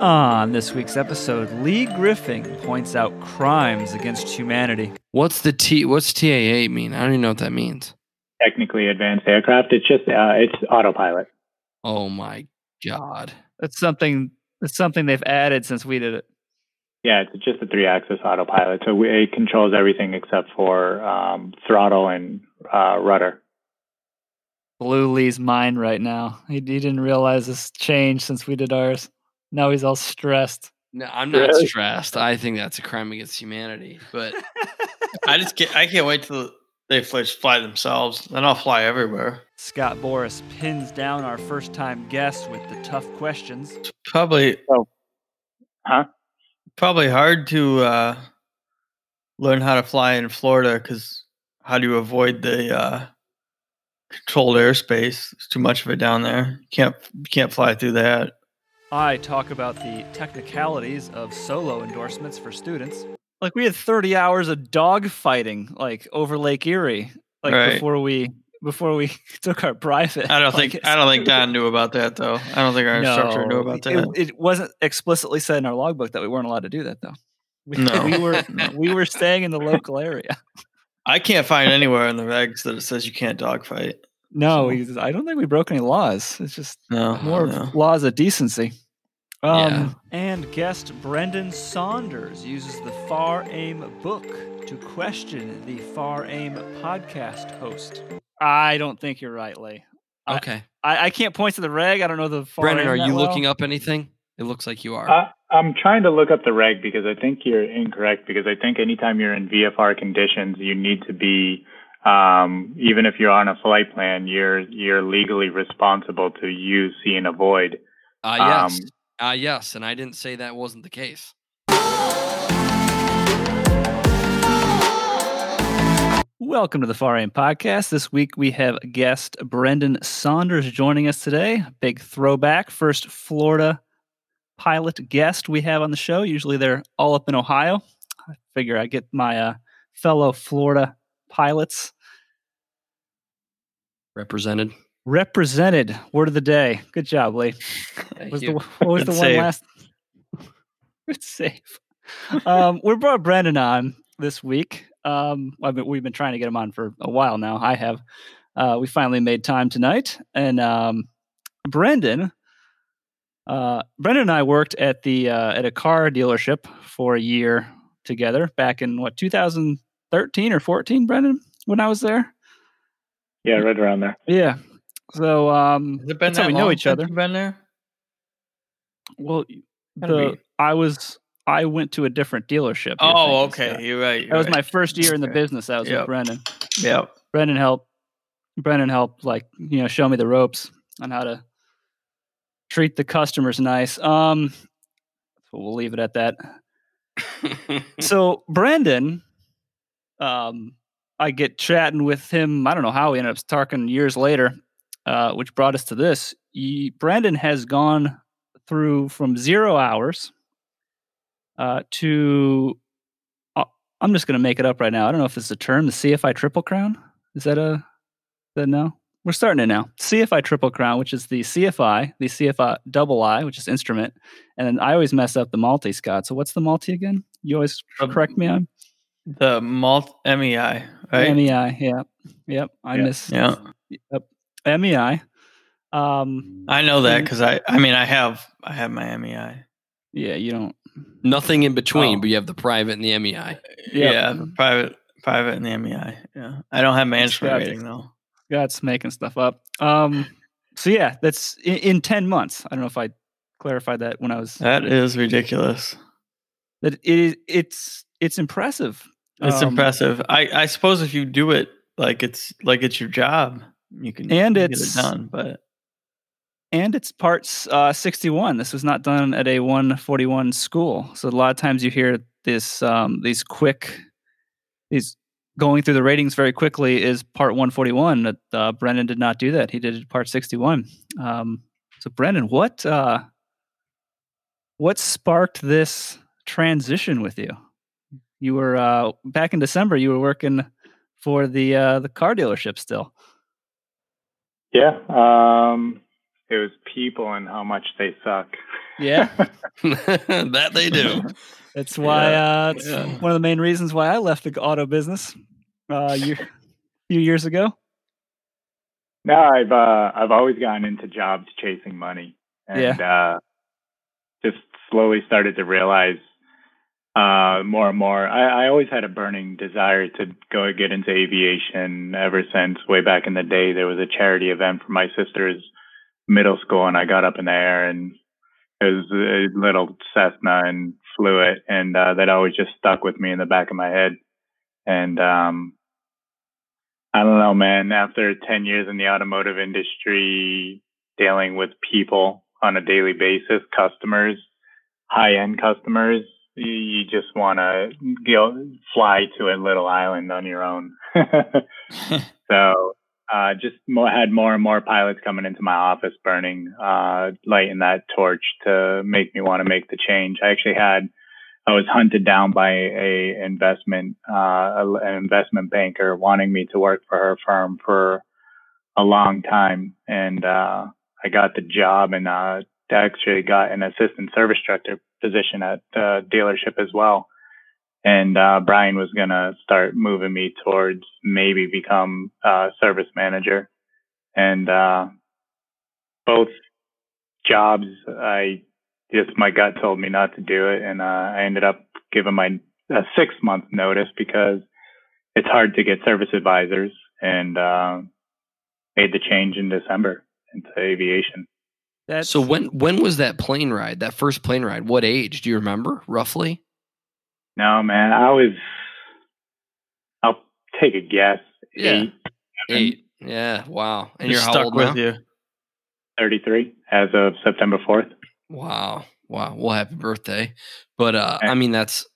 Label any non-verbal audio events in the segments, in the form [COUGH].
On this week's episode, Lee Griffin points out crimes against humanity. What's the T? What's TAA mean? I don't even know what that means. Technically advanced aircraft. It's just uh, it's autopilot. Oh my god! That's something. That's something they've added since we did it. Yeah, it's just a three-axis autopilot, so we, it controls everything except for um, throttle and uh, rudder. Blew Lee's mind right now. He, he didn't realize this change since we did ours. Now he's all stressed. No, I'm not Really? stressed. I think that's a crime against humanity. But [LAUGHS] I just can't, I can't wait till they fly, fly themselves. Then I'll fly everywhere. Scott Boris pins down our first time guest with the tough questions. It's probably Huh? probably hard to uh, learn how to fly in Florida because how do you avoid the uh, controlled airspace? There's too much of it down there. You can't you can't fly through that. I talk about the technicalities of solo endorsements for students. Like we had 30 hours of dog fighting like over Lake Erie like Right. before we before we [LAUGHS] took our private. I don't think like, I don't think Don knew about that though. I don't think our instructor knew about that. It, wasn't explicitly said in our logbook that we weren't allowed to do that though. We, No. we were No. [LAUGHS] we were staying in the local area. I can't find anywhere in the regs that it says you can't dogfight. No, So- we, I don't think we broke any laws. It's just No, more no. laws of decency. Um, Yeah. And guest Brendan Saunders uses the Far Aim book to question the Far Aim podcast host. I don't think you're right, Lee. Okay, I, I can't point to the reg. I don't know the Far Brendan, Aim are you well. looking up anything? It looks like you are. Uh, I'm trying to look up the reg because I think you're incorrect. Because I think anytime you're in VFR conditions, you need to be, um, even if you're on a flight plan, you're you're legally responsible to use, see, and avoid. Ah, yes. um, Ah, yes. And I didn't say that wasn't the case. Welcome to the Far Aim podcast. This week we have guest Brendan Saunders joining us today. Big throwback, first Florida pilot guest we have on the show. Usually they're all up in Ohio. I figure I get my uh, fellow Florida pilots Represented. Represented. Word of the day. Good job, Lee. Thank was the, what was the one save. last? [LAUGHS] It's safe. Um, we brought Brendan on this week. Um, I mean, we've been trying to get him on for a while now. I have. Uh, we finally made time tonight, and um, Brendan, uh, Brendan and I worked at the uh, at a car dealership for a year together back in what 2013 or 14, Brendan, when I was there. Yeah, right around there. Yeah. So um, Has it been that's how we know each other. Been there? Well, the. I was I went to a different dealership. Oh, okay. You're right. That you're was right. my first year in the business. That was with Yep. Brendan. Yep. Brendan helped. Brendan helped, like you know, show me the ropes on how to treat the customers nice. Um, so we'll leave it at that. [LAUGHS] so Brendan, um, I get chatting with him. I don't know how we ended up talking years later, uh, which brought us to this. He, Brendan has gone through from zero hours uh, to. uh, I'm just going to make it up right now. I don't know if it's a term. The CFI Triple Crown is that a? That no? We're starting it now. CFI Triple Crown, which is the CFI, the CFI Double I, which is instrument, and then I always mess up the multi, Scott. So what's the multi again? You always correct me on The malt MEI, right? MEI. Yeah, yep. I Yeah. miss. Yeah. Yep. MEI. Um. I know that because I, I mean, I have, I have my MEI. Yeah. You don't. Nothing in between, Oh. but you have the private and the E MEI. Yep. Yeah, the private, private, and the MEI. Yeah, I don't have management instrument rating though. Scott's making stuff up. Um. So yeah, that's in, in ten months. I don't know if I clarified that when I was. That is ridiculous. That it is. It's it's impressive. It's Um, impressive. I, I suppose if you do it like it's like it's your job, you can And get it's- it done. But and it's parts uh, 61 this was not done at a 141 school. So a lot of times you hear this um, these quick these going through the ratings very quickly is part 141 that uh, brendan did not do that. He did it part 61 um, so brendan what uh, what sparked this transition with you? You were uh, back in december you were working for the uh, the car dealership still Yeah. Um, it was people and how much they suck. Yeah, [LAUGHS] [LAUGHS] that they do. that's why. Uh, it's yeah. one of the main reasons why I left the auto business uh, year, few years ago. No, I've uh, I've always gotten into jobs chasing money, and uh, just slowly started to realize uh, more and more. I, I always had a burning desire to go get into aviation. Ever since way back in the day, there was a charity event for my sister's middle school, and I got up in the air and it was a little Cessna and flew it, and uh, that always just stuck with me in the back of my head. And um, I don't know, man. After 10 years in the automotive industry, dealing with people on a daily basis, customers, high end customers, you, you just want to go fly to a little island on your own. [LAUGHS] so, uh, just more, had more and more pilots coming into my office burning, uh, lighting that torch to make me want to make the change. I actually had, I was hunted down by a investment, uh, an investment banker wanting me to work for her firm for a long time. And, uh, I got the job and, uh, actually got an assistant service director position at the dealership as well. And, uh, Brian was going to start moving me towards maybe become a service manager. And, uh, both jobs, I just my gut told me not to do it, and uh, I ended up giving my a six month notice because it's hard to get service advisors, and uh, made the change in December into aviation. That's So when when was that plane ride? That first plane ride? What age? Do you remember roughly? No, man, I was. I'll take a guess. Yeah. Eight, Eight. Yeah. Wow. And you're how stuck old with now? you. 33 as of September 4th. Wow. Wow. Well, happy birthday. But uh Thanks. I mean that's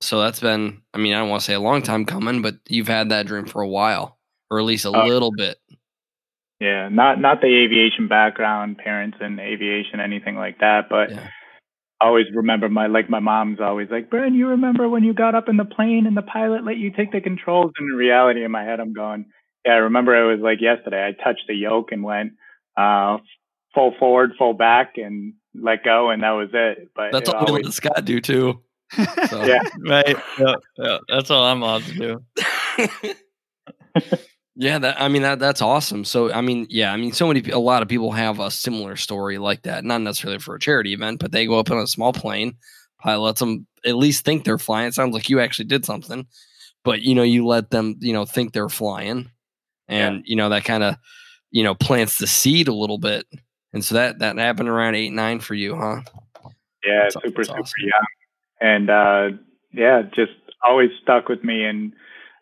so that's been I mean, I don't want to say a long time coming, but you've had that dream for a while. Or at least a Oh. little bit. Yeah, not not the aviation background, parents in aviation, anything like that, but Yeah. I always remember my like my mom's always like, Brian, you remember when you got up in the plane and the pilot let you take the controls? And in reality, in my head, I'm going, yeah, I remember it was like yesterday. I touched the yoke and went uh, full forward, full back, and let go, and that was it. But That's it all we always, let Scott do too. So. yeah, [LAUGHS] Right. Yeah, yeah, that's all I'm allowed to do. [LAUGHS] [LAUGHS] yeah, that I mean that that's awesome. So I mean, yeah, I mean, so many a lot of people have a similar story like that. Not necessarily for a charity event, but they go up in a small plane. Pilot lets them at least think they're flying. It sounds like you actually did something, but you know, you let them, you know, think they're flying, and you know that kind of, you know, plants the seed a little bit. And so that that happened around eight nine for you, huh? yeah, That's- super that's super awesome. young, and uh, yeah, just always stuck with me. And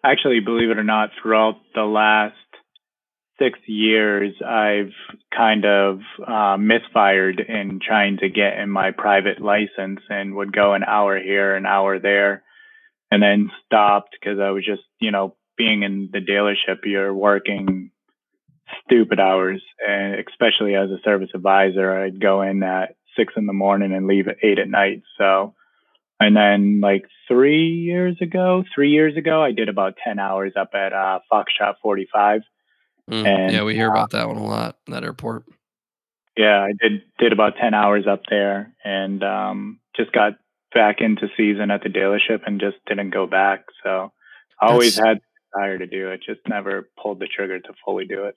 actually, believe it or not, throughout the last six years, I've kind of uh, misfired in trying to get in my private license and would go an hour here, an hour there, and then stopped because I was just, you know, being in the dealership, you're working stupid hours, and especially as a service advisor, I'd go in at six in the morning and leave at eight at night. So, and then like three years ago, three years ago, I did about 10 hours up at uh, Foxtrot 45. Mm, And, yeah, we hear about that one a lot. That airport. Yeah, I did did about ten hours up there, and um, just got back into season at the dealership, and just didn't go back. So I always That's- had the desire to do it, just never pulled the trigger to fully do it.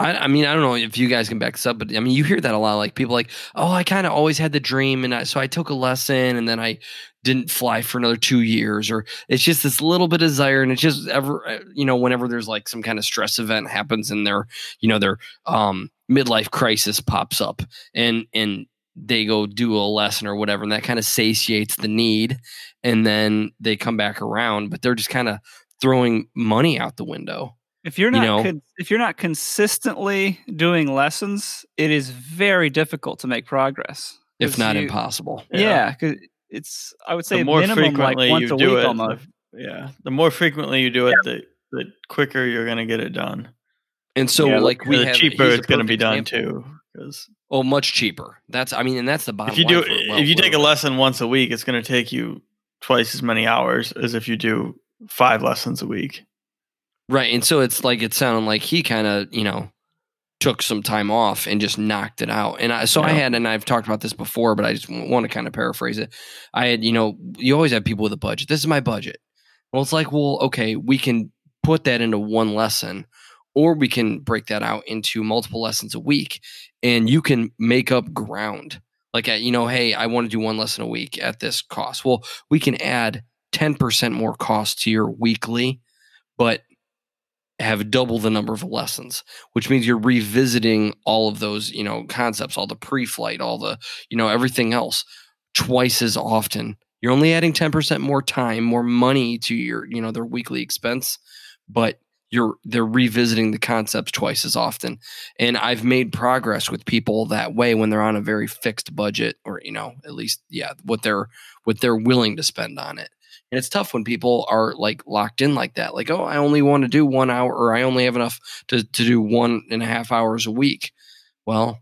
I, I mean, I don't know if you guys can back this up, but I mean, you hear that a lot. Like people like, oh, I kind of always had the dream, and I, so I took a lesson, and then I didn't fly for another two years, or it's just this little bit of desire, and it's just ever, uh, you know, whenever there's like some kind of stress event happens, and their, you know, their um, midlife crisis pops up, and and they go do a lesson or whatever, and that kind of satiates the need, and then they come back around, but they're just kind of throwing money out the window. If you're You not know? con- if you're not consistently doing lessons, it is very difficult to make progress. If not you- impossible. Yeah, 'cause it's I would say the more minimum like frequently once you a do week it, almost. the, yeah, the more frequently you do it, the the quicker you're going to get it done. And so, Yeah, like, we the have cheaper it's going to be done example. too. Because Oh, much cheaper. That's, I mean, and that's the bottom if you do, line for- well, if you take a lesson once a week, it's going to take you twice as many hours as if you do five lessons a week. Right? And so it's like it sounded like he kind of, you know, took some time off and just knocked it out. And I, so I had, and I've talked about this before, but I just want to kind of paraphrase it. I had, you know, you always have people with a budget. This is my budget. Well, it's like, well, okay, we can put that into one lesson, or we can break that out into multiple lessons a week, and you can make up ground. Like, at, you know, hey, I want to do one lesson a week at this cost. Well, we can add 10% more cost to your weekly, but have double the number of lessons, which means you're revisiting all of those, you know, concepts, all the pre-flight, all the, you know, everything else twice as often. You're only adding 10% more time, more money to your, you know, their weekly expense, but you're they're revisiting the concepts twice as often. And I've made progress with people that way when they're on a very fixed budget or, you know, at least yeah, what they're what they're willing to spend on it. And it's tough when people are like locked in like that. Like, oh, I only want to do one hour or I only have enough to, to do one and a half hours a week. Well,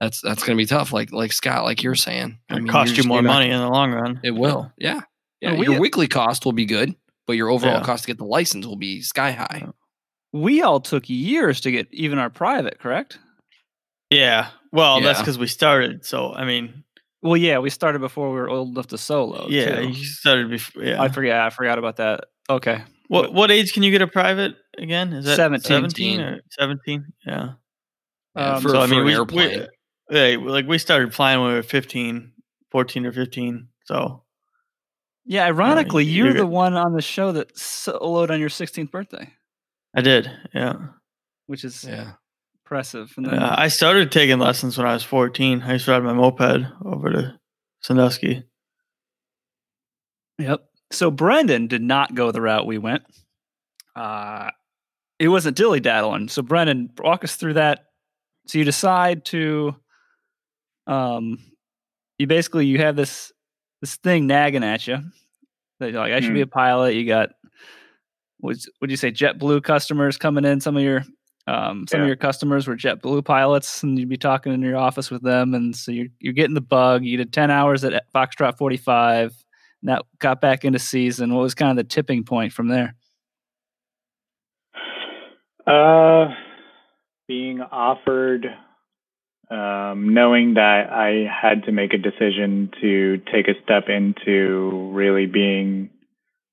that's that's gonna be tough. Like like Scott, like you're saying. I It mean, cost you're you just more gonna- money in the long run. It will. Yeah. Yeah. Well, we- your weekly cost will be good, but your overall Yeah. cost to get the license will be sky high. We all took years to get even our private, correct? Yeah. Well, that's because we started. So I mean, Well, yeah, we started before we were old enough to solo. yeah, too. you started before. Yeah. I forget. I forgot about that. Okay. what what age can you get a private again? Is that 17. 17 or 17? Yeah. Yeah, Um, for, so I mean, an we, airplane. we yeah, like we started flying when we were 15, 14 or 15. So Yeah, ironically, you're you're the good. one on the show that soloed on your 16th birthday, I did. Yeah. which is yeah. Impressive. And then, I started taking lessons when I was 14. I used to ride my moped over to Sandusky. Yep. So Brendan did not go the route we went. Uh, it wasn't dilly daddling. So Brendan, walk us through that. So you decide to, um, you basically you have this this thing nagging at you that you're like I should be a pilot. You got would would you say JetBlue customers coming in? Some of your um, some of your customers were JetBlue pilots, and you'd be talking in your office with them, and so you're you're getting the bug. You did ten hours at Foxtrot forty five, and that got back into season. What was kind of the tipping point from there? Uh, being offered, um, knowing that I had to make a decision to take a step into really being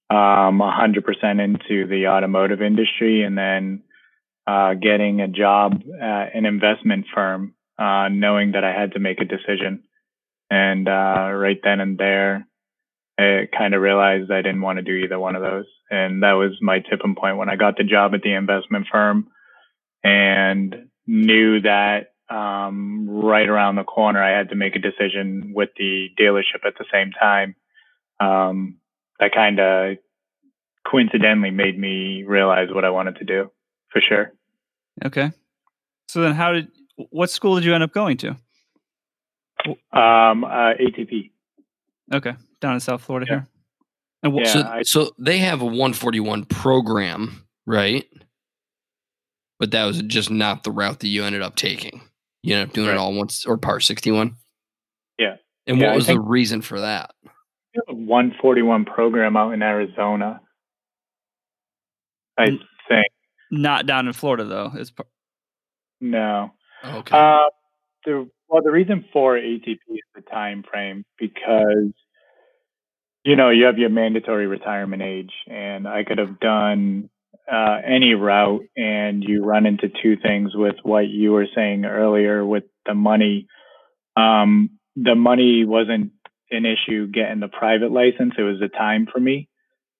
um, 100% into the automotive industry and then uh, getting a job at an investment firm, uh, knowing that I had to make a decision. And uh, right then and there, I kind of realized I didn't want to do either one of those. And that was my tipping point when I got the job at the investment firm and knew that um, right around the corner, I had to make a decision with the dealership at the same time. Um, that kind of coincidentally made me realize what I wanted to do for sure. Okay. So then, how did what school did you end up going to? Um, uh, ATP. Okay, down in South Florida Yeah. here. And what, Yeah, so, I- so they have a 141 program, right? But that was just not the route that you ended up taking. You ended up doing Right. it all once or part 61. Yeah. And Yeah, what was the reason for that? 141 program out in Arizona. I Mm. think not down in Florida though. Is par- no. Okay. Uh, the well, the reason for ATP is the time frame because you know you have your mandatory retirement age, and I could have done uh, any route, and you run into two things with what you were saying earlier with the money. Um, the money wasn't an issue getting the private license; it was the time for me.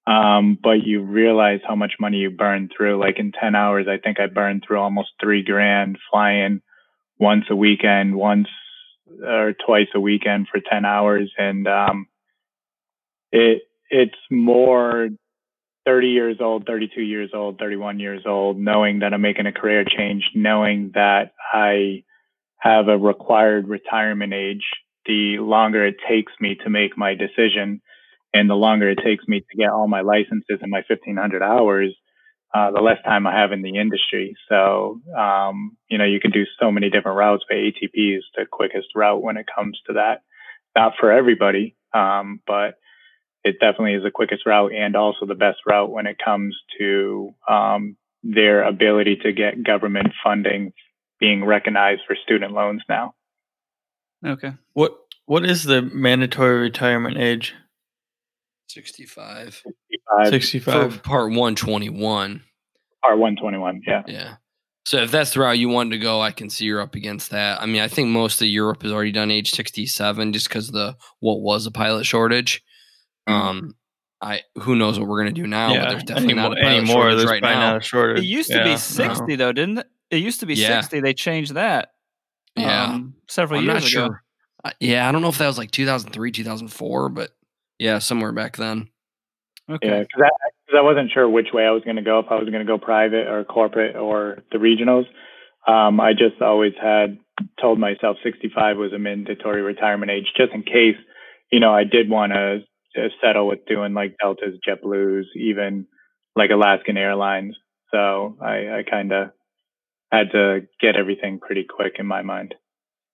Um, but you realize how much money you burn through. Like in 10 hours, I think I burned through almost three grand flying once a weekend, once or twice a weekend for 10 hours. And, um, it, it's more 30 years old, 32 years old, 31 years old, knowing that I'm making a career change, knowing that I have a required retirement age. The longer it takes me to make my decision, and the longer it takes me to get all my licenses and my 1500 hours, uh, the less time I have in the industry. So, um, you know, you can do so many different routes, but ATP is the quickest route when it comes to that. Not for everybody, um, but it definitely is the quickest route and also the best route when it comes to um, their ability to get government funding being recognized for student loans now. Okay. What what is the mandatory retirement age? 65. 65 Sixty For part 121. or 121. Yeah. Yeah. So if that's the route you wanted to go, I can see you're up against that. I mean, I think most of Europe has already done age 67 just because of the what was a pilot shortage. Mhm. Um, I who knows what we're gonna do now, but there's definitely anymore, not a pilot anymore. shortage There's right now. not a shortage. It used to Yeah, be no. 60 though, didn't it? It used to be Yeah. 60. They changed that Yeah. um, several I'm years not ago. sure. Uh, yeah, I don't know if that was like 2003, 2004, but yeah, somewhere back then. Okay. Yeah, because I, 'cause I wasn't sure which way I was going to go, if I was going to go private or corporate or the regionals. Um, I just always had told myself 65 was a mandatory retirement age, just in case, you know, I did want to settle with doing like Deltas, JetBlues, even like Alaskan Airlines. So I, I kind of had to get everything pretty quick in my mind.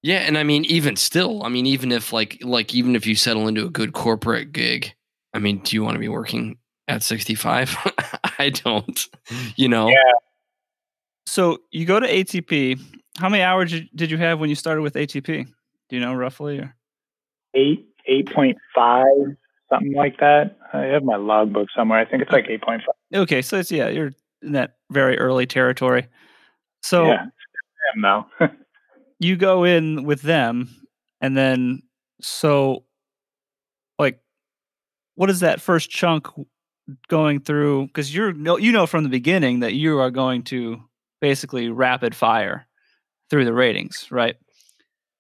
Yeah, and I mean, even still, I mean, even if like like even if you settle into a good corporate gig, I mean, do you want to be working at 65? [LAUGHS] I don't. You know. Yeah. So you go to ATP. How many hours did- did you have when you started with ATP? Do you know roughly? Or? Eight, 8.5, something like that. I have my logbook somewhere. I think it's like 8.5. Okay, so it's yeah, you're in that very early territory. So yeah. I am now. You go in with them, and then so like, what is that first chunk going through? Because you're you know from the beginning that you are going to basically rapid fire through the ratings, right?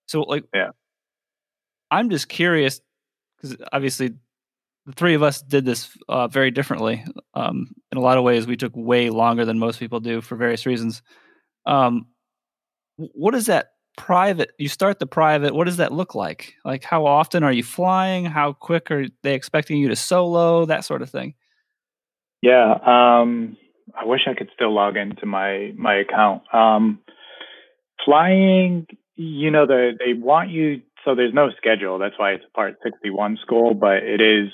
So like, Yeah. I'm just curious because obviously the three of us did this uh, very differently. Um, in a lot of ways, we took way longer than most people do for various reasons. Um, wh- what is that private? You start the private. What does that look like? Like, how often are you flying? How quick are they expecting you to solo? That sort of thing. yeah. Um, I wish I could still log into my, my account. Um, flying, you know, the, they want you, so there's no schedule. That's why it's a part 61 school, but it is,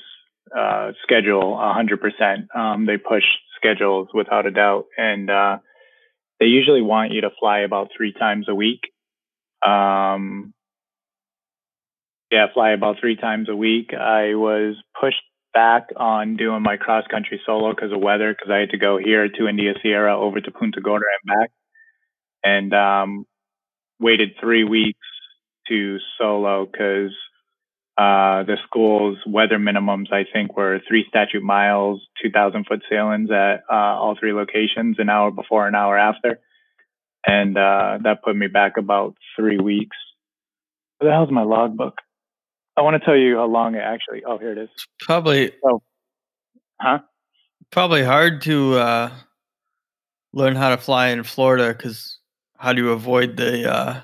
uh, schedule 100%. Um, they push schedules without a doubt. And, uh, they usually want you to fly about three times a week. Um, yeah, fly about three times a week. I was pushed back on doing my cross country solo because of weather, because I had to go here to India Sierra over to Punta Gorda and back, and um, waited three weeks to solo because uh, the school's weather minimums, I think, were three statute miles, 2,000 foot ceilings at uh, all three locations, an hour before, an hour after. And uh, that put me back about three weeks. Where the hell's my logbook? I want to tell you how long it actually. Oh, here it is. Probably Huh? probably hard to uh, learn how to fly in Florida because how do you avoid the uh,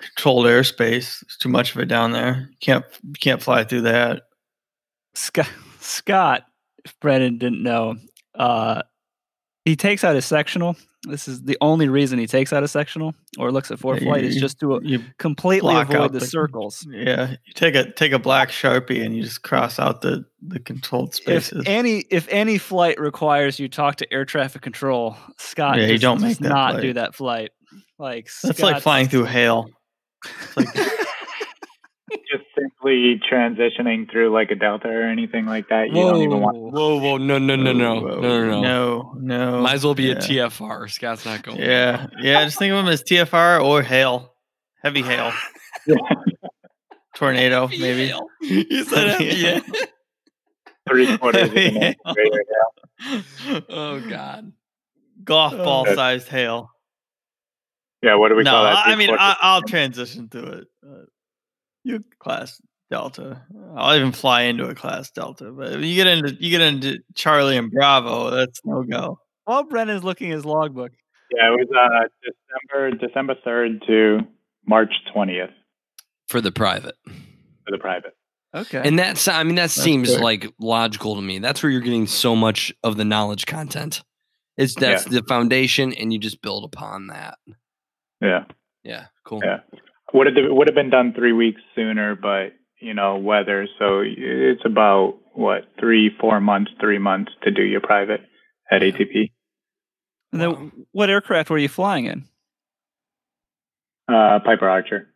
controlled airspace? There's too much of it down there. You can't you can't fly through that. Scott, Scott, if Brendan didn't know, uh, he takes out his sectional. This is the only reason he takes out a sectional or looks at four Yeah, flight you- is just to You completely avoid the, the- circles. yeah, you take a take a black sharpie and you just cross out the the controlled spaces. If any if any flight requires you talk to air traffic control, Scott Yeah, you don't does make not flight. do that flight. Like That's like flying through hail. [LAUGHS] It's like Just simply transitioning through like a delta or anything like that. You don't even want. whoa, whoa, no, no, no, no, Whoa, no, no, no. no, no. Might as well be yeah. a TFR. Scott's not going. Yeah, yeah. Just think of them as TFR or hail, heavy hail, [LAUGHS] tornado, Heavy maybe. hail. You said [LAUGHS] heavy Yeah. hail. Three quarters of an inch Yeah. greater now. Oh God. Golf ball Okay. sized hail. Yeah, what do we no, call that? I I mean I, I'll transition to it. Uh, you class Delta. I'll even fly into a class Delta. But if you get into you get into Charlie and Bravo, that's no go. While Brendan's looking his logbook, yeah, it was uh, December December third to March twentieth For the private. for the private. okay, And that's I mean that seems quick. like logical to me. That's where you're getting so much of the knowledge content. It's that's the foundation and you just build upon that. Yeah, Yeah, cool. yeah. Would have would have been done three weeks sooner, but you know weather. So it's about what three four months, three months to do your private at Yeah. ATP. and then what aircraft were you flying in? Uh, Piper Archer.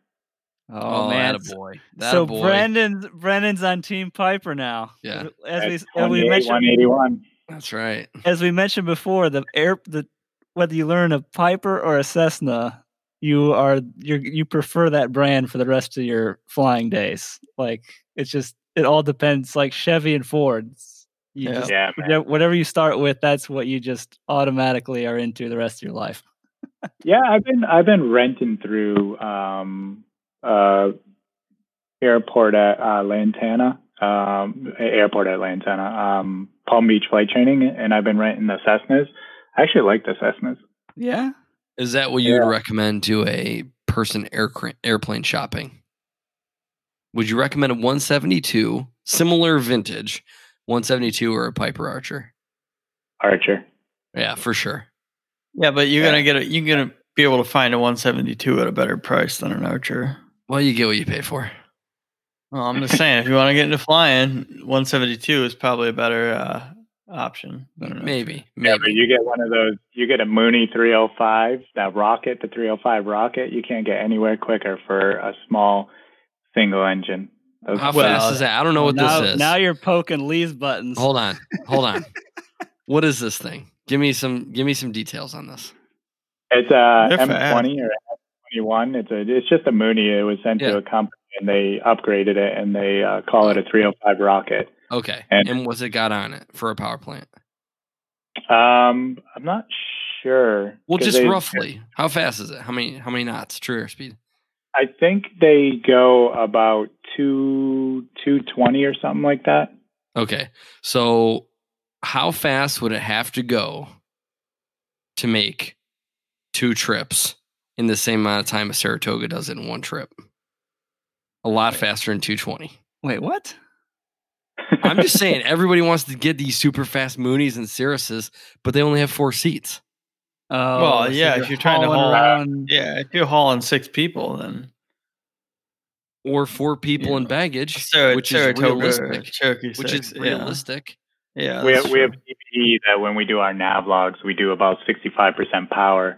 Oh, man. that boy. so boy. Brendan Brendan's on Team Piper now. Yeah. As we, as we mentioned 181. That's right. as we mentioned before, the air the whether you learn a Piper or a Cessna, you are you you prefer that brand for the rest of your flying days. Like it's just it all depends. Like Chevy and Ford, you Yeah. just Yeah, whatever- whatever you start with, that's what you just automatically are into the rest of your life. Yeah, I've been I've been renting through um, uh, airport at uh, Lantana, um, airport at Lantana, um, Palm Beach flight training, and I've been renting the Cessnas. I actually like the Cessnas. Yeah. Is that what you Yeah. would recommend to a person air, airplane shopping? Would you recommend a 172, similar vintage, 172 or a Piper Archer? Archer. Yeah, for sure. Yeah, but you're Yeah. gonna get a, you're gonna be able to find a 172 at a better price than an Archer. Well, you get what you pay for. Well, I'm just saying, if you want to get into flying, 172 is probably a better uh, option. Than an Archer. Maybe, Yeah, but maybe. you get one of those. You get a Mooney 305, that rocket, the 305 rocket. You can't get anywhere quicker for a small single engine. Those- How Well, fast is that? I don't know what now, this is. Now you're poking Lee's buttons. Hold on, hold on. [LAUGHS] what is this thing? Give me some. Give me some details on this. It's a They're M20 or M21. It's a. It's just a Mooney. It was sent Yeah. to a company and they upgraded it and they uh, call it a 305 rocket. Okay, And- and what's it got on it for a power plant? Um, I'm not sure. Well, just they- roughly, how fast is it? How many? How many knots? True air speed. I think they go about two two twenty or something like that. Okay, so how fast would it have to go to make two trips in the same amount of time as Saratoga does it in one trip? A lot faster than 220. Wait, what? I'm just saying, everybody wants to get these super fast Moonies and Cirruses, but they only have four seats. Oh, Well, yeah, if you're trying to hauling haul- around- Yeah, if you're hauling six people, then Or four people Yeah. in baggage, Sarah, which is Saratoga, realistic. Cherokee Which six, is yeah. realistic. Yeah, we that's have, we have true. That when we do our nav logs, we do about 65% power,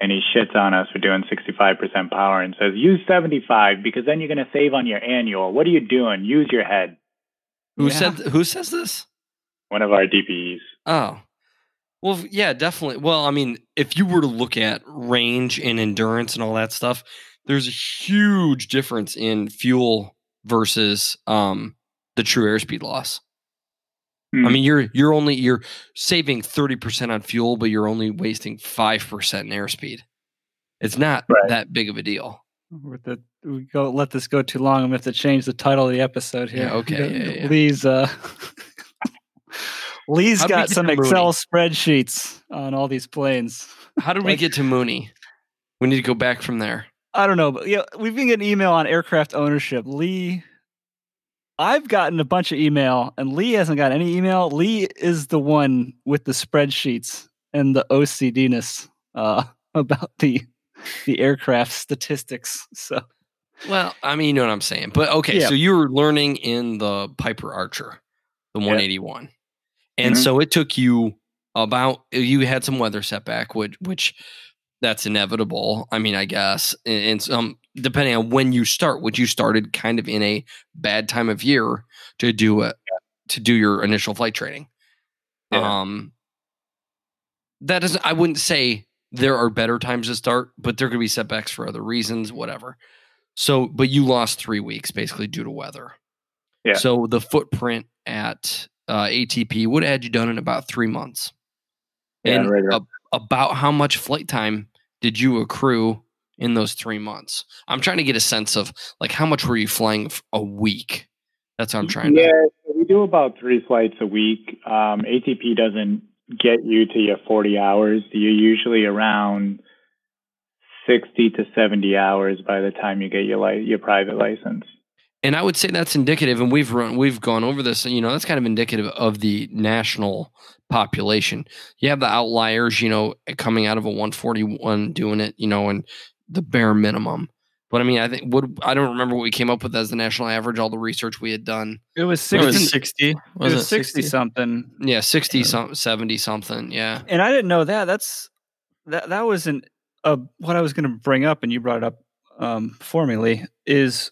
and he shits on us for doing 65% power and says use 75 because then you're going to save on your annual. What are you doing? Use your head. Who Yeah. said? Who says this? One of our DPEs. Oh, well, yeah, definitely. Well, I mean, if you were to look at range and endurance and all that stuff, there's a huge difference in fuel versus um, the true airspeed loss. I Hmm. mean, you're you're only you're saving thirty percent on fuel, but you're only wasting five percent in airspeed. It's not Right. that big of a deal. With the we go let this go too long. I'm gonna have to change the title of the episode here. Yeah, okay, We got- yeah, yeah. Lee's uh [LAUGHS] Lee's How'd got some? Excel spreadsheets on all these planes. How did we get to Mooney? We need to go back from there. I don't know, but yeah, we've been getting email on aircraft ownership. Lee I've gotten a bunch of email and Lee hasn't got any email. Lee is the one with the spreadsheets and the OCDness uh [LAUGHS] about the the aircraft statistics. So Well, I mean, you know what I'm saying. But okay, Yeah. so you were learning in the Piper Archer, the Yeah. 181. And Mhm. so it took you about you had some weather setback, which which that's inevitable. I mean, I guess. And, some depending on when you start, which you started kind of in a bad time of year to do it to do your initial flight training. Yeah. Um that doesn't I wouldn't say there are better times to start, but there could be setbacks for other reasons, whatever. So, but you lost three weeks basically due to weather. Yeah. So the footprint at uh, ATP would have had you done in about three months. Yeah, and right ab- about how much flight time did you accrue in those three months? I'm trying to get a sense of like how much were you flying a week? That's what I'm trying yeah, to. so we do about three flights a week. Um, ATP doesn't get you to your 40 hours. You're usually around 60 to 70 hours by the time you get your li- your private license. And I would say that's indicative, and we've run, we've gone over this. You know, that's kind of indicative of the national population. You have the outliers, you know, coming out of a 141 doing it, you know, and the bare minimum. But I mean, I think what I don't remember what we came up with as the national average. All the research we had done, it was It sixty. was 60. it Was was it 60 something. yeah, 60 Yeah. some, 70 something, yeah. And I didn't know that. That's that that wasn't uh, what I was going to bring up, and you brought it up um, for me, Lee, is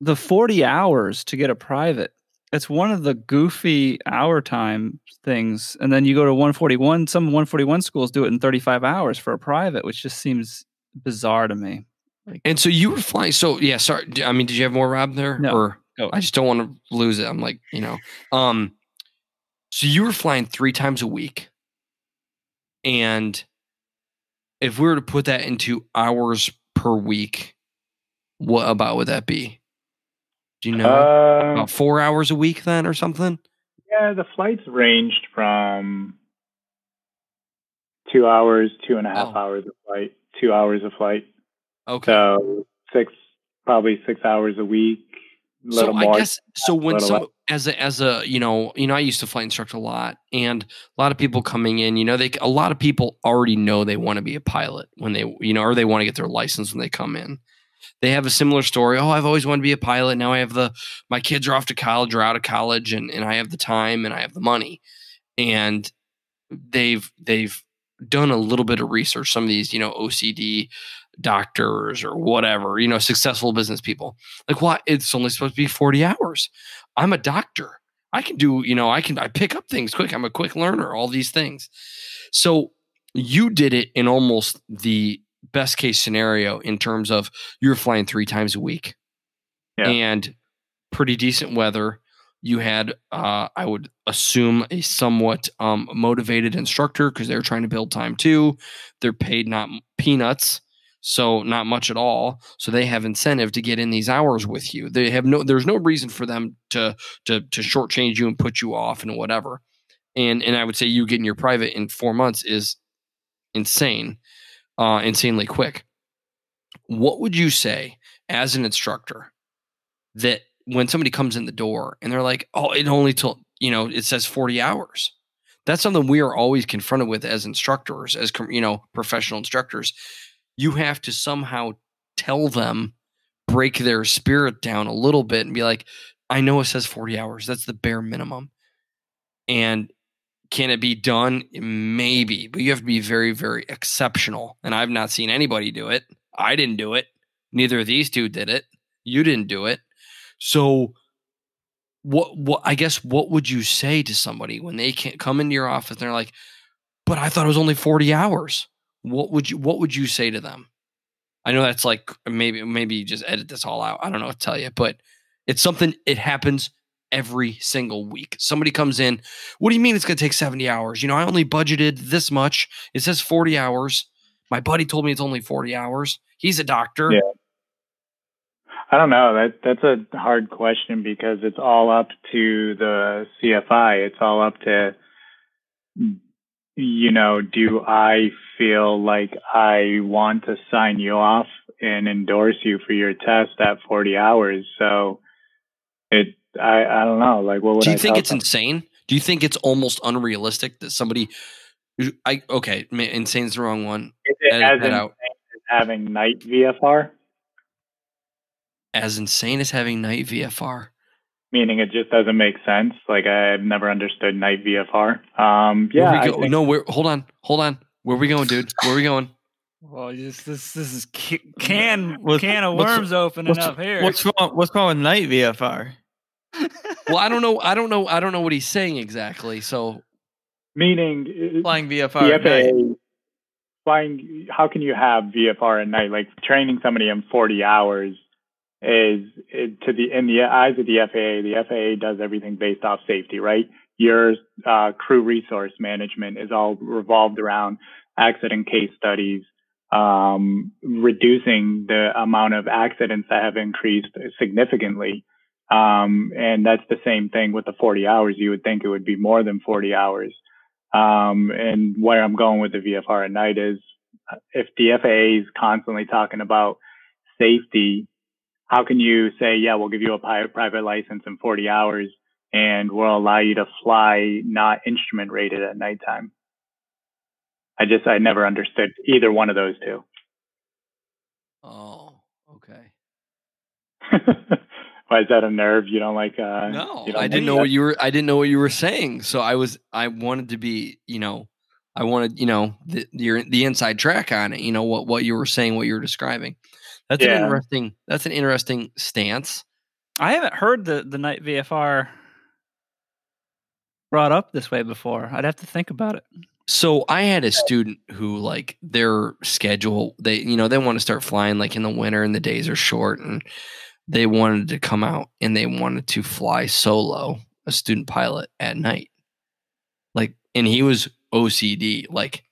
the 40 hours to get a private. It's one of the goofy hour time things. And then you go to 141, some 141 schools do it in 35 hours for a private, which just seems bizarre to me. Like, And so you were flying. So yeah, sorry. I mean, did you have more Rob there? No. Or Go. I just don't want to lose it. I'm like, you know, um, so you were flying three times a week, and if we were to put that into hours per week, what about would that be? Do you know? Uh, about four hours a week then, or something? yeah, the flights ranged from two hours, two and a half Oh. hours of flight, two hours of flight. Okay. So six, probably six hours a week. So. I guess so when some as a as a you know you know I used to fly instruct a lot and a lot of people coming in you know they a lot of people already know they want to be a pilot when they you know or they want to get their license when they come in. They have a similar story. Oh, I've always wanted to be a pilot. Now I have the my kids are off to college or out of college and and I have the time and I have the money. And they've they've done a little bit of research some of these you know OCD doctors or whatever you know successful business people. Like what it's only supposed to be 40 hours. I'm a doctor. I can do you know i can i pick up things quick. I'm a quick learner all these things. So you did it in almost the best case scenario in terms of you're flying three times a week. Yeah. and pretty decent weather. You had uh, i would assume a somewhat um, motivated instructor because they're trying to build time too. They're paid not peanuts so not much at all. So they have incentive to get in these hours with you. They have no there's no reason for them to to to shortchange you and put you off and whatever. And and i would say you getting your private in four months is insane uh insanely quick. What would you say as an instructor that when somebody comes in the door and they're like oh it only took you know it says 40 hours. That's something we are always confronted with as instructors as you know professional instructors you have to somehow tell them break their spirit down a little bit and be like i know it says 40 hours. That's the bare minimum. And can it be done? Maybe but you have to be very very exceptional. And i've not seen anybody do it. I didn't do it. Neither of these two did it. You didn't do it. So what what I guess what would you say to somebody when they can't come into your office and they're like, but I thought it was only 40 hours. What would you what would you say to them? I know that's like maybe maybe you just edit this all out. I don't know what to tell you, but it's something it happens every single week. Somebody comes in, what do you mean it's gonna take 70 hours? You know, I only budgeted this much. It says 40 hours. My buddy told me it's only 40 hours. He's a doctor. Yeah. I don't know. That that's a hard question because it's all up to the CFI. It's all up to you know, do I feel like I want to sign you off and endorse you for your test at 40 hours? So it I I don't know. Like what would Do you I think it's them? insane? Do you think it's almost unrealistic that somebody I okay, ma- insane's the wrong one. Is it as insane out. as having night VFR? As insane as having night VFR. Meaning it just doesn't make sense. Like I've never understood night VFR. Um yeah, Where we go, think- no, where hold on, hold on. Where we going, dude? Where we going? Well, this this this is can What's- can of worms opening What's, up here. what's wrong? What's wrong with night VFR? [LAUGHS] Well, I don't know. I don't know. I don't know what he's saying exactly. So meaning uh, Flying VFR the at night. Flying how can you have VFR at night? Like training somebody in 40 hours is it, to the in the eyes of the FAA, the FAA does everything based off safety, right? Your uh, crew resource management is all revolved around accident case studies, um, reducing the amount of accidents that have increased significantly. Um, and that's the same thing with the 40 hours. You would think it would be more than 40 hours. Um, and where I'm going with the VFR at night is if the FAA is constantly talking about safety, how can you say, yeah, we'll give you a private license in 40 hours and we'll allow you to fly not instrument rated at nighttime? I just, I never understood either one of those two. Oh, okay. [LAUGHS] Why is that a nerve? You don't like, uh, No, you don't I didn't know that? what you were. I didn't know what you were saying. So I was. I wanted to be. You know. I wanted. You know. The your the inside track on it. You know what what you were saying. What you were describing. That's an interesting. That's an interesting stance. I haven't heard the the night VFR brought up this way before. I'd have to think about it. So I had a student who like their schedule, they you know, they want to start flying like in the winter and the days are short and they wanted to come out and they wanted to fly solo, a student pilot at night. Like and he was OCD, like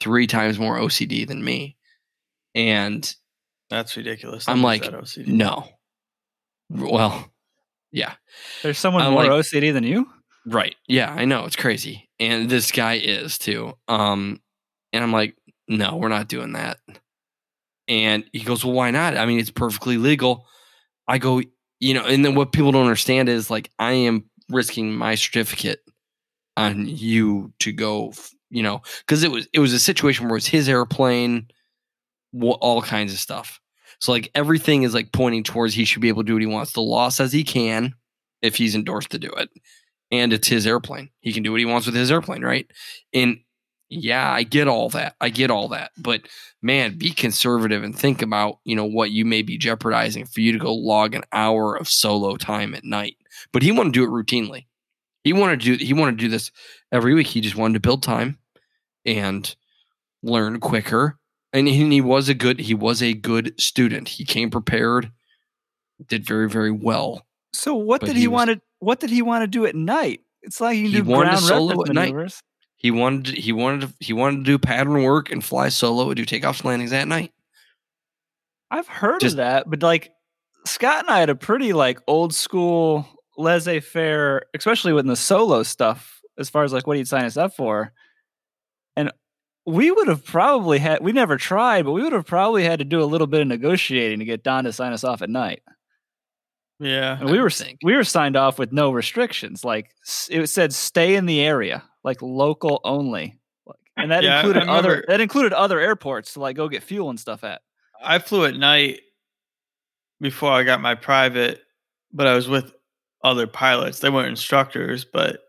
three times more OCD than me. And That's ridiculous. I'm like, no. Well, yeah. There's someone I'm more like- OCD than you. Right. Yeah, I know. It's crazy. And this guy is too. Um and I'm like, "No, we're not doing that." And he goes, "Well, why not? I mean, it's perfectly legal." I go, "You know, and then what people don't understand is like I am risking my certificate on you to go, you know, cuz it was it was a situation where it's his airplane, all kinds of stuff. So like everything is like pointing towards he should be able to do what he wants. The law says he can if he's endorsed to do it and it's his airplane. He can do what he wants with his airplane, right? And yeah, I get all that. I get all that. But man, be conservative and think about, you know, what you may be jeopardizing for you to go log an hour of solo time at night. But he wanted to do it routinely. He wanted to do he wanted to do this every week. He just wanted to build time and learn quicker. And he, was a good he was a good student. He came prepared, did very, very well. So what But did he he, was- want to? What did he want to do at night? It's like He do wanted to solo at night. He wanted to, he wanted to, he wanted to do pattern work and fly solo and do takeoffs and landings at night. I've heard Just- of that, but like Scott and I had a pretty like old school laissez faire, especially with the solo stuff, as far as like what he'd sign us up for. And we would have probably had we never tried, but we would have probably had to do a little bit of negotiating to get Don to sign us off at night. Yeah. And we were would think. we were signed off with no restrictions. Like it said, stay in the area, like local only. Like, and that Yeah, I included other that included other airports to like go get fuel and stuff at. I flew at night before I got my private, but I was with other pilots. They weren't instructors, but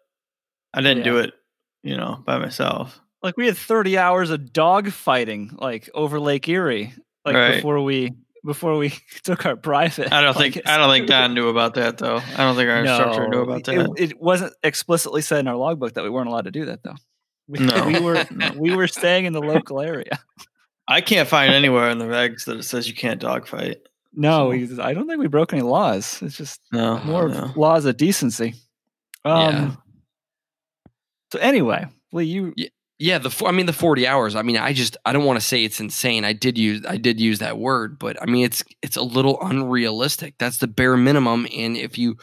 I didn't do it, you know, by myself. Like we had 30 hours of dog fighting like over Lake Erie, like Right. before we before we [LAUGHS] took our private. I don't think I don't think [LAUGHS] Don knew about that though. I don't think our instructor knew about that. It, wasn't explicitly said in our logbook that we weren't allowed to do that though. We, No. we were [LAUGHS] No. we were staying in the local area. I can't find anywhere in the regs that it says you can't dogfight. No, So- I don't think we broke any laws. It's just No, more no. laws of decency. Um, Yeah. So anyway, Lee, you Yeah, the fo- I mean the 40 hours. I mean, I just I don't want to say it's insane. I did use I did use that word, but I mean it's it's a little unrealistic. That's the bare minimum and if you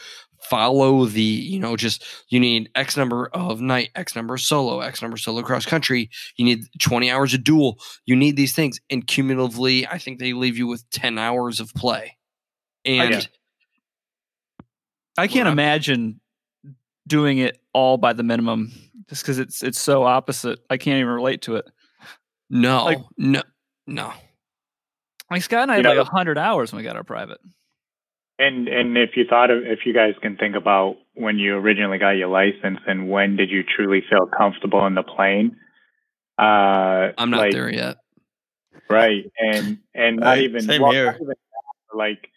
follow the, you know, just you need X number of night, X number of solo, X number of solo cross country, you need 20 hours of dual. You need these things and cumulatively, I think they leave you with 10 hours of play. And Yeah. I can't imagine doing it all by the minimum just because it's it's so opposite. I can't even relate to it. no, Like- no, no. Like Scott and I You had know- like hundred hours when we got our private. And and if you thought of if you guys can think about when you originally got your license and when did you truly feel comfortable in the plane? Uh, I'm not like, there yet. right? And and not Right, even same well, here. not even like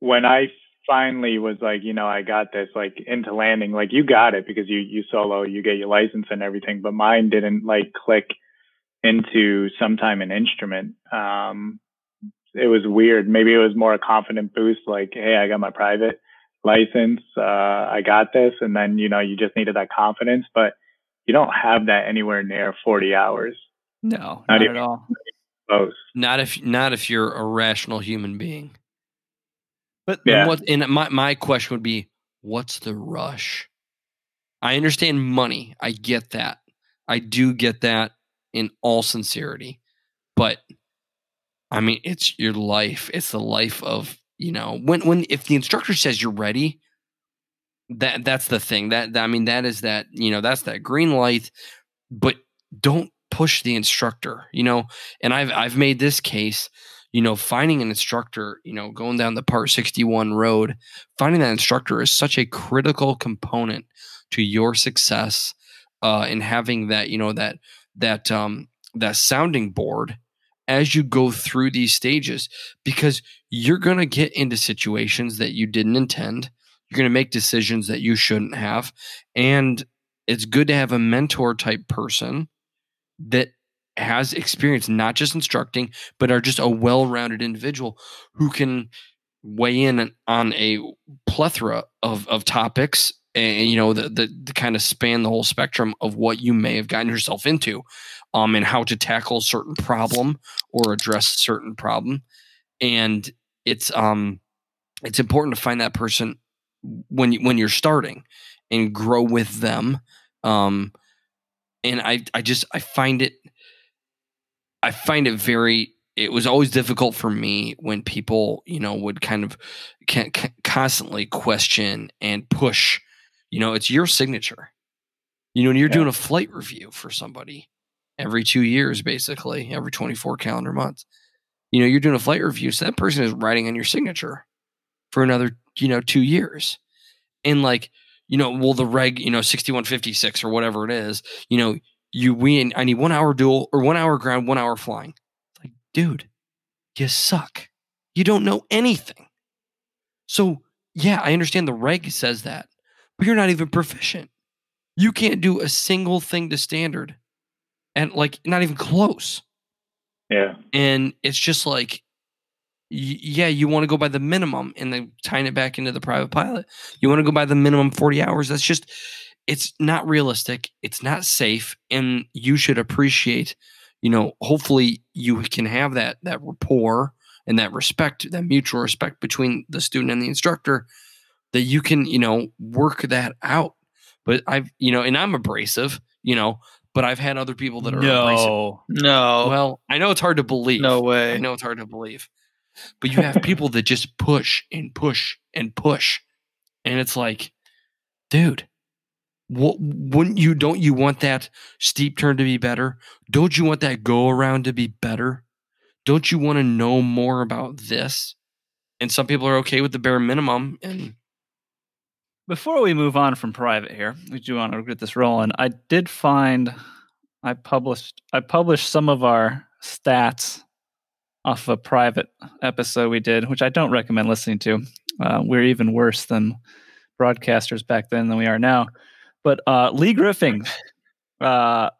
when I finally was like, you know, I got this like into landing. Like you got it because you you solo, you get your license and everything, but mine didn't like click into sometime an instrument. Um, it was weird. Maybe it was more a confident boost, like, hey, I got my private license, uh, I got this, and then you know you just needed that confidence, but you don't have that anywhere near 40 hours. No, Not not, even- at all. Close. Not if not if you're a rational human being. But Yeah. What and my my question would be, what's the rush? I understand money. I get that. I do get that in all sincerity. But I mean, it's your life. It's the life of, you know, when when if the instructor says you're ready, that that's the thing. That, that I mean, that is that, you know, that's that green light, but don't push the instructor, you know. And I've I've made this case you know, finding an instructor, you know, going down the Part 61 road, finding that instructor is such a critical component to your success uh, in having that, you know, that that um, that sounding board as you go through these stages because you're going to get into situations that you didn't intend. You're going to make decisions that you shouldn't have. And it's good to have a mentor type person that has experience, not just instructing, but are just a well rounded individual who can weigh in on a plethora of, of topics and you know the, the, the kind of span the whole spectrum of what you may have gotten yourself into um and how to tackle a certain problem or address a certain problem. And it's um it's important to find that person when you, when you're starting and grow with them um and i i just i find it i find it very it was always difficult for me when people you know would kind of constantly question and push you know it's your signature you know when you're yeah. doing a flight review for somebody every two years basically every 24 calendar months you know you're doing a flight review so that person is writing on your signature for another you know two years and like you know well the reg you know 6156 or whatever it is you know you win i need one hour dual or one hour ground one hour flying It's Like, dude, you suck. You don't know anything. So, yeah, I understand the reg says that, but you're not even proficient. You can't do a single thing to standard and like not even close. Yeah. And it's just like, yeah, you want to go by the minimum and then tying it back into the private pilot. You want to go by the minimum 40 hours. That's just, it's not realistic. It's not safe. And you should appreciate you know, hopefully you can have that that rapport and that respect, that mutual respect between the student and the instructor, that you can, you know, work that out. But I've, you know, and I'm abrasive, you know, but I've had other people that are no, abrasive. No. Well, I know it's hard to believe. No way. I know it's hard to believe. But you have [LAUGHS] people that just push and push and push. And it's like, dude, what wouldn't you don't you want that steep turn to be better? Don't you want that go around to be better? Don't you want to know more about this? And some people are okay with the bare minimum and before we move on from private here we do want to get this rolling. I did find i published i published some of our stats off a private episode we did which i don't recommend listening to. Uh, we're even worse than broadcasters back then than we are now but uh, Lee Griffin, uh,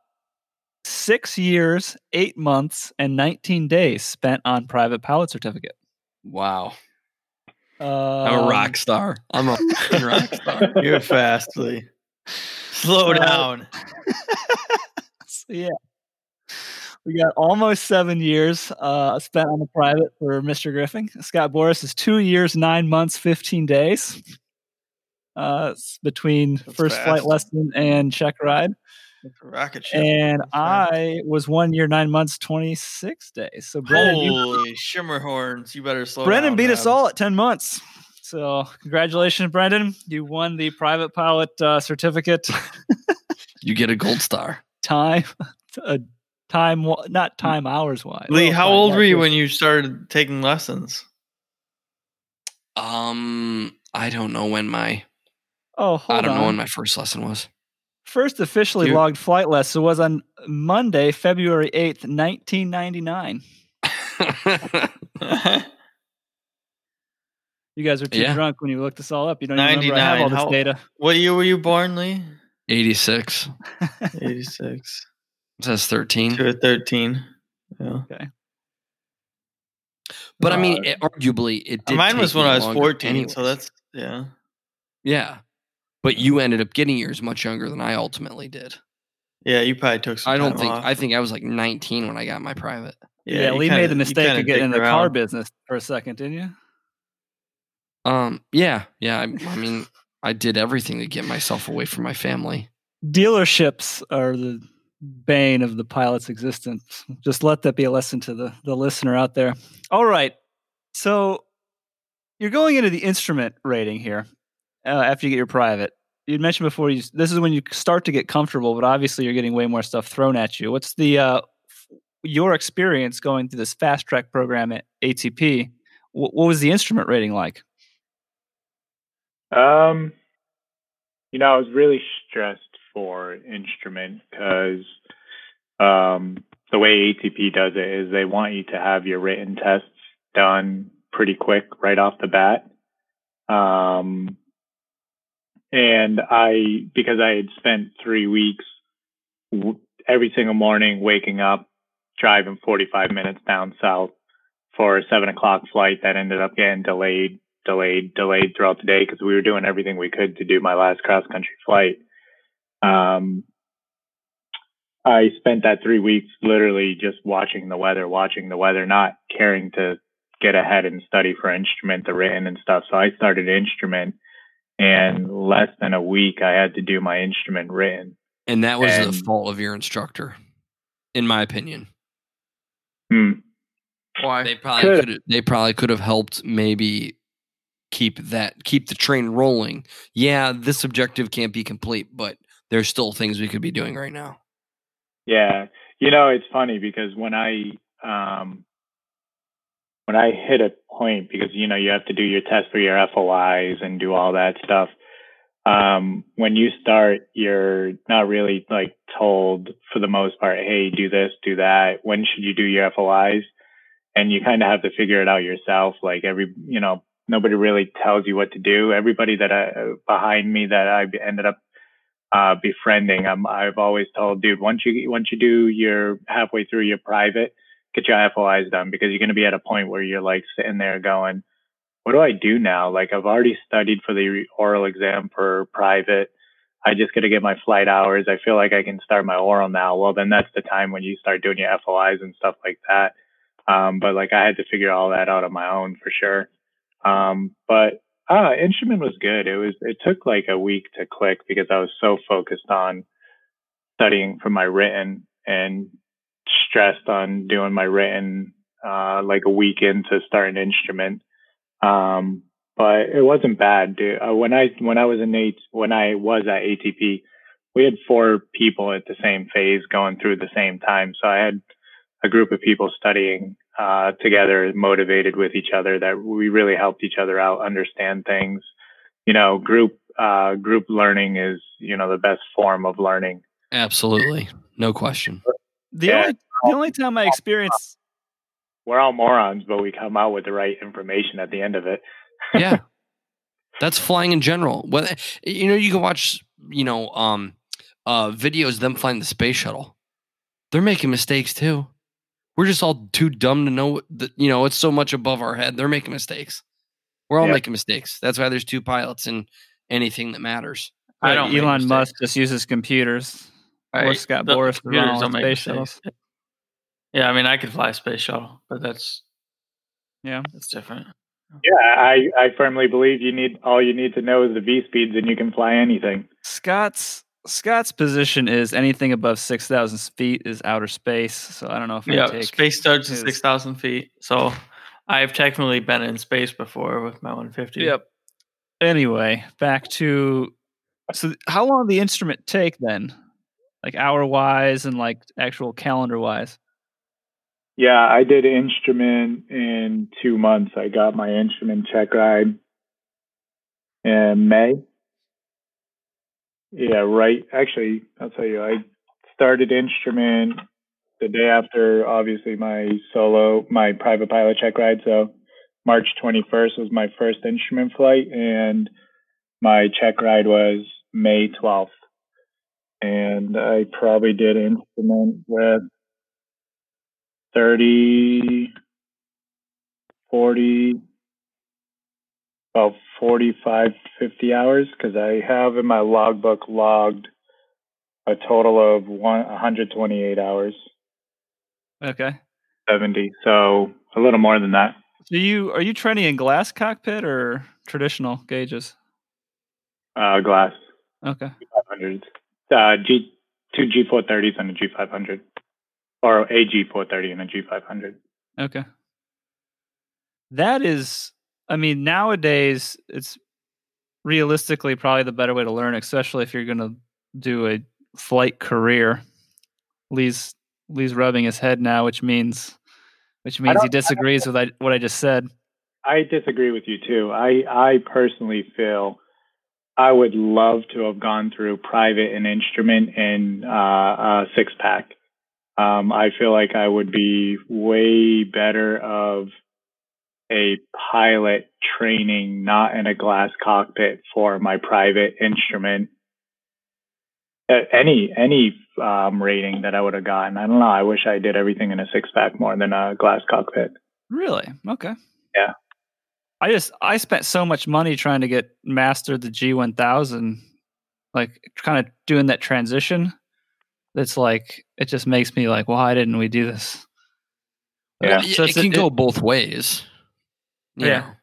six years, eight months, and 19 days spent on private pilot certificate. Wow. Um, I'm a rock star. I'm a [LAUGHS] rock star. You're fast, Lee. Slow down. [LAUGHS] so, yeah. We got almost seven years uh, spent on the private for Mr. Griffin. Scott Boris is two years, nine months, 15 days uh, between That's first fast. flight lesson and check ride. Rocket ship. And I was one year, nine months, 26 days. So, Brendan, Holy you, shimmer horns. You better slow Brendan down, beat man. us all at 10 months. So, congratulations, Brendan. You won the private pilot uh, certificate. [LAUGHS] you get a gold star. Time, uh, time, not time hours wise. Lee, oh, how old were you when you started taking lessons? Um, I don't know when my Oh, hold on. I don't on. know when my first lesson was. First officially logged flight lesson was on Monday, February 8th, 1999. [LAUGHS] you guys were too yeah. drunk when you looked this all up. You don't even remember I have all this How, data. What year were you born, Lee? 86. 86. It says 13. To 13. Yeah. Okay. But uh, I mean, it, arguably, it did. Mine was when I was 14, anyways. so that's, yeah. Yeah. But you ended up getting yours much younger than I ultimately did. Yeah, you probably took some. I don't think. Off. I think I was like 19 when I got my private. Yeah, yeah Lee kinda, made the mistake of getting in the car business for a second, didn't you? Um. Yeah. Yeah. I, I mean, I did everything to get myself away from my family. Dealerships are the bane of the pilot's existence. Just let that be a lesson to the the listener out there. All right. So you're going into the instrument rating here, uh, after you get your private. You mentioned before you this is when you start to get comfortable, but obviously you're getting way more stuff thrown at you. What's the uh, your experience going through this fast track program at ATP? what was the instrument rating like? Um, you know, I was really stressed for instrument because um, the way ATP does it is they want you to have your written tests done pretty quick right off the bat. Um, and I, because I had spent three weeks every single morning waking up, driving 45 minutes down south for a seven o'clock flight that ended up getting delayed, delayed, delayed throughout the day because we were doing everything we could to do my last cross country flight. Um, I spent that three weeks literally just watching the weather, watching the weather, not caring to get ahead and study for instrument, the written and stuff. So I started instrument and less than a week I had to do my instrument written. And that was And- the fault of your instructor, in my opinion. Hmm. Why? They probably Could- could they probably could have helped maybe keep that keep the train rolling. Yeah, this objective can't be complete, but there's still things we could be doing right now. Yeah. You know, it's funny because when I um when I hit a point because you know you have to do your test for your FOIs and do all that stuff. Um when you start you're not really like told for the most part, hey, do this, do that. When should you do your FOIs? And you kind of have to figure it out yourself. Like every, you know, nobody really tells you what to do. Everybody that I, behind me that I ended up uh, befriending. I'm, I've always told, dude, once you once you do your halfway through your private, get your FOIs done because you're going to be at a point where you're like sitting there going, what do I do now? Like I've already studied for the oral exam for private. I just got to get my flight hours. I feel like I can start my oral now. Well, then that's the time when you start doing your FOIs and stuff like that. Um, but like I had to figure all that out on my own for sure. Um, but Ah, instrument was good. It was it took like a week to click because I was so focused on studying for my written and stressed on doing my written uh like a week into starting an instrument. Um but it wasn't bad, dude. Uh, when I when I was in eight when I was at ATP, we had four people at the same phase going through the same time. So I had a group of people studying uh, together, motivated with each other, that we really helped each other out, understand things. You know, group uh, group learning is you know the best form of learning. Absolutely. No question. The Yeah. only the only time I experienced We're all morons, but we come out with the right information at the end of it. Yeah. [LAUGHS] That's flying in general. Whether you know, you can watch, you know, um uh videos of them flying the space shuttle. They're making mistakes too. We're just all too dumb to know that you know, it's so much above our head. They're making mistakes. We're all Yeah. making mistakes. That's why there's two pilots in anything that matters. I don't Elon. Musk just uses computers. Or Scott The Boris to computers don't the make space shuttles. Yeah, I mean, I could fly a space shuttle, but that's Yeah. that's different. Yeah, I I firmly believe you need all you need to know is the V speeds, and you can fly anything. Scott's Scott's position is anything above six thousand feet is outer space. So I don't know if I Yeah, take space starts at six thousand feet, so I've technically been in space before with my 150. Yep. Anyway, back to so how long did the instrument take then? Like hour wise and like actual calendar wise. Yeah, I did instrument in two months. I got my instrument check ride in May. Yeah, right. Actually, I'll tell you, I started instrument the day after, obviously, my solo, my private pilot check ride. So March 21st was my first instrument flight, and my check ride was May 12th. And I probably did instrument with 30, 40, about 45, 50 hours because I have in my logbook logged a total of one, 128 hours, Okay. 70. So a little more than that. So you are you training in glass cockpit or traditional gauges? Uh, glass Okay. 500s, uh, G, two G430s and a G500, or a G430 and a G500. Okay. That is, I mean, nowadays it's realistically probably the better way to learn, especially if you're going to do a flight career. Lee's Lee's rubbing his head now, which means which means he don't- I disagrees with I, what I just said. I disagree with you too. I I personally feel I would love to have gone through private and instrument and uh, a six pack. um, I feel like I would be way better of a pilot training not in a glass cockpit for my private instrument. Any any um, rating that I would have gotten, I don't know. I wish I did everything in a six pack more than a glass cockpit. Really? Okay. Yeah. I just I spent so much money trying to get mastered the G1000 like kind of doing that transition. It's like it just makes me like why didn't we do this? Yeah. It, So it it's- can it- go both ways. you Yeah.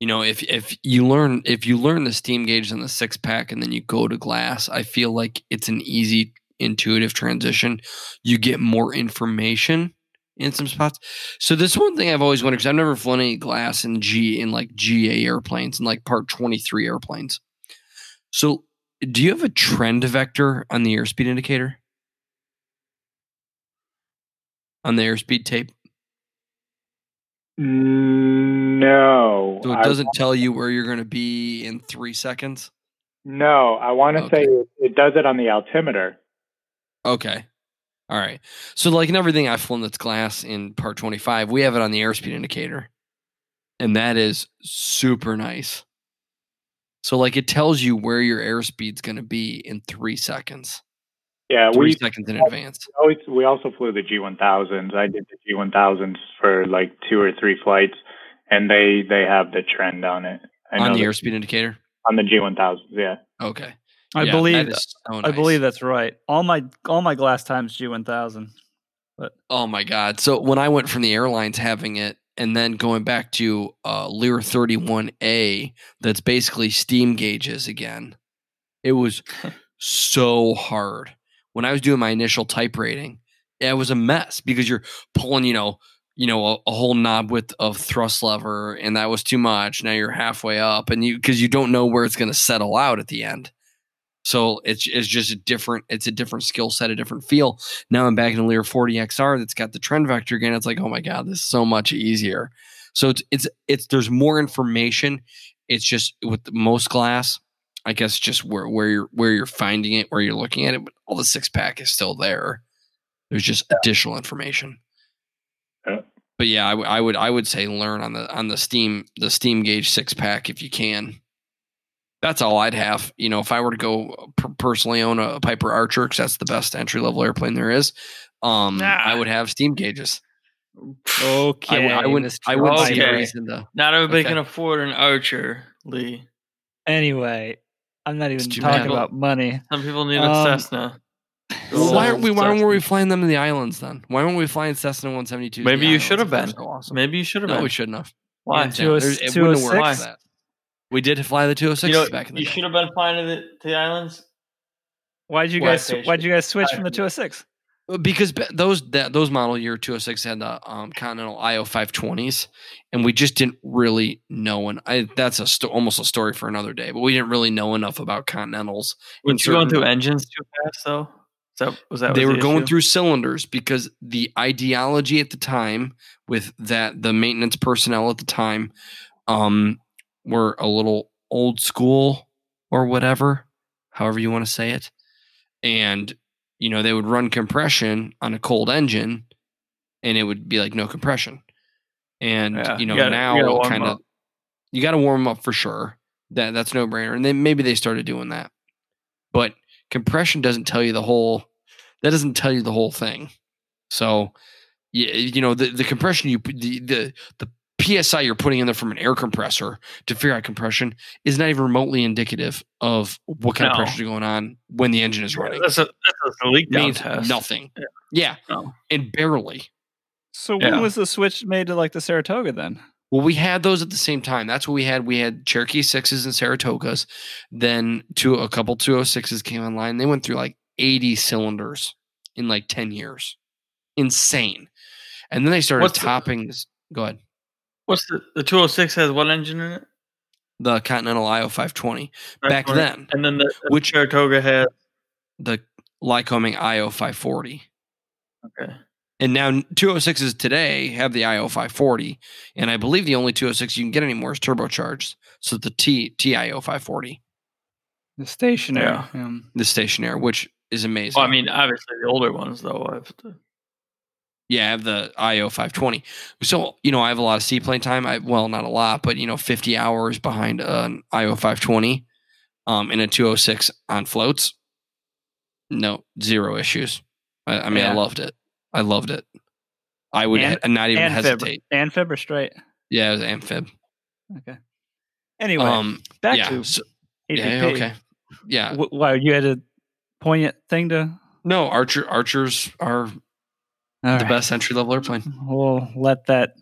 You know, if if you learn if you learn the steam gauge and the six pack and then you go to glass, I feel like it's an easy intuitive transition. You get more information in some spots. So this one thing I've always wondered because I've never flown any glass in G in like GA airplanes and like part twenty three airplanes. So do you have a trend vector on the airspeed indicator? On the airspeed tape? No, So it doesn't tell you where you're going to be in three seconds. no, I want to Okay. say it, it does it on the altimeter. Okay. All right. So like in everything I've flown that's glass in part 25, we have it on the airspeed indicator. And that is super nice. So like it tells you where your airspeed's going to be in 3 seconds. Yeah, 3 we seconds in advance. we also flew the G1000s. I did the G1000s for like two or three flights, and they they have the trend on it. I On the airspeed indicator? on the G1000s. Yeah. Okay. I Yeah, believe so I believe that's right. All my all my glass times G1000. But Oh my god! So when I went from the airlines having it, and then going back to uh, Lear 31A, that's basically steam gauges again. It was [LAUGHS] so hard. When I was doing my initial type rating, it was a mess because you're pulling, you know, you know, a, a whole knob width of thrust lever, and that was too much. Now you're halfway up, and you because you don't know where it's going to settle out at the end. So it's it's just a different it's a different skill set, a different feel. Now I'm back in the Lear 40 XR that's got the trend vector again. It's like, oh my god, this is so much easier. So it's it's it's there's more information. It's just with the most glass, I guess just where where you're where you're finding it, where you're looking at it, but all the six pack is still there. There's just additional information. Yeah. But yeah, I, w- I would I would say learn on the on the steam the steam gauge six pack if you can. That's all I'd have. You know, if I were to go per- personally own a Piper Archer, because that's the best entry level airplane there is, um, Nah. I would have steam gauges. Okay. I, w- I wouldn't. I wouldn't see a Okay. reason to. Not everybody Okay. can afford an Archer, Lee. Anyway, I'm not even talking bad. about money. Some people need a Um, Cessna. Well, why aren't we? Why aren't we flying them in the islands then? Why aren't we flying Cessna 172? Maybe you should have been. So awesome. Maybe you should have No, been. we shouldn't have. Why? Hands down. There's- It wouldn't have worked 206? for that. We did fly the 206 You know, back in the you day. should have been flying to the, to the islands. Why'd you guys patient? why'd you guys switch from the 206? because those that those model year 206 had the um, Continental IO 520s, and we just didn't really know. And I that's a sto- almost a story for another day. But we didn't really know enough about Continentals. Were in you going through engines too fast though? Is that, was that they was were the going issue? through cylinders because the ideology at the time with that the maintenance personnel at the time um were a little old school or whatever however you want to say it. And you know they would run compression on a cold engine and it would be like no compression. And Yeah, you know you gotta- now kind of you got to warm 'em up for sure. That that's no brainer. And then maybe they started doing that. But compression doesn't tell you the whole that doesn't tell you the whole thing. So you, you know the, the compression you the, the the psi you're putting in there from an air compressor to figure out compression is not even remotely indicative of what kind of No. pressure is going on when the engine is running That's a, that's a leak down test. nothing Yeah. yeah No. and barely So Yeah. when was the switch made to like the Saratoga then? Well, we had those at the same time. That's what we had. We had Cherokee sixes and Saratogas. Then two, a couple two oh sixes came online. They went through like eighty cylinders in like ten years. Insane. And then they started What's the- topping. this, go ahead. What's the the 206 has what engine in it? The Continental IO five twenty back then. And then the, the Which- Saratoga has The Lycoming IO five forty. okay. And now 206s today have the IO 540. And I believe the only 206 you can get anymore is turbocharged. So the T TIO 540. The Stationair. Yeah. Um, the Stationair, which is amazing. Well, I mean, obviously the older ones though. I have to, Yeah, I have the IO 520. So, you know, I have a lot of seaplane time. I well, not a lot, but you know, 50 hours behind an IO 520 um in a 206 on floats. No, zero issues. I, I mean, I loved it. I loved it. I would And- not even hesitate. amphib or straight. Yeah, it was amphib. Okay. Anyway, um back yeah, to so- yeah, okay. Yeah. Wh- Why you had a poignant thing to? No, Archer Archers are All the right. best entry level airplane. We'll let that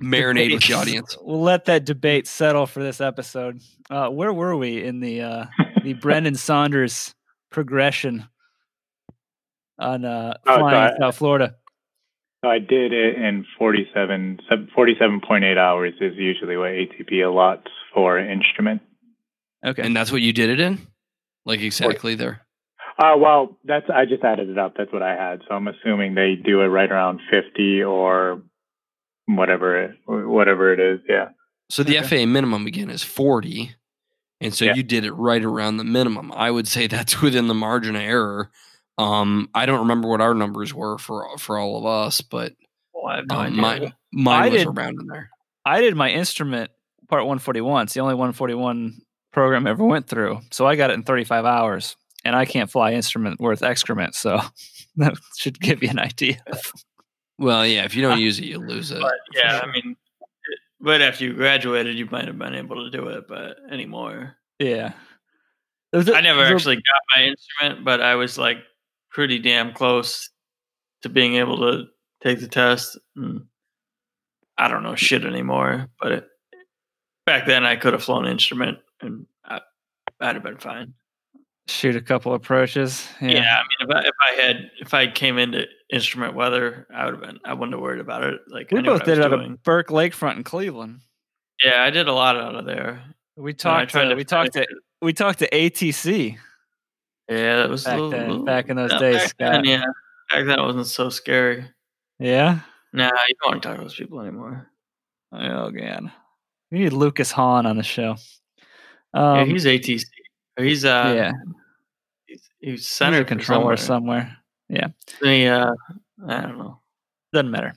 Marinate with the audience. We'll let that debate settle for this episode. Uh, where were we in the uh, the [LAUGHS] Brendan Saunders progression on uh, Oh, so flying I- South Florida? So I did it in 47, 47.8 hours is usually what ATP allots for instrument. Okay, And that's what you did it in? Like exactly there. Uh, well, that's I just added it up. That's what I had. So I'm assuming they do it right around 50 or whatever it, whatever it is. Yeah. So the Okay. FAA minimum again is 40. And so Yeah. you did it right around the minimum. I would say [LAUGHS] that's within the margin of error. Um, I don't remember what our numbers were for for all of us, but well, I have no um, idea. mine, mine I was did- around in there. I did my instrument part 141. It's the only 141 program I ever went through. So I got it in 35 hours, and I can't fly instrument worth excrement. So [LAUGHS] that should give you an idea. Well, yeah, if you don't [LAUGHS] use it, you lose it. But yeah, I mean, it- right after you graduated, you might have been able to do it, but anymore. Yeah. There's a- I never there's a- actually got my instrument, but I was like pretty damn close to being able to take the test. And I don't know shit anymore, but it, back then I could have flown instrument and I, I'd have been fine. Shoot a couple approaches. Yeah, Yeah. I mean, if I, if I had if I came into instrument weather, I would have been. I wouldn't have worried about it. Like We both did it out doing. of Burke Lakefront in Cleveland. Yeah, I did a lot out of there. We talked. To, to we talked to. We talked to ATC. Yeah, that was Back little, then- little- back in those yeah, days, then, yeah, back then it wasn't so scary. Yeah. Nah, you don't want to talk to those people anymore. Oh man, we need Lucas Hahn on the show. yeah, Um, he's ATC. Or He's uh, yeah, he's, he's he's center a controller somewhere. He, uh, I don't know. Doesn't matter.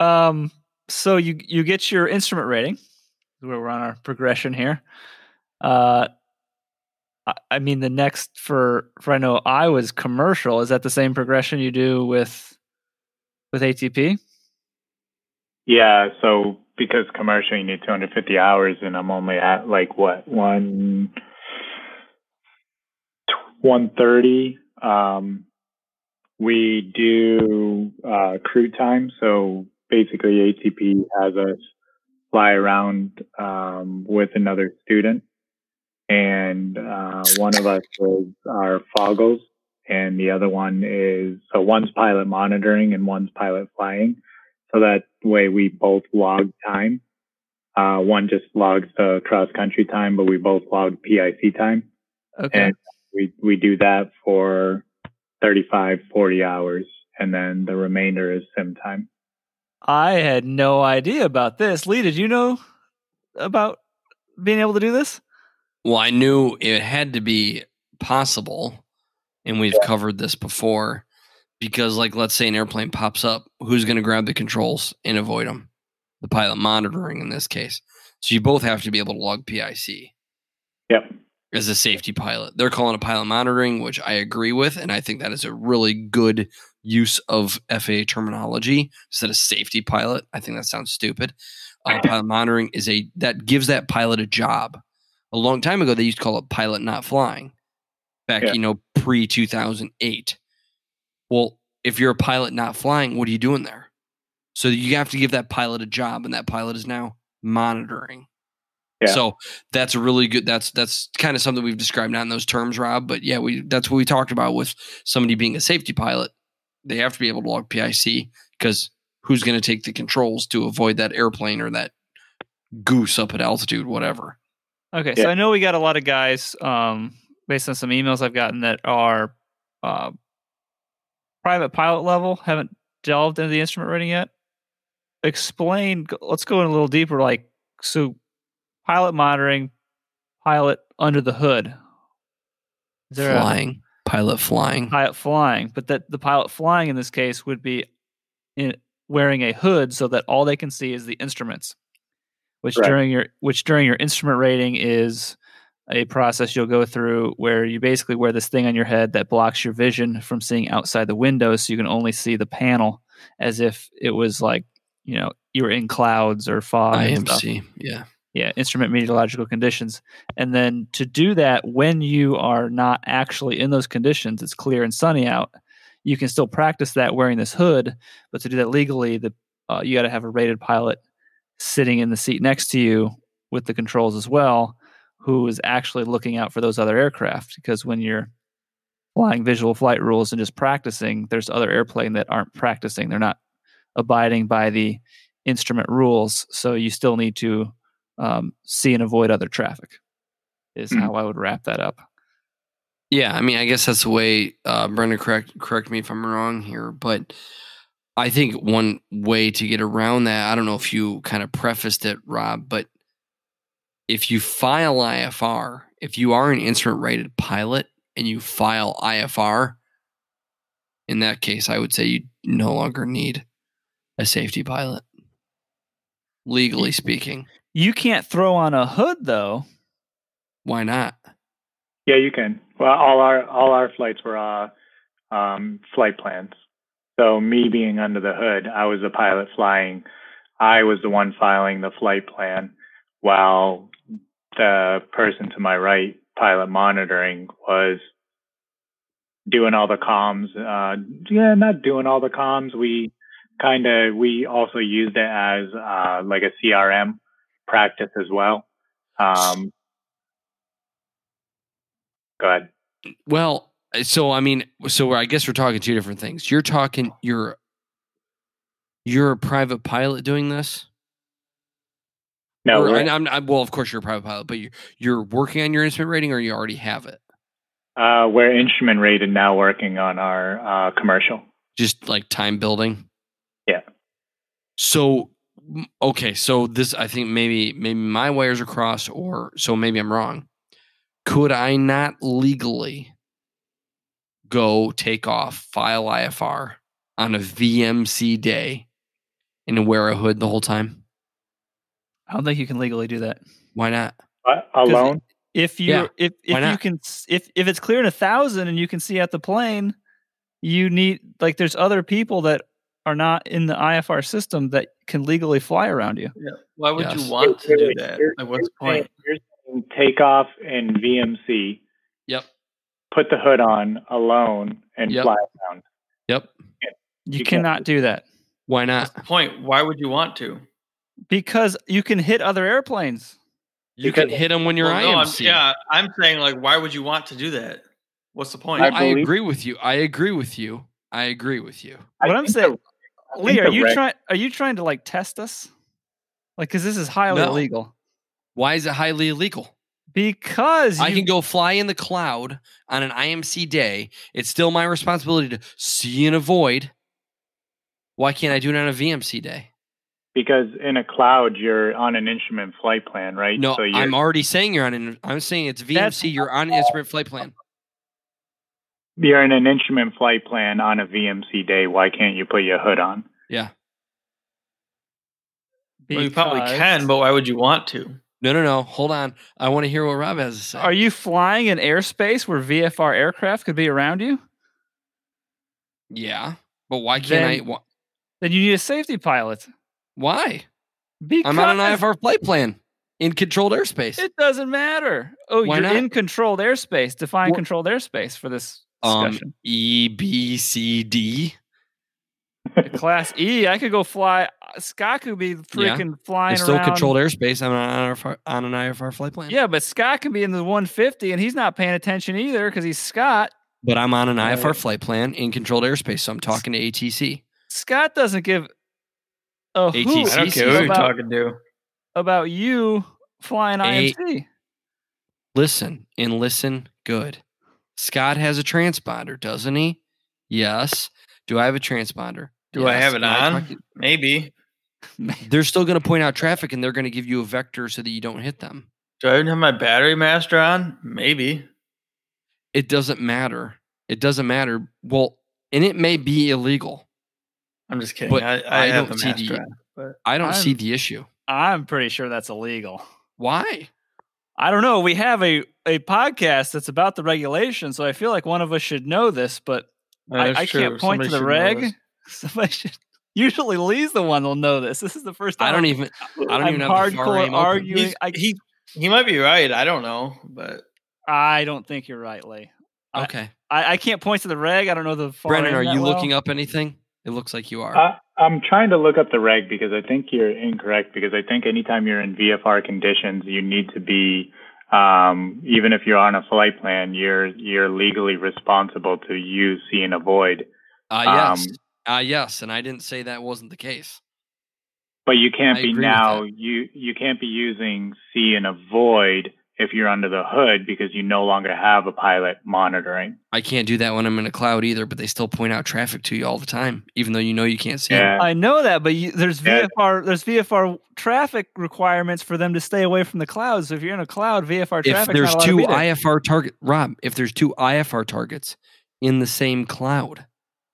Um, so you you get your instrument rating. Where we're on our progression here. Uh, I, I mean the next for for I know I was commercial. Is that the same progression you do with with ATP? Yeah. So because commercial, you need 250 hours, and I'm only at like what one 130. Um, we do uh, crew time, so basically ATP has us fly around um, with another student, and uh, one of us is our foggles, and the other one is so one's pilot monitoring and one's pilot flying. So that way we both log time. Uh, one just logs the cross country time, but we both log PIC time. Okay. And we, we do that for 35, 40 hours. And then the remainder is sim time. I had no idea about this. Lee, did you know about being able to do this? Well, I knew it had to be possible, and we've covered this before. Because, like, let's say an airplane pops up, who's going to grab the controls and avoid them? The pilot monitoring in this case. So you both have to be able to log PIC Yep. As a safety pilot. They're calling it pilot monitoring, which I agree with, and I think that is a really good use of FAA terminology instead of safety pilot. I think that sounds stupid. Uh, [LAUGHS] pilot monitoring is a that gives that pilot a job. A long time ago, they used to call it pilot not flying. Back, Yeah. you know, pre two thousand eight. Well, if you're a pilot not flying, what are you doing there? So you have to give that pilot a job, and that pilot is now monitoring. Yeah. So that's a really good. That's that's kind of something we've described not in those terms, Rob. But yeah, we that's what we talked about with somebody being a safety pilot. They have to be able to log PIC because who's going to take the controls to avoid that airplane or that goose up at altitude, whatever. Okay, Yeah. so I know we got a lot of guys, um, based on some emails I've gotten that are uh, private pilot level, haven't delved into the instrument rating yet. Explain. Let's go in a little deeper. Like, so pilot monitoring, pilot under the hood. Is there a Flying. Pilot flying. pilot flying? But that the pilot flying in this case would be in, wearing a hood so that all they can see is the instruments, which Correct. during your which during your instrument rating is a process you'll go through where you basically wear this thing on your head that blocks your vision from seeing outside the window so you can only see the panel as if it was like you know you were in clouds or fog and stuff IMC. Yeah. Yeah instrument meteorological conditions. And then to do that when you are not actually in those conditions it's clear and sunny out you can still practice that wearing this hood but to do that legally the uh, you got to have a rated pilot sitting in the seat next to you with the controls as well who is actually looking out for those other aircraft because when you're flying visual flight rules and just practicing there's other airplane that aren't practicing. They're not abiding by the instrument rules so you still need to um, see and avoid other traffic is Mhm. how i would wrap that up Yeah, I mean, I guess that's the way. Uh, Brendan, correct correct me if I'm wrong here, but I think one way to get around that, I don't know if you kind of prefaced it, Rob, but if you file IFR, if you are an instrument rated pilot and you file IFR, in that case, I would say you no longer need a safety pilot, legally speaking. You can't throw on a hood though Why not? Yeah, you can. Well, all our all our flights were uh, um, flight plans. So me being under the hood, I was the pilot flying. I was the one filing the flight plan, while the person to my right, pilot monitoring, was doing all the comms. Uh, yeah, not doing all the comms. We kind of we also used it as uh, like a CRM practice as well. Um, go ahead. Well, so I mean, so I guess we're talking two different things. You're talking you're you're a private pilot doing this. No, Or- I'm, I'm well, of course you're a private pilot, but you're you're working on your instrument rating, or you already have it. Uh, we're instrument rated now, working on our uh, commercial. Just like time building. Yeah. So okay, so this I think maybe maybe my wires are crossed, or so maybe I'm wrong. Could I not legally go take off, file IFR on a VMC day, and wear a hood the whole time? i don't think you can legally do that Why not? Uh, alone? if you Yeah, if if why you not? can if if it's clear in a thousand and you can see out the plane you need like there's other people that are not in the ifr system that can legally fly around you Yeah. Why would Yes. you want to do that? you're- Like, what's the you're saying- point? You're saying take off in VMC, Yep. put the hood on alone, and Yep. fly around. Yep. you, You cannot do that Why What's not? the point? Why would you want to? because you can hit other airplanes You can Because- hit them when you're Well, no, I'm, yeah, I'm saying like, why would you want to do that? What's the point? I I agree with you. I agree with you. I agree with you. What i'm saying the- I lee are you trying are you trying to like test us like because this is highly No. illegal Why is it highly illegal? because I you- can go fly in the cloud on an IMC day. It's still my responsibility to see and avoid. Why can't I do it on a VMC day? because in a cloud you're on an instrument flight plan, right? No, so you're, I'm already saying you're on an. I'm saying it's VMC. You're on an instrument flight plan. You're in an instrument flight plan on a VMC day. Why can't you put your hood on? Yeah. well, you probably can, but why would you want to? No, no, no. Hold on. I want to hear what Rob has to say. Are you flying in airspace where VFR aircraft could be around you? yeah, but why can't I? Then- wh- Then you need a safety pilot. Why? Because I'm on an IFR flight plan in controlled airspace. It doesn't matter. Oh, Why you're not? in controlled airspace. Define Wha- controlled airspace for this Um. E, B, C, D. Class E, I could go fly. Scott could be freaking flying It's still around. controlled airspace. I'm on an IFR, on an IFR flight plan. Yeah, but Scott can be in the 150 and he's not paying attention either because he's Scott. But I'm on an Right. IFR flight plan in controlled airspace, so I'm talking to ATC. Scott doesn't give a ATC I don't care who you're about, talking to. about you flying A- IMC. Listen and listen good. Scott has a transponder, doesn't he? Yes. Do I have a transponder? Do I have it on? talking- Maybe. [LAUGHS] They're still going to point out traffic and they're going to give you a vector so that you don't hit them. Do I even have my battery master on? Maybe. it doesn't matter. It doesn't matter. Well, and it may be illegal. I'm just kidding. But I, I, I don't see the- but I don't see the issue. I'm pretty sure that's illegal. Why? I don't know. We have a, a podcast that's about the regulation, so I feel like one of us should know this, but No, I, I can't point to the reg. [LAUGHS] Somebody should. Usually, Lee's the one that'll know this. This is the first time I don't I'm- even. I don't I'm even have hardcore aim arguing. I, he he might be right. I don't know, but I don't think you're right, Lee. Okay, I, I can't point to the reg. I don't know the. Far Brendan, are you well. looking up anything? It looks like you are. Uh, I'm trying to look up the reg because I think you're incorrect. Because I think anytime you're in VFR conditions, you need to be, um, even if you're on a flight plan, you're you're legally responsible to use, see, and avoid. Uh, yes. um, uh, yes. And I didn't say that wasn't the case. But you can't I be now. You you can't be using see and avoid if you're under the hood because you no longer have a pilot monitoring. I can't do that when I'm in a cloud either, but they still point out traffic to you all the time, even though you know you can't see it. Yeah. I know that, but you, there's Yeah. VFR. There's VFR traffic requirements for them to stay away from the clouds. So if you're in a cloud, VFR If traffic. there's not allowed to two be. IFR target, Rob, if there's two IFR targets in the same cloud,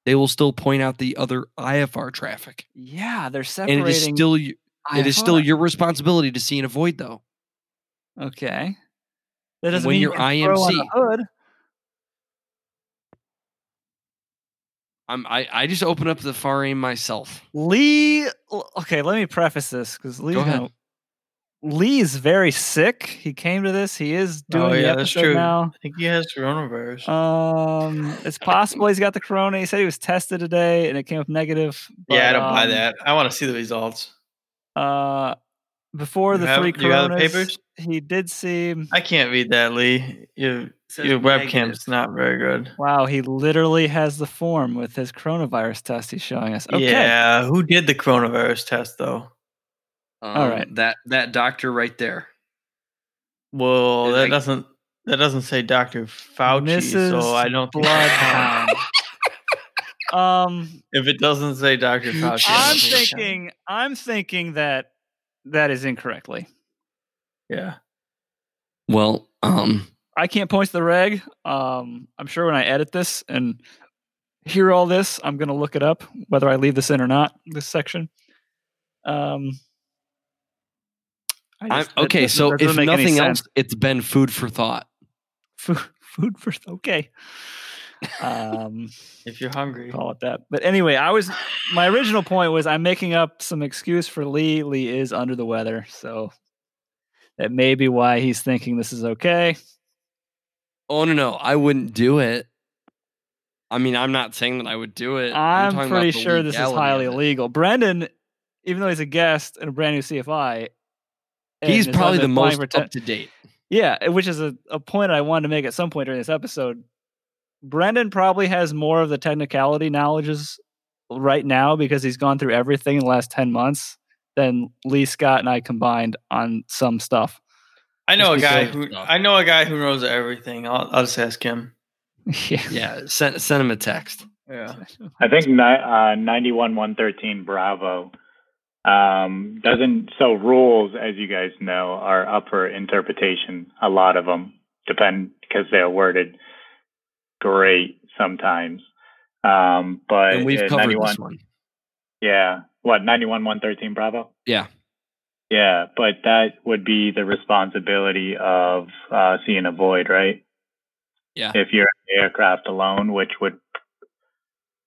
they will still point out the other IFR traffic, yeah, they're separating. and it is still it is still your responsibility to see and avoid, though. Okay. That doesn't when mean you're you can throw on IMC. the hood. I'm I, I just open up the FAR/AIM myself. Lee. Okay, let me preface this because Lee. Go ahead. Lee is very sick. He came to this. He is doing oh the yeah, that's episode true. now. I think he has coronavirus. Um, it's possible he's got the corona. He said he was tested today and it came up negative. yeah, I don't buy um, that. I want to see the results. Uh, before You the have- three you have the coronas, papers? he did seem. I can't read that, Lee. Your your webcam's not very good. Wow, he literally has the form with his coronavirus test he's showing us. Okay. Yeah, who did the coronavirus test though? Um, right. that that doctor right there. Well, that it- doesn't that doesn't say Dr. Fauci, Mrs. so I don't think Bloodhound. [LAUGHS] um, if it doesn't say Dr. Fauci, I I'm don't think it counts. thinking. I'm thinking that that is incorrectly. Yeah. Well, um, I can't point to the reg. Um, I'm sure when I edit this and hear all this, I'm going to look it up, whether I leave this in or not. This section. Um, I I'm, just- okay. doesn't- So doesn't if nothing else, it's been food for thought. food, food for okay. Um, If you're hungry. call it that. But anyway, I was my original point was I'm making up some excuse for Lee. Lee is under the weather, so that may be why he's thinking this is okay. Oh no, no, I wouldn't do it. I mean, I'm not saying that I would do it. I'm, talking about pretty the sure this is highly of illegal. Brendan, even though he's a guest in a brand new CFI, He's probably the most ten- up to date. Yeah, which is a, a point I wanted to make at some point during this episode. Brendan probably has more of the technicality knowledges right now because he's gone through everything in the last 10 months than Lee Scott and I combined on some stuff. I know a guy who stuff. I know a guy who knows everything. I'll, I'll just ask him. [LAUGHS] yeah. Yeah, send send him a text. Yeah. [LAUGHS] I think ni- uh, 91-113 Bravo um, doesn't. So rules, as you guys know, are up for interpretation. A lot of them depend because they're worded great sometimes. Um, but And we've uh, covered 91 this one. Yeah. What, 91-113 Bravo? Yeah. Yeah, but that would be the responsibility of uh, see and avoid, right? Yeah. If you're in the aircraft alone, which would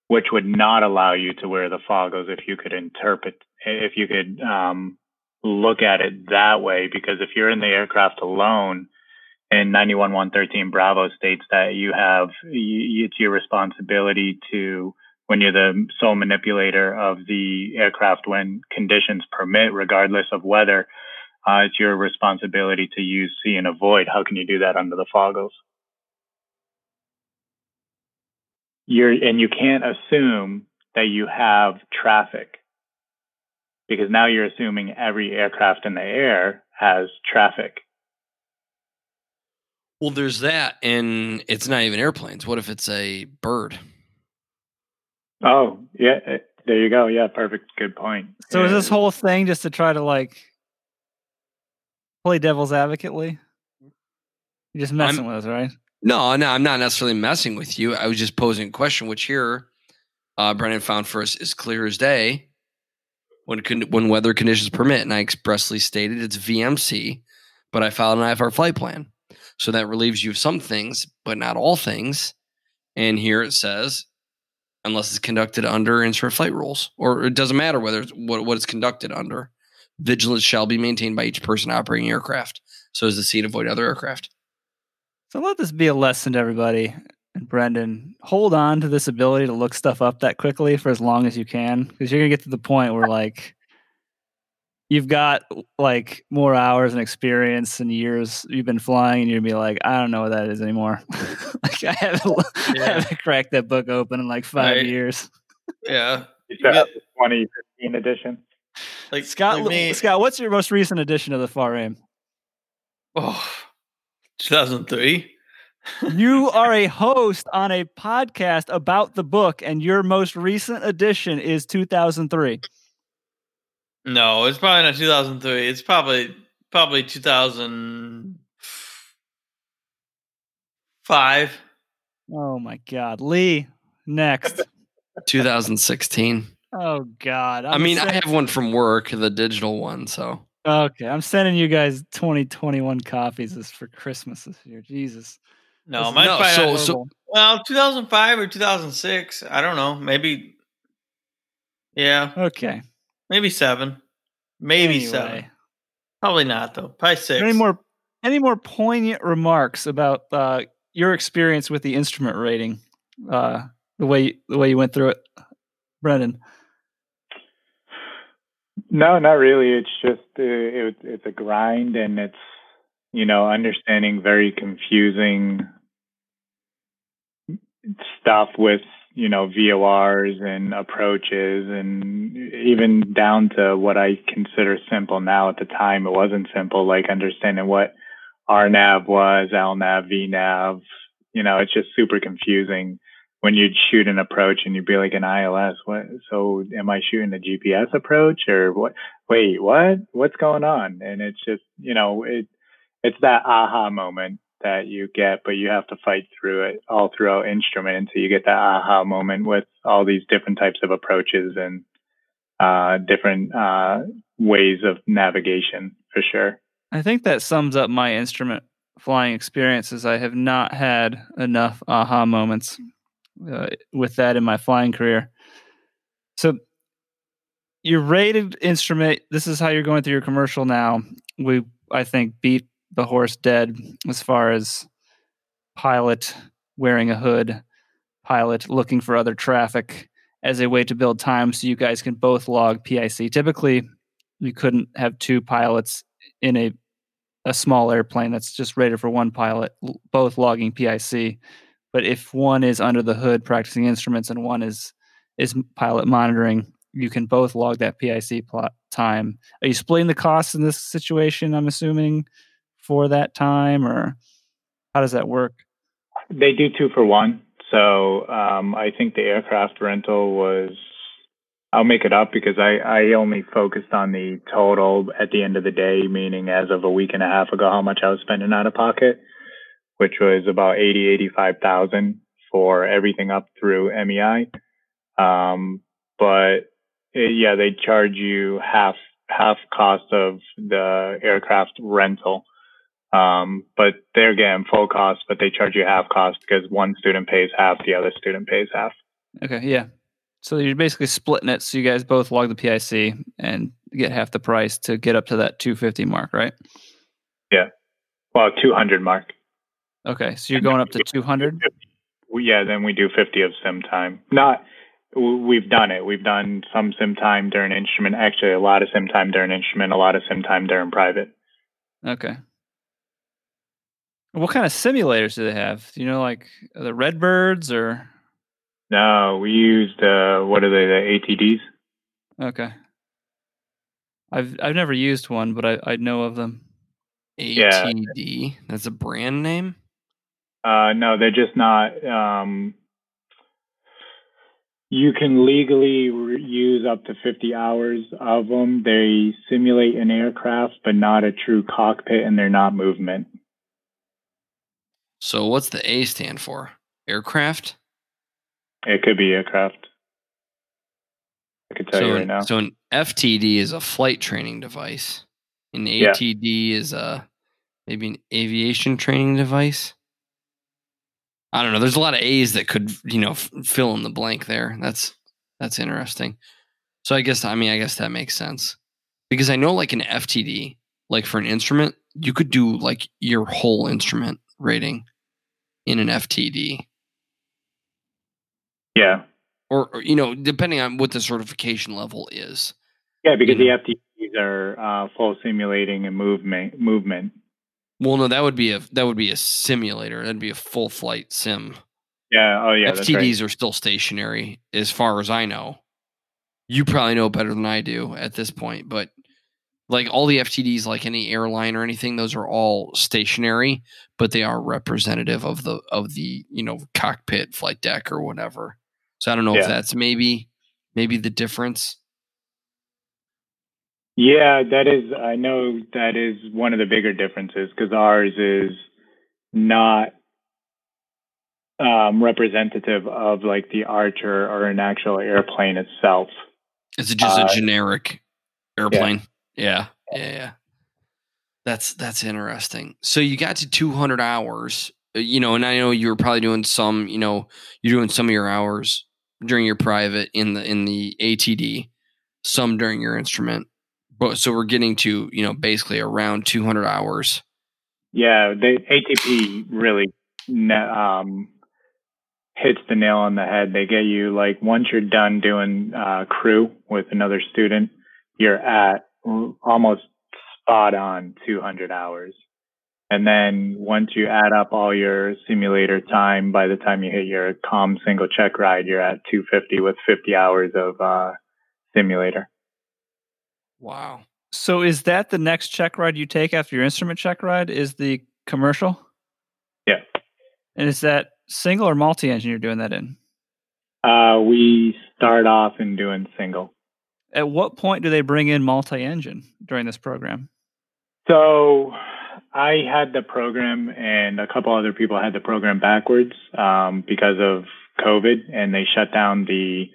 which would not allow you to wear the foggles if you could interpret if you could um, look at it that way. Because if you're in the aircraft alone, and 91113 Bravo states that you have it's your responsibility to when you're the sole manipulator of the aircraft when conditions permit, regardless of weather, uh, it's your responsibility to use see and avoid. How can you do that under the foggles? You're and you can't assume that you have traffic because now you're assuming every aircraft in the air has traffic. Well, there's that, and it's not even airplanes. What if it's a bird? Oh, yeah, eh, there you go. Yeah, perfect. Good point. So is this whole thing just to try to like play devil's advocate, Lee? You're just messing with us, right? No, no, I'm not necessarily messing with you. I was just posing a question, which here uh, Brendan found for us is clear as day. When con- when weather conditions permit, and I expressly stated it's VMC, but I filed an IFR flight plan, so that relieves you of some things, but not all things. And here it says, unless it's conducted under instrument flight rules, or it doesn't matter whether it's what, what it's conducted under. Vigilance shall be maintained by each person operating aircraft, so as to see and avoid other aircraft. So let this be a lesson to everybody. And Brendan, hold on to this ability to look stuff up that quickly for as long as you can, because you're gonna get to the point where like you've got like more hours and experience and years you've been flying, and you're gonna be like, I don't know what that is anymore. [LAUGHS] like I haven't, [LAUGHS] Yeah. I haven't cracked that book open in like five Right. years. Yeah. It's You a got- 2015 edition. Like Scott, like me- Scott, what's your most recent edition of the FAR/AIM? Oh, 2003. You [LAUGHS] are a host on a podcast about the book, and your most recent edition is 2003. No, it's probably not 2003. It's probably probably 2005. Oh my God, Lee. Next. [LAUGHS] 2016. oh God. i I'm mean, I have one from work, the digital one. So Okay, I'm sending you guys 2021 copies this for Christmas this year. Jesus. No, This is mine's no, so- so- well, 2005 or 2006. I don't know. Maybe. Yeah, okay. Maybe seven. Maybe Anyway, seven. Probably not though. Probably six. Any more any more poignant remarks about uh, your experience with the instrument rating? Uh, the way the way you went through it, Brendan. No, not really. It's just uh, it, it's a grind, and it's you know understanding very confusing stuff with you know VORs and approaches, and even down to what I consider simple now. At the time, it wasn't simple, like understanding what RNAV was, LNAV, VNAV. You know, it's just super confusing when you'd shoot an approach and you'd be like an ILS. What? So am I shooting a GPS approach or what? Wait, what? What's going on? And it's just you know it it's that aha moment that you get, but you have to fight through it all throughout instrument until you get that aha moment with all these different types of approaches and uh, different uh, ways of navigation for sure. I think that sums up my instrument flying experiences. I have not had enough aha moments uh, with that in my flying career. So, your rated instrument. This is how you're going through your commercial now. We, I think, beat the horse dead as far as pilot wearing a hood, pilot looking for other traffic as a way to build time so you guys can both log PIC. Typically, you couldn't have two pilots in a a small airplane that's just rated for one pilot, both logging PIC. But if one is under the hood practicing instruments and one is is pilot monitoring, you can both log that PIC plot time. Are you splitting the costs in this situation? I'm assuming for that time, or how does that work? They do two for one. So um, I think the aircraft rental was. I'll make it up because I, I only focused on the total at the end of the day, meaning as of a week and a half ago, how much I was spending out of pocket, which was about eighty, eighty-five thousand for everything up through MEI. Um, but eh, yeah, they charge you half half cost of the aircraft rental. Um, but they're getting full cost, but they charge you half cost because one student pays half, the other student pays half. Okay, yeah. So you're basically splitting it, so you guys both log the PIC and get half the price to get up to that 250 mark, right? Yeah. Well, 200 mark. Okay, so you're going up to 200. Yeah, then we do 50 of sim time. Not, we've done it. We've done some sim time during instrument. Actually, a lot of sim time during instrument, a lot of sim time during private. Okay. What kind of simulators do they have? Do you know, like the Redbirds or? No, we used, uh, what are they, the ATDs? Okay. I've I've never used one, but I, I know of them. Yeah. ATD. That's a brand name. Uh, no, they're just not. Um, you can legally re- use up to 50 hours of them. They simulate an aircraft, but not a true cockpit, and they're not movement. So what's the A stand for? Aircraft. It could be aircraft. I could tell so, you right now. so an FTD is a flight training device. An Yeah. ATD is a maybe an aviation training device. I don't know. There's a lot of A's that could you know f- fill in the blank there. That's that's interesting. So I guess I mean I guess that makes sense because I know like an FTD, like for an instrument, you could do like your whole instrument rating in an FTD yeah. or, or you know depending on what the certification level is. Yeah, because You the FTDs are uh, full simulating and movement. Movement. Well, no, that would be a that would be a simulator. That'd be a full flight sim. Yeah. Oh, yeah. That's right. FTDs are still stationary, as far as I know. You probably know better than I do at this point, but like all the FTDs, like any airline or anything, those are all stationary, but they are representative of the of the you know cockpit, flight deck, or whatever. So I don't know Yeah. if that's maybe maybe the difference. Yeah, that is. I know that is one of the bigger differences because ours is not um, representative of like the Archer or an actual airplane itself. Is it just Uh, a generic airplane. Yeah. Yeah, yeah, That's that's interesting. So you got to 200 hours, uh, you know, and I know you were probably doing some, you know, you're doing some of your hours during your private in the in the ATD, some during your instrument. But so we're getting to, you know, basically around 200 hours. Yeah, the ATP really um, hits the nail on the head. They get you like once you're done doing uh, crew with another student, you're at almost spot on 200 hours. And then once you add up all your simulator time, by the time you hit your com single check ride, you're at 250 with 50 hours of uh, simulator. Wow. So is that the next check ride you take after your instrument check ride? Is the commercial? Yeah. And is that single or multi engine you're doing that in? Uh, we start off in doing single. At what point do they bring in multi engine during this program? So I had the program, and a couple other people had the program backwards um, because of COVID, and they shut down the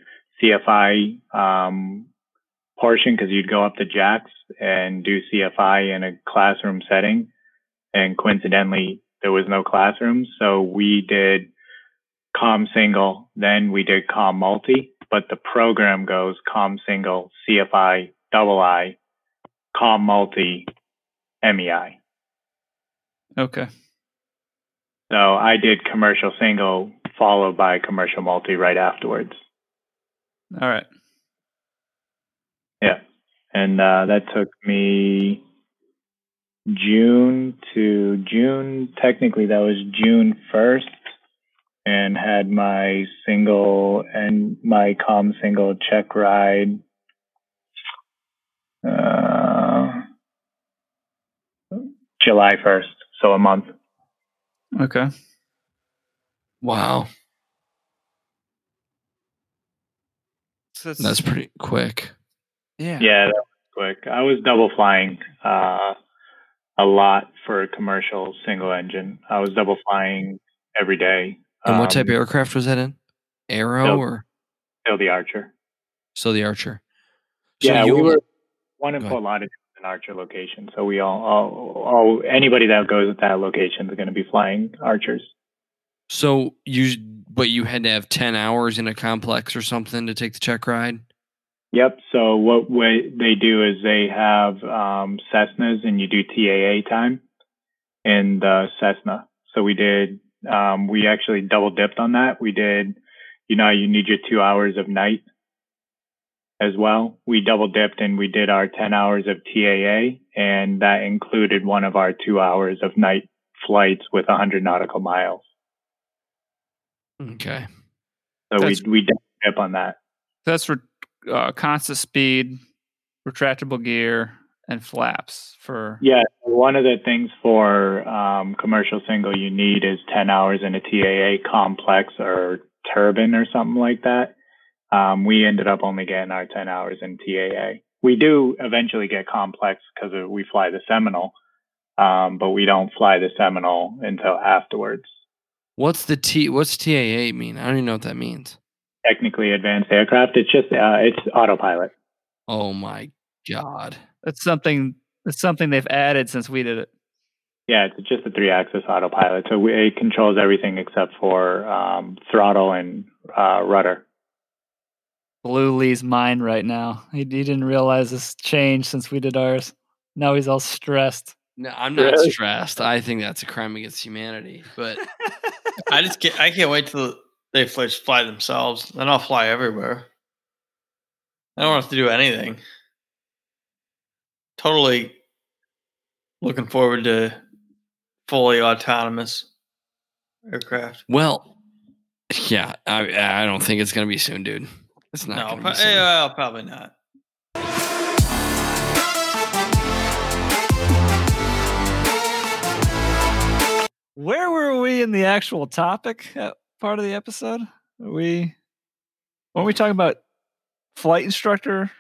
CFI um, portion because you'd go up to JAX and do CFI in a classroom setting, and coincidentally, there was no classrooms, so we did com single, then we did com multi, but the program goes com single, CFI, double I, com multi, MEI. Okay. So I did commercial single followed by commercial multi right afterwards. All right. Yeah. And uh, that took me June to June. Technically, that was June 1st. And had my single and my com single check ride. Uh, July 1st. So a month. Okay. Wow. So it's- That's pretty quick. yeah. Yeah, that was quick. I was double flying uh, a lot for a commercial single engine. I was double flying every day. And what type of Um, aircraft was that in? Arrow or Still the Archer. so the Archer? So yeah, we were- one in Fort Lauderdale, an Archer location. So we all, all, all anybody that goes at that location is going to be flying Archers. So you, but you had to have ten hours in a complex or something to take the check ride. Yep. So what way they do is they have um, Cessnas, and you do TAA time in the Cessna. So we did. Um, we actually double dipped on that. We did. You know, you need your two hours of night as well. We double dipped and we did our ten hours of TAA, and that included one of our two hours of night flights with 100 nautical miles. Okay. So That's- we we double dip on that. That's for uh, constant speed, retractable gear, and flaps for. Yeah, one of the things for um, commercial single you need is 10 hours in a TAA complex or turbine or something like that. Um, we ended up only getting our 10 hours in TAA. We do eventually get complex because we fly the Seminole, um, but we don't fly the Seminole until afterwards. What's the T? What's TAA mean? I don't even know what that means. Technically advanced aircraft. It's just uh, it's autopilot. Oh my god! That's something. That's something they've added since we did it. Yeah, it's just a three-axis autopilot, so we, it controls everything except for um, throttle and uh, rudder. Blew Lee's mind right now. He, he didn't realize this change since we did ours. Now he's all stressed. No, I'm not Really? stressed. I think that's a crime against humanity. But I just can't, I can't wait till they fly, fly themselves. Then I'll fly everywhere. I don't have to do anything. Totally looking forward to fully autonomous aircraft. well, yeah, I I don't think it's gonna be soon, dude. It's not No, gonna pro- be soon. yeah, probably not. Where were we in the actual topic uh, part of the episode? Are we weren't we talking about flight instructor?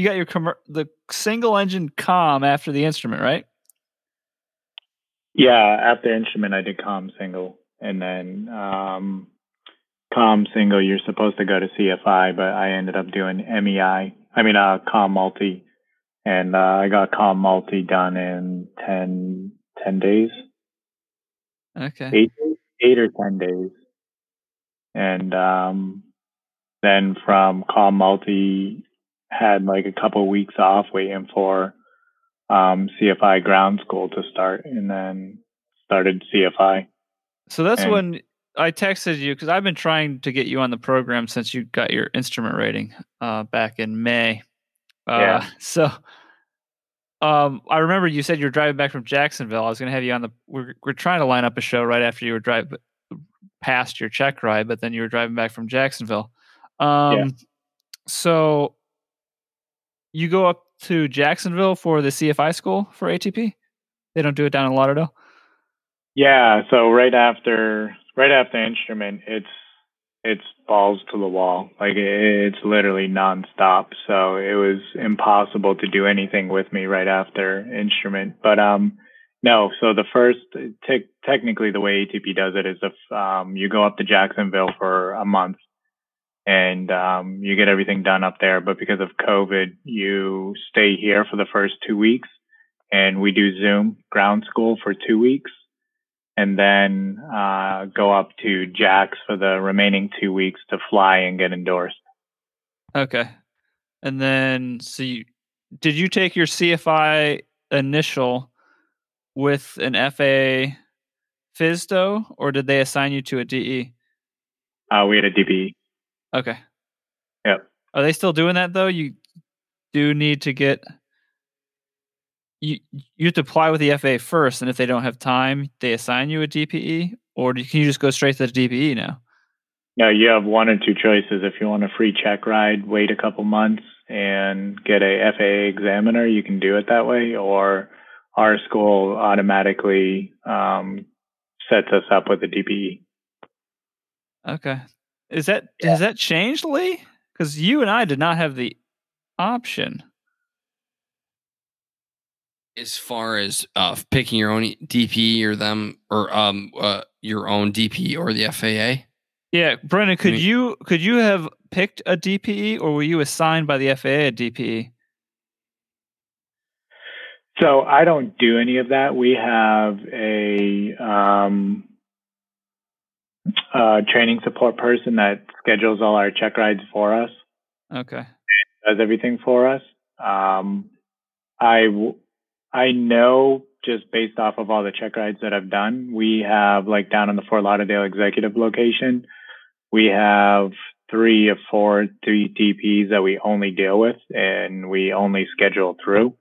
You got your commer- the single engine com after the instrument, right? Yeah, after instrument, I did com single, and then um, com single. You're supposed to go to CFI, but I ended up doing MEI. I mean, uh, com multi, and uh, I got com multi done in 10, 10 days, Okay. eight, eight or ten days, and um, then from com multi, had like a couple weeks off waiting for um, CFI ground school to start, and then started CFI. So that's And- when I texted you because I've been trying to get you on the program since you got your instrument rating uh, back in May. Uh, Yeah. [LAUGHS] So um, I remember you said you were driving back from Jacksonville. I was going to have you on the. We're, we're trying to line up a show right after you were driving past your check ride, but then you were driving back from Jacksonville. Um, So you go up to Jacksonville for the CFI school for ATP. They don't do it down in Lauderdale. Yeah, so right after right after instrument, it's it's balls to the wall. Like it's literally nonstop. So it was impossible to do anything with me right after instrument. But um, no. So the first, te- technically, the way ATP does it is if um, you go up to Jacksonville for a month and um, you get everything done up there. But because of COVID, you stay here for the first two weeks, and we do Zoom ground school for two weeks and then uh, go up to Jax for the remaining two weeks to fly and get endorsed. Okay. And then, so you did you take your CFI initial with an FAA FSDO, or did they assign you to a DE? Uh, we had a DB. Okay. Yep. Are they still doing that though? You do need to get you you have to apply with the FAA first, and if they don't have time, they assign you a DPE, or do, can you just go straight to the DPE now? No, you have one or two choices. If you want a free check ride, wait a couple months and get a FAA examiner. You can do it that way, or our school automatically um, sets us up with a DPE. Okay. Is that has that changed, Lee? Because you and I did not have the option. as far as uh, picking your own DP or them or um uh, your own DP or the FAA. Yeah, Brendan, could mean- you could you have picked a DPE or were you assigned by the FAA a DPE? So I don't do any of that. We have a um, uh, training support person that schedules all our check rides for us, Okay. does everything for us. Um, I w- I know just based off of all the check rides that I've done, we have like down in the Fort Lauderdale executive location, we have three or four three DPs that we only deal with and we only schedule through.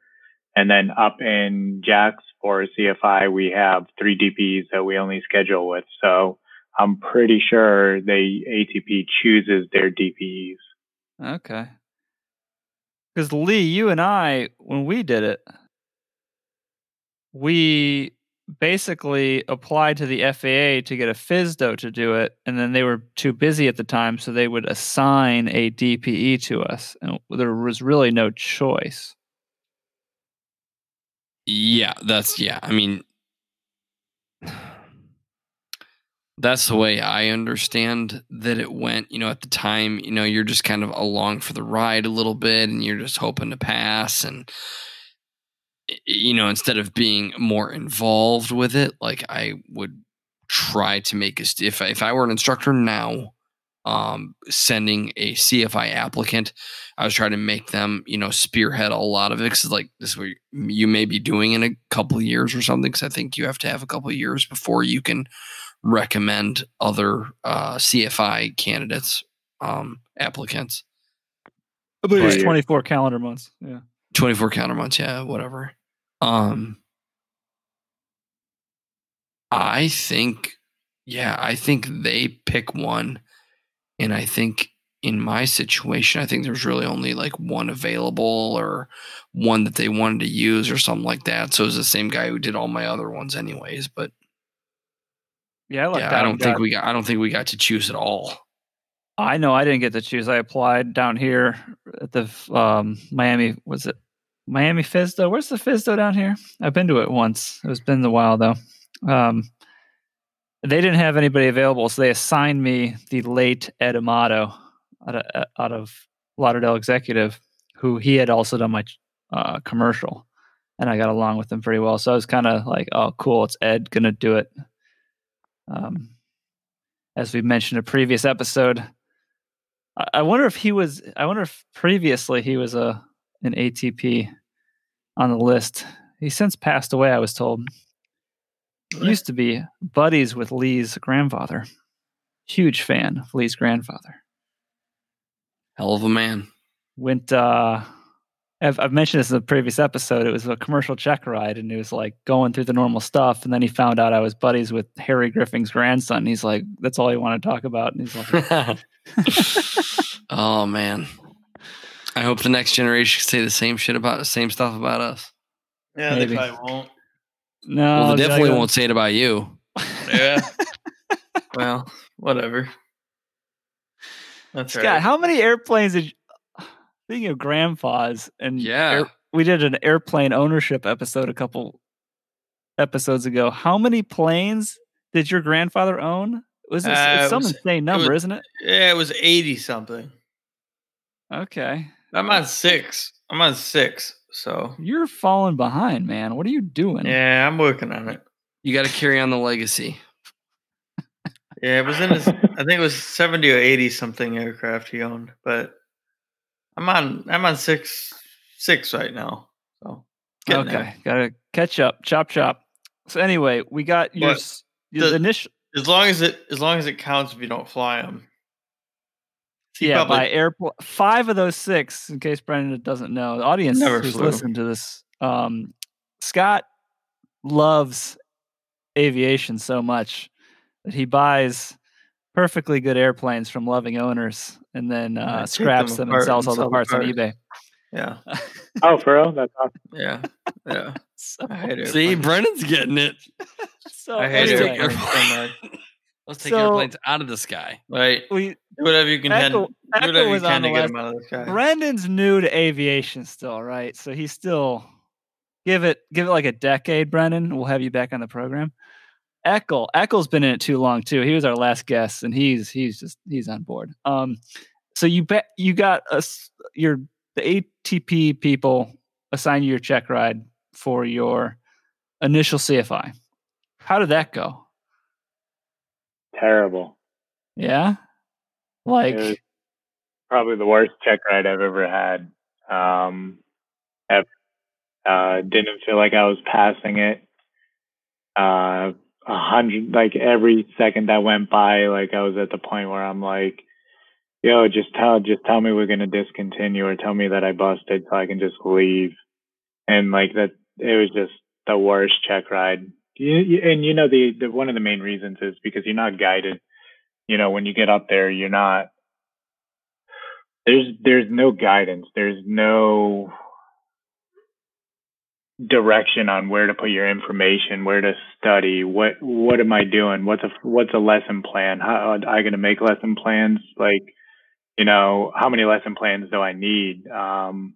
And then up in Jax for CFI, we have three DPs that we only schedule with. So I'm pretty sure they ATP chooses their DPEs. Okay. Because Lee, you and I, when we did it, we basically applied to the FAA to get a FSDO to do it, and then they were too busy at the time, so they would assign a DPE to us, and there was really no choice. Yeah, that's yeah. I mean, [SIGHS] [SIGHS] [SIGHS] that's the way I understand that it went. You know, at the time, you know, you're just kind of along for the ride a little bit, and you're just hoping to pass, and you know, instead of being more involved with it, like I would try to make a if I, if I were an instructor now, um, sending a CFI applicant, I was trying to make them, you know, spearhead a lot of it because like this is what you may be doing in a couple years or something. Because I think you have to have a couple years before you can recommend other uh, CFI candidates, um, applicants. I believe it's Right. 24 calendar months. Yeah. 24 calendar months, yeah, whatever. Um I think yeah, I think they pick one and I think in my situation, I think there's really only like one available or one that they wanted to use or something like that. So it was the same guy who did all my other ones anyways, but Yeah, I yeah, I don't think got- we got I don't think we got to choose at all. I know I didn't get to choose. I applied down here at the um, Miami. Was it Miami FSDO? Where's the FSDO down here? I've been to it once. It's been a while though. Um, they didn't have anybody available, so they assigned me the late Ed Amato out of, out of Lauderdale Executive, who he had also done my uh, commercial, and I got along with him pretty well. So I was kind of like, "Oh, cool! It's Ed gonna do it." Um, as we mentioned in a previous episode, I- I wonder if he was. I wonder if previously he was a an ATP on the list. He since passed away. I was told. He used to be buddies with Lee's grandfather. Huge fan of Lee's grandfather. Hell of a man. Went. uh I've, I've mentioned this in the previous episode. It was a commercial check ride, and it was like going through the normal stuff. And then he found out I was buddies with Harry Griffin's grandson. He's like, "That's all you want to talk about." And he's like, [LAUGHS] [LAUGHS] oh man. I hope the next generation can say the same shit about the same stuff about us. Yeah, Maybe. they probably won't. "No, well, they definitely won't say it about you. Yeah. [LAUGHS] well, whatever. That's Scott, right. how many airplanes did? You, speaking of grandpas, and Yeah. air- we did an airplane ownership episode a couple episodes ago. How many planes did your grandfather own? Was this Uh, it's it some was- insane number, was- isn't it? Yeah, it was eighty something. Okay, I'm on six. I'm on six. So you're falling behind, man. What are you doing? yeah, I'm working on it. You got to carry on the legacy. Yeah, it was in his. I think it was seventy or eighty something aircraft he owned, but I'm on. I'm on six. Six right now. So okay, there. gotta catch up. Chop chop. So anyway, we got your, your the- initial. As long as it as long as it counts if you don't fly them. yeah, by airport. Five of those six, in case Brendan doesn't know, the audience Never who's flew. listened to this, um, Scott loves aviation so much that he buys perfectly good airplanes from loving owners and then I uh, take scraps them them and apart sells and all the sell the parts on eBay. Yeah, [LAUGHS] Oh, for real? That's awesome. yeah, yeah. [LAUGHS] So, I hate See, airplanes. Brendan's getting it. [LAUGHS] so I hate anyway, airplanes so. Let's take So- airplanes out of the sky. Right. we Do whatever you can. Echo- do Echo whatever you can the to get them out of the sky. Brendan's new to aviation still, right? So he's still give it give it like a decade, Brendan. We'll have you back on the program. Eckel, Eckel's been in it too long too. He was our last guest, and he's he's just he's on board. Um, so you bet you got us your the ATP people assign you your check ride for your initial CFI. How did that go? Terrible. Yeah, like probably the worst check ride I've ever had. Um, ever. Uh, didn't feel like I was passing it. Uh, a hundred, like every second that went by, like I was at the point where I'm like, yo, just tell, just tell me we're going to discontinue or tell me that I busted so I can just leave. And like that, it was just the worst check ride. You, you, and you know, the, the, one of the main reasons is because you're not guided. You know, when you get up there, you're not, there's, there's no guidance. There's no, direction on where to put your information, where to study, what what am I doing? What's a what's a lesson plan? How am I going to make lesson plans? Like, you know, how many lesson plans do I need? Um,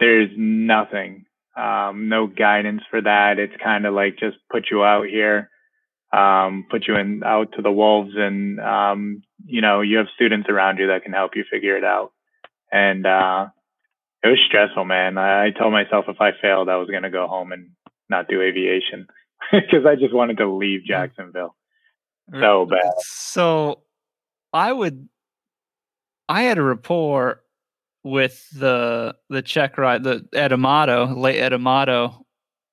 there's nothing. um, no guidance for that. It's kind of like just put you out here, um, put you in out to the wolves, and um, you know you have students around you that can help you figure it out. And uh, it was stressful, man. I, I told myself if I failed, I was gonna go home and not do aviation [LAUGHS] because I just wanted to leave Jacksonville so bad. So I would. I had a rapport with the the check ride, the Ed Amato, late Ed Amato,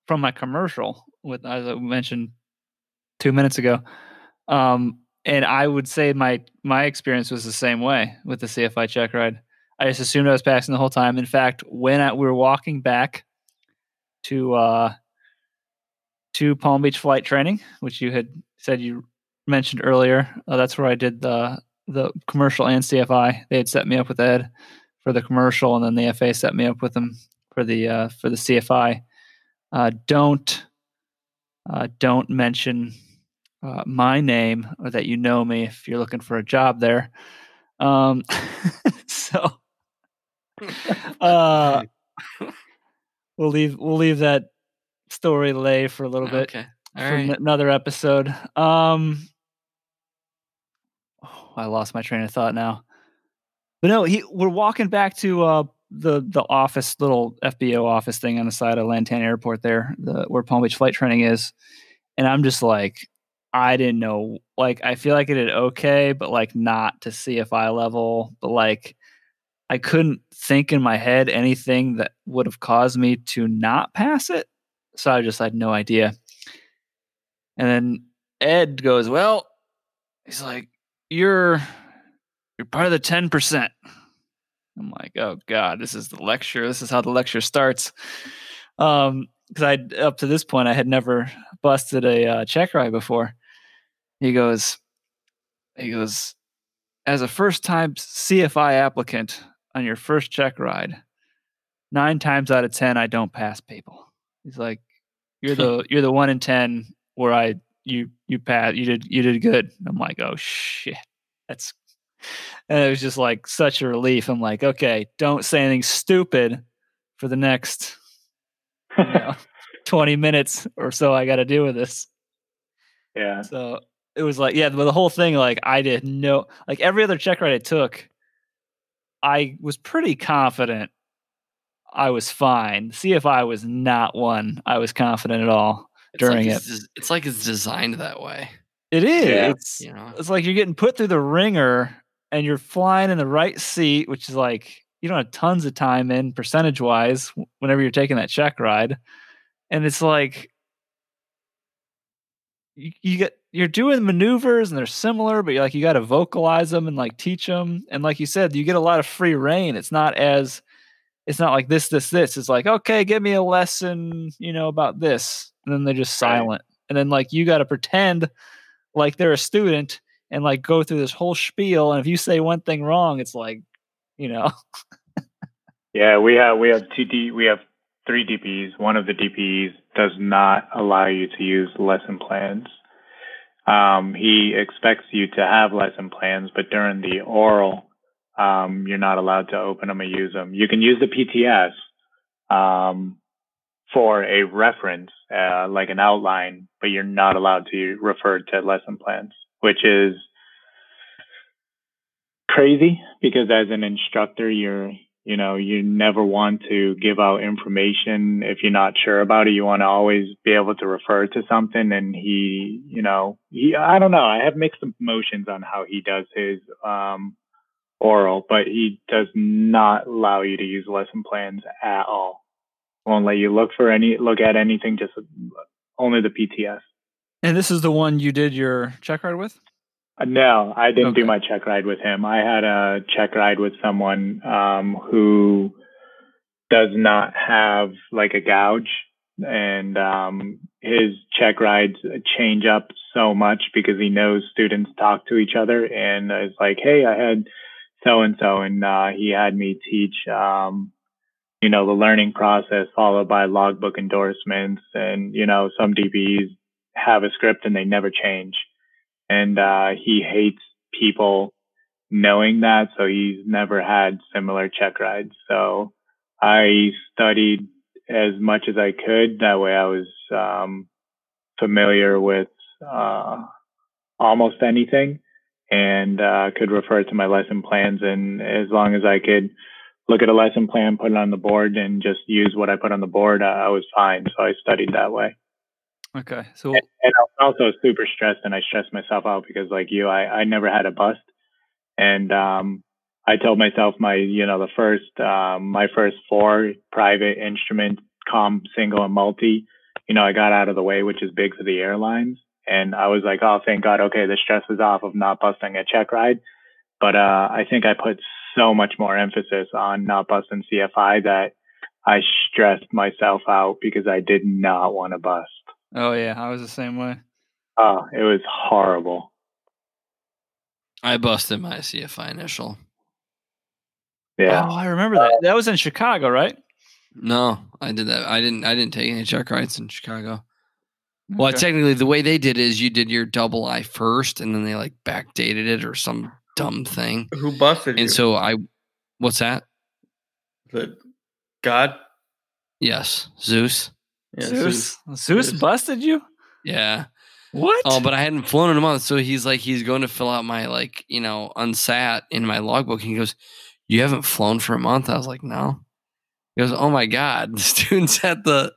from my commercial with as I mentioned two minutes ago. Um, and I would say my my experience was the same way with the CFI check ride. I just assumed I was passing the whole time. In fact, when I, we were walking back to uh, to Palm Beach flight training, which you had said you mentioned earlier, uh, that's where I did the the commercial and CFI. They had set me up with Ed for the commercial, and then the FA set me up with them for the uh, for the CFI. Uh, don't uh, don't mention uh, my name or that you know me if you're looking for a job there. Um, [LAUGHS] so [LAUGHS] uh, we'll leave we'll leave that story lay for a little bit Okay. All for right. n- another episode. Um, oh, I lost my train of thought now. But no, he we're walking back to uh the the office, little FBO office thing on the side of Lantana Airport there, the where Palm Beach flight training is, and I'm just like, I didn't know. Like, I feel like it did okay, but like not to CFI level, but like. I couldn't think in my head anything that would have caused me to not pass it. So I just had no idea. And then Ed goes, "Well, he's like, you're you're part of the ten percent." I'm like, "Oh God, this is the lecture. This is how the lecture starts." Um, because I up to this point I had never busted a uh, check ride before. He goes, he goes, as a first time CFI applicant on your first check ride, nine times out of ten I don't pass people. He's like, you're the [LAUGHS] you're the one in ten where I you you pass you did you did good. I'm like, oh shit, that's and it was just like such a relief. I'm like, okay, don't say anything stupid for the next you know, [LAUGHS] 20 minutes or so I got to deal with this. yeah. So it was like, yeah, but the whole thing, like, I did no, like every other check ride I took, I was pretty confident I was fine. CFI was not one I was confident at all It's during like it. it's, it's like it's designed that way. It is. Yeah. It's, You know. it's like you're getting put through the ringer and you're flying in the right seat, which is like you don't have tons of time in percentage wise whenever you're taking that check ride. And it's like you, you get you're doing maneuvers and they're similar, but you're like you got to vocalize them and like teach them. And like you said, you get a lot of free reign. It's not as it's not like this, this, this. It's like, okay, give me a lesson, you know, about this. And then they're just Right. silent. And then like you got to pretend like they're a student and like go through this whole spiel. And if you say one thing wrong, it's like, you know, Yeah, we have we have two D we have three DPs. One of the DPs does not allow you to use lesson plans. Um, he expects you to have lesson plans, but during the oral, um, you're not allowed to open them and use them. You can use the PTS um, for a reference, uh, like an outline, but you're not allowed to refer to lesson plans, which is crazy because as an instructor, you're you know you never want to give out information. If you're not sure about it you want to always be able to refer to something and he you know he i don't know. I have mixed emotions on how he does his um oral but he does not allow you to use lesson plans at all. Won't let you look for any look at anything just only the pts and this is the one you did your check card with. Uh, No, I didn't do my check ride with him. I had a check ride with someone um, who does not have like a gouge, and um, his check rides change up so much because he knows students talk to each other, and it's like, hey, I had so and so, and uh, he had me teach. Um, you know the learning process followed by logbook endorsements and you know some dbs have a script and they never change and uh, he hates people knowing that, so he's never had similar check rides. So I studied as much as I could. That way, I was um, familiar with uh, almost anything and uh, could refer to my lesson plans. And as long as I could look at a lesson plan, put it on the board, and just use what I put on the board, I was fine. So I studied that way. Okay. So and, and I was also super stressed, and I stressed myself out because, like you, I, I never had a bust, and um, I told myself my, you know, the first, um, my first four private instrument, com, single, and multi, you know, I got out of the way, which is big for the airlines. And I was like, oh, thank God. Okay. The stress is off of not busting a check ride. But, uh, I think I put so much more emphasis on not busting CFI that I stressed myself out because I did not want to bust. Oh yeah. I was the same way. Oh, it was horrible. I busted my CFI initial. Yeah. Oh, I remember that. That was in Chicago, right? No, I did that. I didn't. I didn't take any check rides in Chicago. Well, Okay. technically, the way they did is you did your double I first, and then they like backdated it or some dumb thing. Who busted you? And so I, what's that? the God. Yes, Zeus. Yeah, Zeus, Zeus. Zeus Zeus. busted you? Yeah. What? Oh, but I hadn't flown in a month, so he's like, he's going to fill out my like, you know, unsat in my logbook. And he goes, "You haven't flown for a month." I was like, "No." He goes, "Oh my god, [LAUGHS] the students at the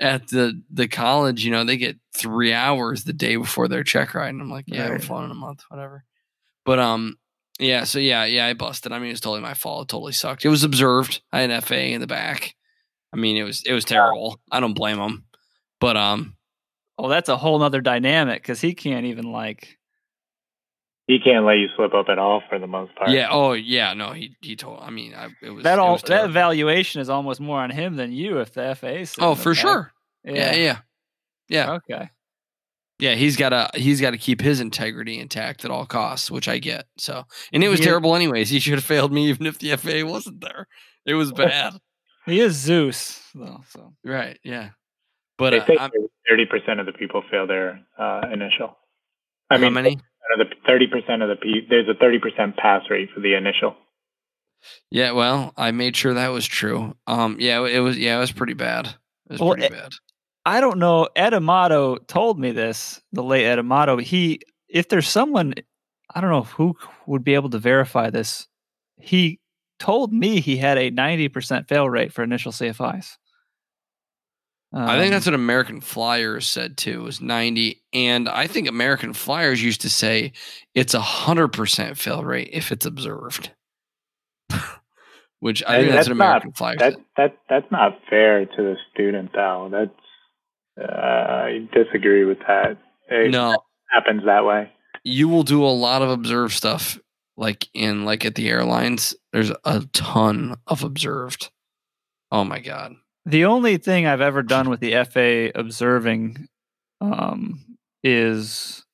at the the college, you know, they get three hours the day before their check ride." And I'm like, "Yeah, I haven't flown in a month, whatever." But um, yeah, so yeah, yeah, I busted. I mean, it's totally my fault. It totally sucked. It was observed. I had an FA in the back. I mean, it was it was terrible. I don't blame him. But um, oh, that's a whole nother dynamic because he can't even like. He can't let you slip up at all for the most part. Yeah. Oh, yeah. No, he he told. I mean, I, it was That all was that terrible. evaluation is almost more on him than you if the FA. 's sitting Oh, for back. sure. Yeah, yeah, yeah, Okay. yeah. He's got to he's got to keep his integrity intact at all costs, which I get. So, and it was He- terrible anyways. He should have failed me even if the FA wasn't there. It was [LAUGHS] bad. He is Zeus though. So right. Yeah. But They uh, thirty percent of the people fail their uh, initial. I how mean, many? the thirty percent of the pe- there's a thirty percent pass rate for the initial. Yeah. Well, I made sure that was true. Um. Yeah. It was. Yeah. It was pretty bad. It was Well, pretty eh, bad. I don't know. Ed Amato told me this. The late Ed Amato. He, if there's someone, I don't know who would be able to verify this. He told me he had a 90% fail rate for initial CFIs. I think that's Um, what American Flyers said too. Was ninety, and I think American Flyers used to say it's a hundred percent fail rate if it's observed. [LAUGHS] Which I And think that's, that's what American not- Flyers That that that's not fair to the student though. That's uh, I disagree with that. It No, happens that way. you will do a lot of observed stuff, like in like at the airlines. There's a ton of observed. Oh my god! the only thing I've ever done with the FA observing um, is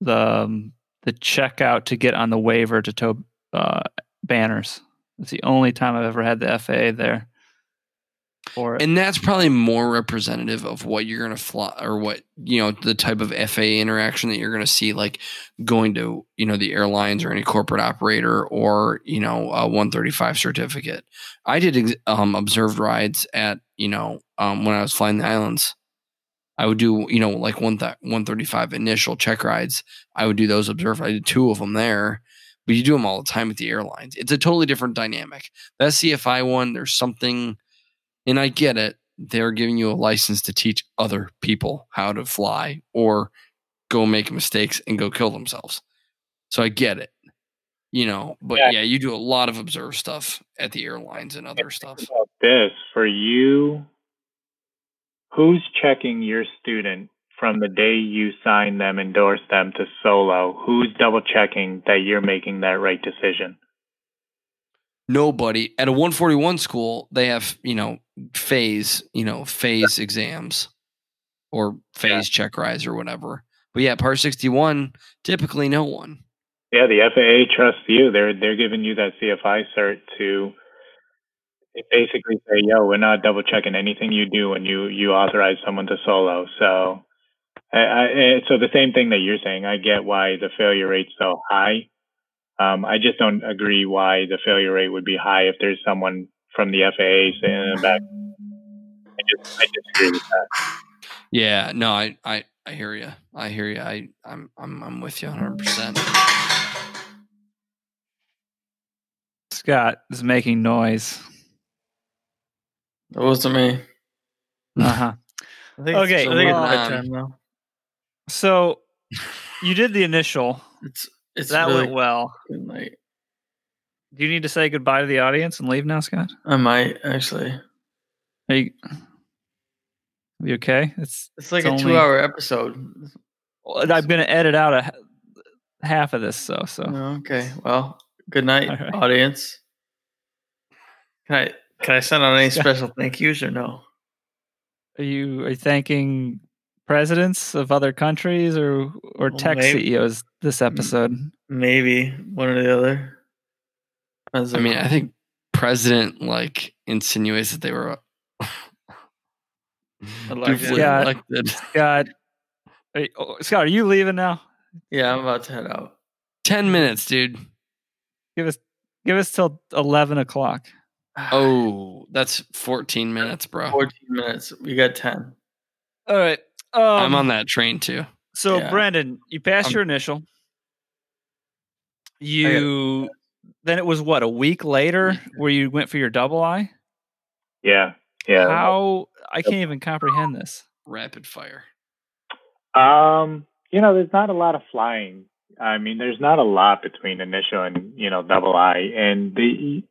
the um, the checkout to get on the waiver to tow uh, banners. That's the only time I've ever had the FA there for it. And that's probably more representative of what you're going to fly or what, you know, the type of FA interaction that you're going to see, like going to, you know, the airlines or any corporate operator or, you know, a 135 certificate. I did um, observed rides at, you know, um, when I was flying the islands. I would do, you know, like one th- 135 initial check rides. I would do those observed. I did two of them there, but you do them all the time with the airlines. It's a totally different dynamic. That CFI one, there's something and I get it. They're giving you a license to teach other people how to fly or go make mistakes and go kill themselves. So I get it. You know, but Yeah. yeah, you do a lot of observed stuff at the airlines and other stuff. This for you, who's checking your student from the day you sign them, endorse them to solo? Who's double checking that you're making that right decision? Nobody at a 141 school, they have, you know, phase, you know, phase exams or phase check rides or whatever. But yeah, Part 61, typically no one. Yeah, the FAA trusts you. They're they're giving you that CFI cert to basically say, "Yo, we're not double checking anything you do when you you authorize someone to solo." So, I, I, so the same thing that you're saying. I get why the failure rate's so high. Um, I just don't agree why the failure rate would be high if there's someone from the FAA sitting in the back. just I disagree with that. Yeah, no, I, I, I hear you. I hear you. I, I'm, I'm, I'm with you 100. percent Scott is making noise. It wasn't me. Uh huh. Okay, I think it's well, bedtime now. So you did the initial. It's it's that really went well. good night. Do you need to say goodbye to the audience and leave now, Scott? I might actually. Are you, are you okay? It's It's like It's a only- two-hour episode. I'm going to edit out a half of this, so so. Oh, okay. Well, good night, right. audience. Can I can I send out any [LAUGHS] special thank yous or no? Are you are you thanking presidents of other countries or or Well, tech maybe- CEOs this episode? Maybe one or the other. Depends I on- mean, I think president like insinuates that they were uh, Elected. duly Yeah. elected. Scott, are you, oh, Scott, are you leaving now? yeah, I'm about to head out. Ten minutes, dude. Give us give us till eleven o'clock. [SIGHS] Oh, that's 14 minutes, bro. 14 minutes. We got 10. All right. Um, I'm on that train too. So, Yeah. Brendan, you passed I'm- your initial. You then it was what a week later where you went for your double I. Yeah, yeah. How I can't even comprehend this. Rapid fire. Um, you know, there's not a lot of flying. I mean, there's not a lot between initial and you know double I, and the.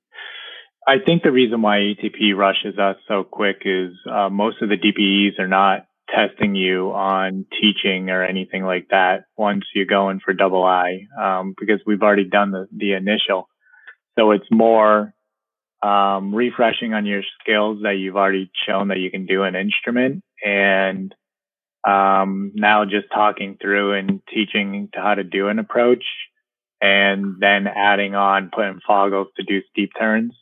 I think the reason why ATP rushes us so quick is uh, most of the DPEs are not testing you on teaching or anything like that once you go in for double I, um, because we've already done the the initial. So it's more um, refreshing on your skills that you've already shown that you can do an instrument and um, now just talking through and teaching to how to do an approach and then adding on putting foggles to do steep turns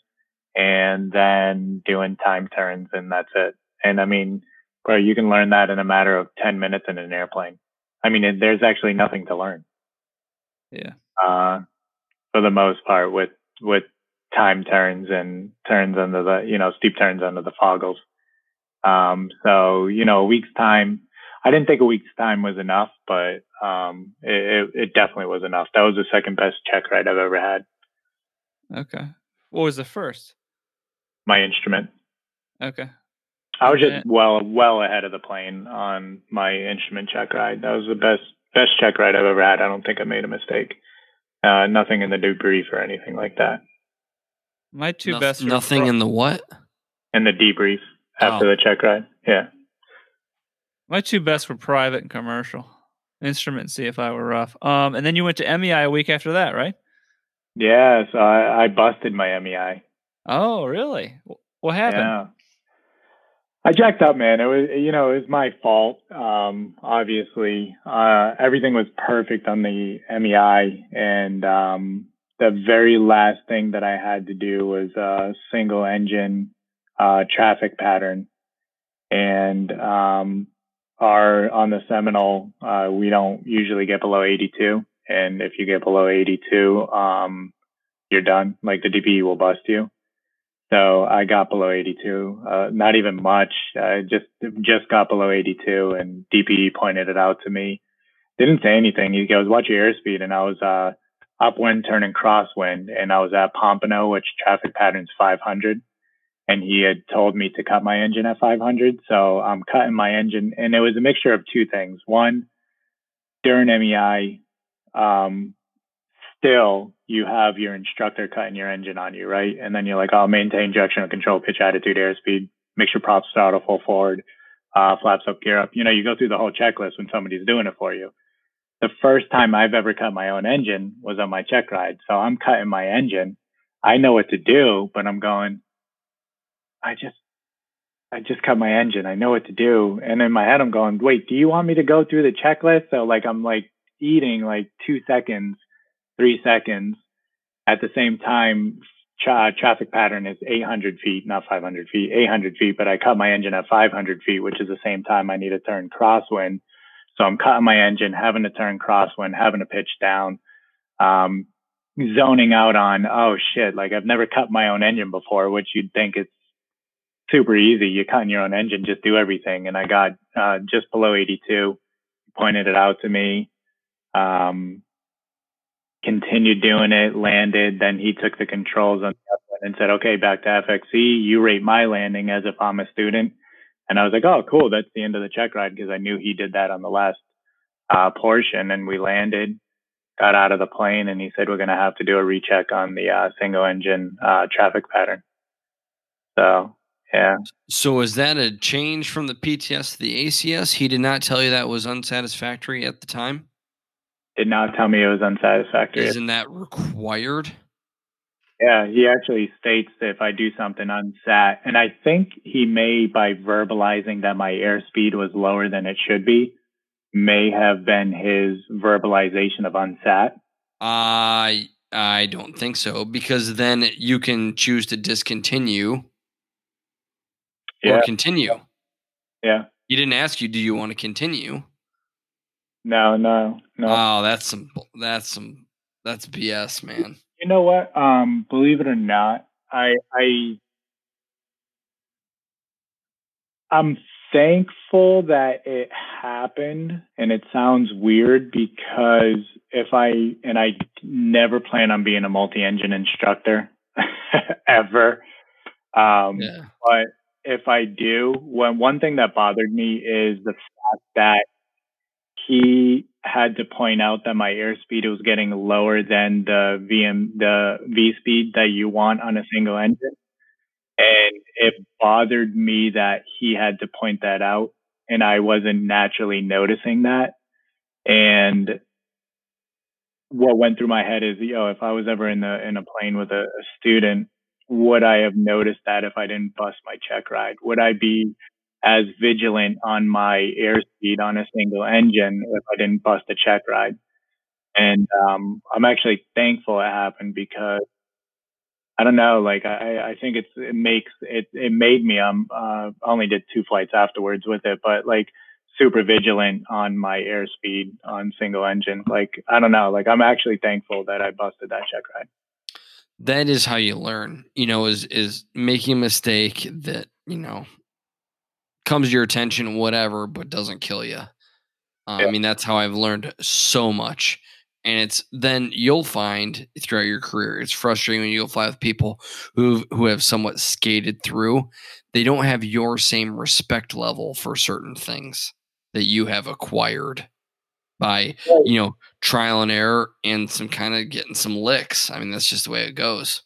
and then doing time turns and that's it. And I mean, bro, you can learn that in a matter of 10 minutes in an airplane. I mean, it, there's actually nothing to learn. Yeah. Uh, for the most part with, with time turns and turns under the, you know, steep turns under the foggles. Um, so, you know, a week's time, I didn't think a week's time was enough, but, um, it, it, it definitely was enough. That was the second best check ride I've ever had. Okay. What was the first? My instrument. Okay. I was just well, well ahead of the plane on my instrument check ride. That was the best, best check ride I've ever had. I don't think I made a mistake. Uh, nothing in the debrief or anything like that. My two Noth- best. Nothing pro- in the what? In the debrief after Oh. the check ride. Yeah. My two best were private and commercial. Instrument and CFI were rough. Um, and then you went to MEI a week after that, right? Yeah. So I, I busted my MEI. Oh, really? What happened? Yeah. I jacked up, man. It was, you know, it was my fault. Um, obviously, uh, everything was perfect on the MEI, and um, the very last thing that I had to do was a single engine uh, traffic pattern, and um, our on the Seminole, uh, we don't usually get below 82, and if you get below 82, um, you're done. Like the DPE will bust you. So I got below 82, uh, not even much. I just just got below 82, and DPE pointed it out to me. Didn't say anything. He goes, "Watch your airspeed," and I was uh, upwind turning crosswind, and I was at Pompano, which traffic pattern's 500, and he had told me to cut my engine at 500. So I'm cutting my engine, and it was a mixture of two things. One, during MEI, um, still you have your instructor cutting your engine on you, right? And then you're like, I'll maintain directional control, pitch attitude, airspeed, make sure props throttle full forward, uh, flaps up, gear up. You know, you go through the whole checklist when somebody's doing it for you. The first time I've ever cut my own engine was on my check ride. So I'm cutting my engine. I know what to do, but I'm going, I just, I just cut my engine. I know what to do. And in my head, I'm going, wait, do you want me to go through the checklist? So like, I'm like eating like two seconds three seconds. At the same time, tra- traffic pattern is 800 feet, not 500 feet, 800 feet, but I cut my engine at 500 feet, which is the same time I need to turn crosswind. So I'm cutting my engine, having to turn crosswind, having to pitch down, um, zoning out on, oh shit, like I've never cut my own engine before, which you'd think it's super easy. You cut in your own engine, just do everything. And I got uh, just below 82, pointed it out to me, um, continued doing it, landed. Then he took the controls on and said, okay, back to FXE. You rate my landing as if I'm a student. And I was like, oh, cool. That's the end of the check ride because I knew he did that on the last uh, portion. And we landed, got out of the plane, and he said, we're going to have to do a recheck on the uh, single engine uh, traffic pattern. So yeah. So is that a change from the PTS to the ACS? He did not tell you that was unsatisfactory at the time. Did not tell me it was unsatisfactory. Isn't that required? Yeah, he actually states that if I do something unsat, and I think he may, by verbalizing that my airspeed was lower than it should be, may have been his verbalization of unsat. I I don't think so because then you can choose to discontinue Yeah. or continue. Yeah. He didn't ask you, do you want to continue? No, no, no. Oh, that's some that's some that's BS, man. You know what? Um, believe it or not, I I I'm thankful that it happened and it sounds weird because if I and I never plan on being a multi-engine instructor [LAUGHS] ever. Um Yeah. but if I do, one one thing that bothered me is the fact that he had to point out that my airspeed was getting lower than the VM the V speed that you want on a single engine. And it bothered me that he had to point that out and I wasn't naturally noticing that. And what went through my head is, know, if I was ever in the in a plane with a, a student, would I have noticed that if I didn't bust my check ride? Would I be as vigilant on my airspeed on a single engine if I didn't bust a check ride? And um, I'm actually thankful it happened because I don't know, like I, I think it's it makes it it made me um uh only did two flights afterwards with it, but like super vigilant on my airspeed on single engine. Like I don't know, like I'm actually thankful that I busted that check ride. That is how you learn, you know, is is making a mistake that, you know, comes to your attention, whatever, but doesn't kill you. Uh, Yeah. I mean, that's how I've learned so much. And it's then you'll find throughout your career, it's frustrating when you'll fly with people who who have somewhat skated through. They don't have your same respect level for certain things that you have acquired by you know trial and error and some kind of getting some licks. I mean, that's just the way it goes.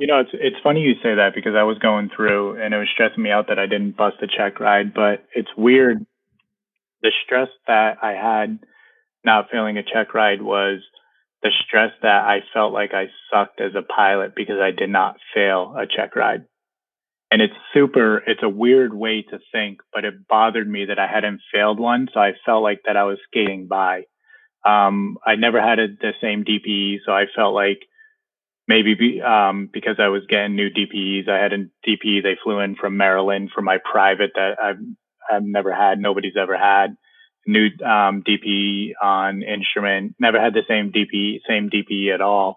You know, it's it's funny you say that because I was going through and it was stressing me out that I didn't bust a check ride, but it's weird. The stress that I had not failing a check ride was the stress that I felt like I sucked as a pilot because I did not fail a check ride. And it's super, it's a weird way to think, but it bothered me that I hadn't failed one. So I felt like that I was skating by. Um, I never had a, the same DPE. So I felt like maybe be, um, because I was getting new DPEs, I had a DPE they flew in from Maryland for my private that I've, I've never had, nobody's ever had. New um, DPE on instrument, never had the same DPE, same DPE at all.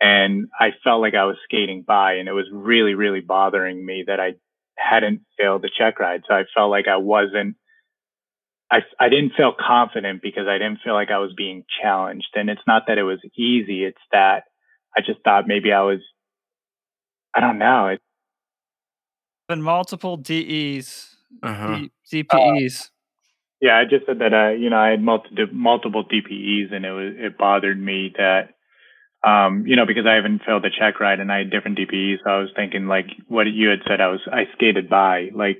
And I felt like I was skating by, and it was really, really bothering me that I hadn't failed the check ride. So I felt like I wasn't, I, I didn't feel confident because I didn't feel like I was being challenged. And it's not that it was easy, it's that I just thought maybe I was, I don't know. It, Been multiple DEs, Uh-huh. D- DPEs. yeah, I just said that, uh, you know, I had multiple, multiple DPEs and it was, it bothered me that, um, you know, because I haven't failed the check ride and I had different DPEs. So I was thinking like what you had said, I was, I skated by like,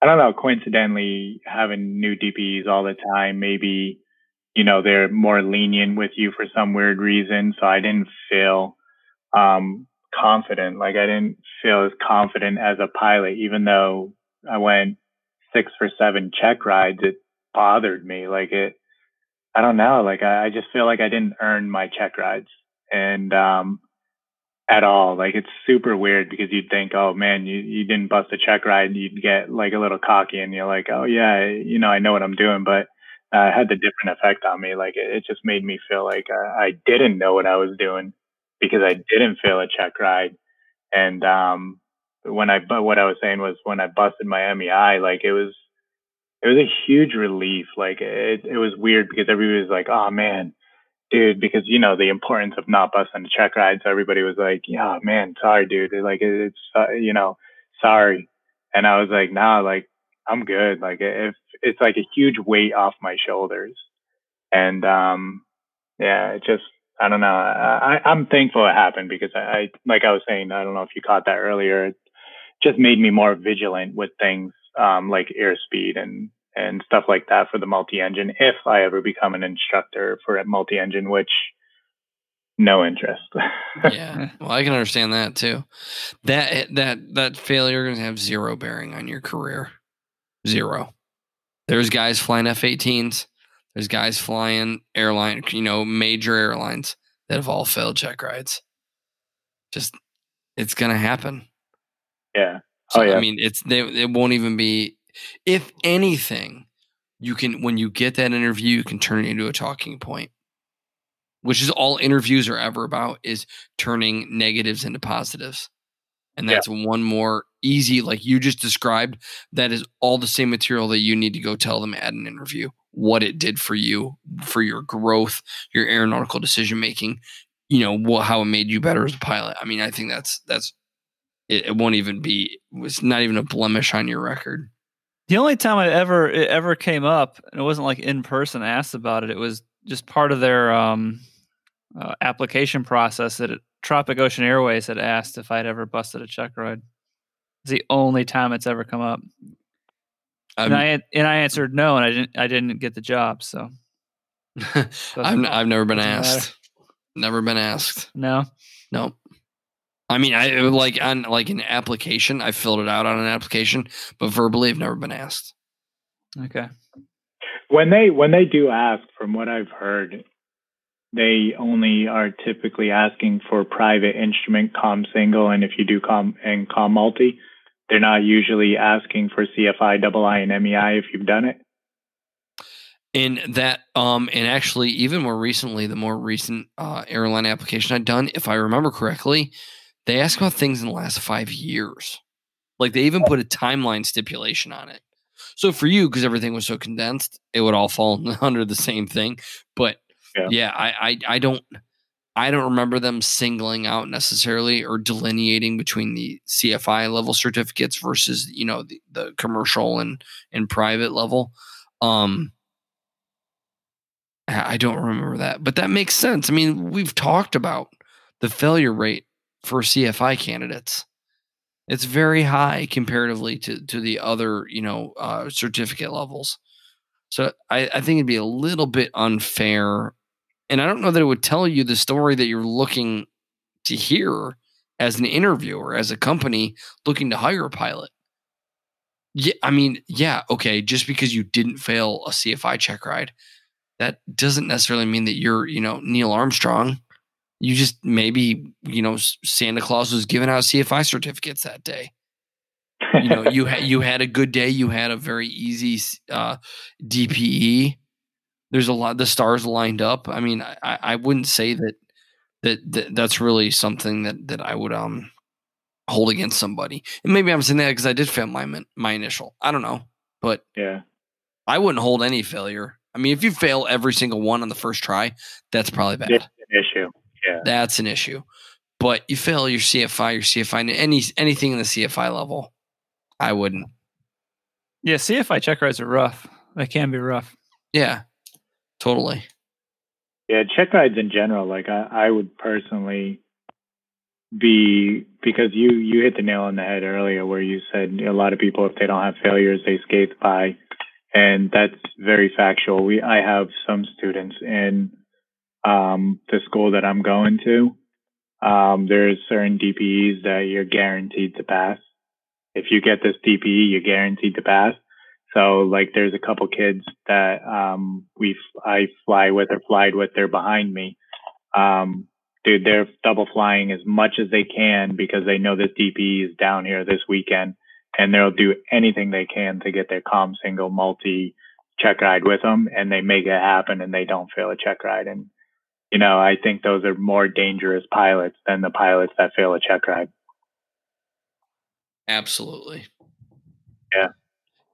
I don't know, coincidentally having new DPEs all the time, maybe, you know, they're more lenient with you for some weird reason. So I didn't feel, um, confident. Like I didn't feel as confident as a pilot, even though I went six for seven check rides. It bothered me. Like it, I don't know. Like I, I just feel like I didn't earn my check rides and, um, at all. Like it's super weird because you'd think, oh man, you, you didn't bust a check ride. and You'd get like a little cocky and you're like, oh yeah, you know, I know what I'm doing, but uh, had the different effect on me. Like it, it just made me feel like uh, I didn't know what I was doing because I didn't fail a check ride. And, um, when I but what I was saying was when I busted my MEI, like it was it was a huge relief. Like it it was weird because everybody was like, "Oh man, dude," because you know the importance of not busting a check ride. So everybody was like, "Yeah, man, sorry, dude." Like it's uh, you know sorry, and I was like, "Nah, like I'm good." Like if it's like a huge weight off my shoulders, and um yeah, it just I don't know. I, I'm thankful it happened because I, I, like I was saying, I don't know if you caught that earlier. It just made me more vigilant with things um, like airspeed and and stuff like that for the multi-engine. If I ever become an instructor for a multi-engine, which no interest. [LAUGHS] yeah, well, I can understand that too. That that that failure to have zero bearing on your career. Zero. There's guys flying F-18s there's guys flying airline, you know, major airlines that have all failed check rides. Just, it's gonna happen. Yeah. Oh, so, oh yeah. I mean, it's they, it won't even be. If anything, you can when you get that interview, you can turn it into a talking point, which is all interviews are ever about is turning negatives into positives, and that's yeah. one more easy. Like you just described, that is all the same material that you need to go tell them at an interview what it did for you, for your growth, your aeronautical decision making, you know, what, how it made you better as a pilot. I mean, I think that's that's it, it won't even be was not even a blemish on your record. The only time I ever it ever came up, and it wasn't like in person asked about it. It was just part of their um, uh, application process that it, Tropic Ocean Airways had asked if I'd ever busted a check ride. It's the only time it's ever come up and I and I answered no, and I didn't I didn't get the job. So [LAUGHS] I've I've never been asked. Matter. Never been asked. No. Nope. I mean, I like on like an application. I filled it out on an application, but verbally, I've never been asked. Okay. When they when they do ask, from what I've heard, they only are typically asking for private instrument com single, and if you do com and com multi, they're not usually asking for CFI, double I, and MEI if you've done it. And that, um, and actually, even more recently, the more recent uh, airline application I'd done, if I remember correctly, they ask about things in the last five years. Like they even put a timeline stipulation on it. So for you, because everything was so condensed, it would all fall [LAUGHS] under the same thing. But yeah, yeah I, I, I don't. I don't remember them singling out necessarily or delineating between the CFI level certificates versus you know the, the commercial and and private level. Um, I don't remember that, but that makes sense. I mean, we've talked about the failure rate for CFI candidates. It's very high comparatively to to the other you know uh, certificate levels. So I, I think it'd be a little bit unfair and I don't know that it would tell you the story that you're looking to hear as an interviewer, as a company looking to hire a pilot. Yeah, I mean, yeah, okay, just because you didn't fail a CFI check ride, that doesn't necessarily mean that you're, you know, Neil Armstrong. You just maybe, you know, Santa Claus was giving out CFI certificates that day. you know, [LAUGHS] you had you had a good day. You had a very easy uh, DPE there's a lot the stars lined up. I mean, I, I wouldn't say that, that that that's really something that that I would um hold against somebody. And maybe I'm saying that because I did fail my my initial. I don't know, but yeah, I wouldn't hold any failure. I mean, if you fail every single one on the first try, that's probably bad. That's an issue. Yeah, that's an issue. But you fail your CFI, your CFI, any anything in the CFI level, I wouldn't. Yeah, CFI check rides are rough. They can be rough. Yeah, Totally. Yeah, check rides in general, like I, I would personally be because you you hit the nail on the head earlier where you said a lot of people if they don't have failures they skate by and that's very factual. We i have some students in um, the school that i'm going to. Um, there's certain dpes that you're guaranteed to pass. If you get this dpe you're guaranteed to pass so like there's a couple kids that um we I fly with or flied with, they're behind me. Um dude, they're double flying as much as they can because they know this DP is down here this weekend and they'll do anything they can to get their com single multi check ride with them and they make it happen and they don't fail a check ride. And, you know, I think those are more dangerous pilots than the pilots that fail a check ride. Absolutely. Yeah.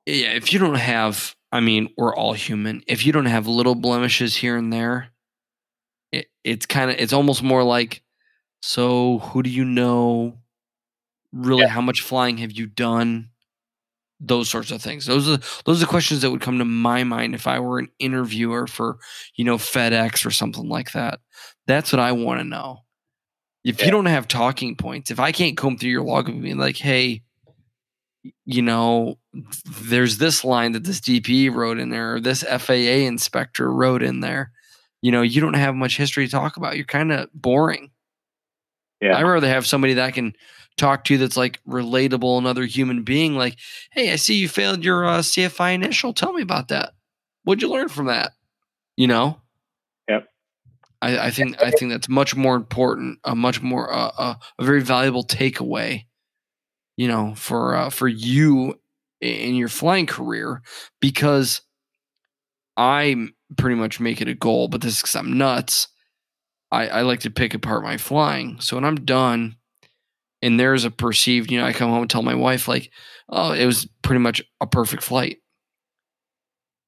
Yeah. If you don't have, I mean, we're all human. If you don't have little blemishes here and there, it, it's kind of, it's almost more like, so who do you know? Really, Yeah. how much flying have you done? Those sorts of things. Those are those are the questions that would come to my mind if I were an interviewer for, you know, FedEx or something like that. That's what I want to know. If Yeah. you don't have talking points, if I can't comb through your log and be like, hey, you know, there's this line that this DP wrote in there, or this FAA inspector wrote in there. You know, you don't have much history to talk about. You're kind of boring. Yeah. I'd rather have somebody that I can talk to that's like relatable, another human being. Like, hey, I see you failed your uh, CFI initial. Tell me about that. What'd you learn from that? You know. Yep. I, I think I think that's much more important, a much more uh, uh, a very valuable takeaway. You know, for uh, for you in your flying career, because I pretty much make it a goal, but this is because I'm nuts. I, I like to pick apart my flying. So when I'm done and there's a perceived, you know, I come home and tell my wife, like, oh, it was pretty much a perfect flight.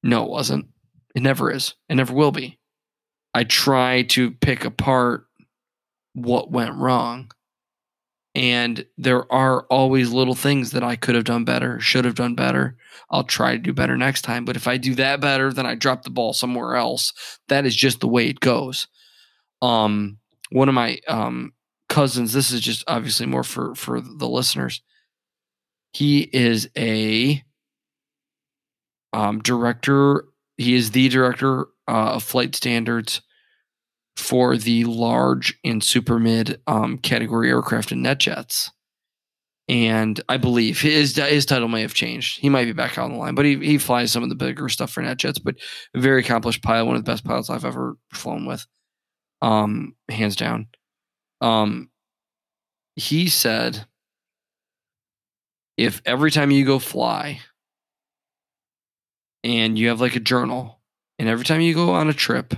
No, it wasn't. It never is. It never will be. I try to pick apart what went wrong. And there are always little things that I could have done better, should have done better. I'll try to do better next time. But if I do that better, then I drop the ball somewhere else. That is just the way it goes um one of my um cousins this is just obviously more for for the listeners he is a um director he is the director uh, of flight standards for the large and super mid um category aircraft and NetJets and I believe his his title may have changed. He might be back on the line, but he he flies some of the bigger stuff for NetJets. But very accomplished pilot, one of the best pilots I've ever flown with um hands down um he said if every time you go fly and you have like a journal and every time you go on a trip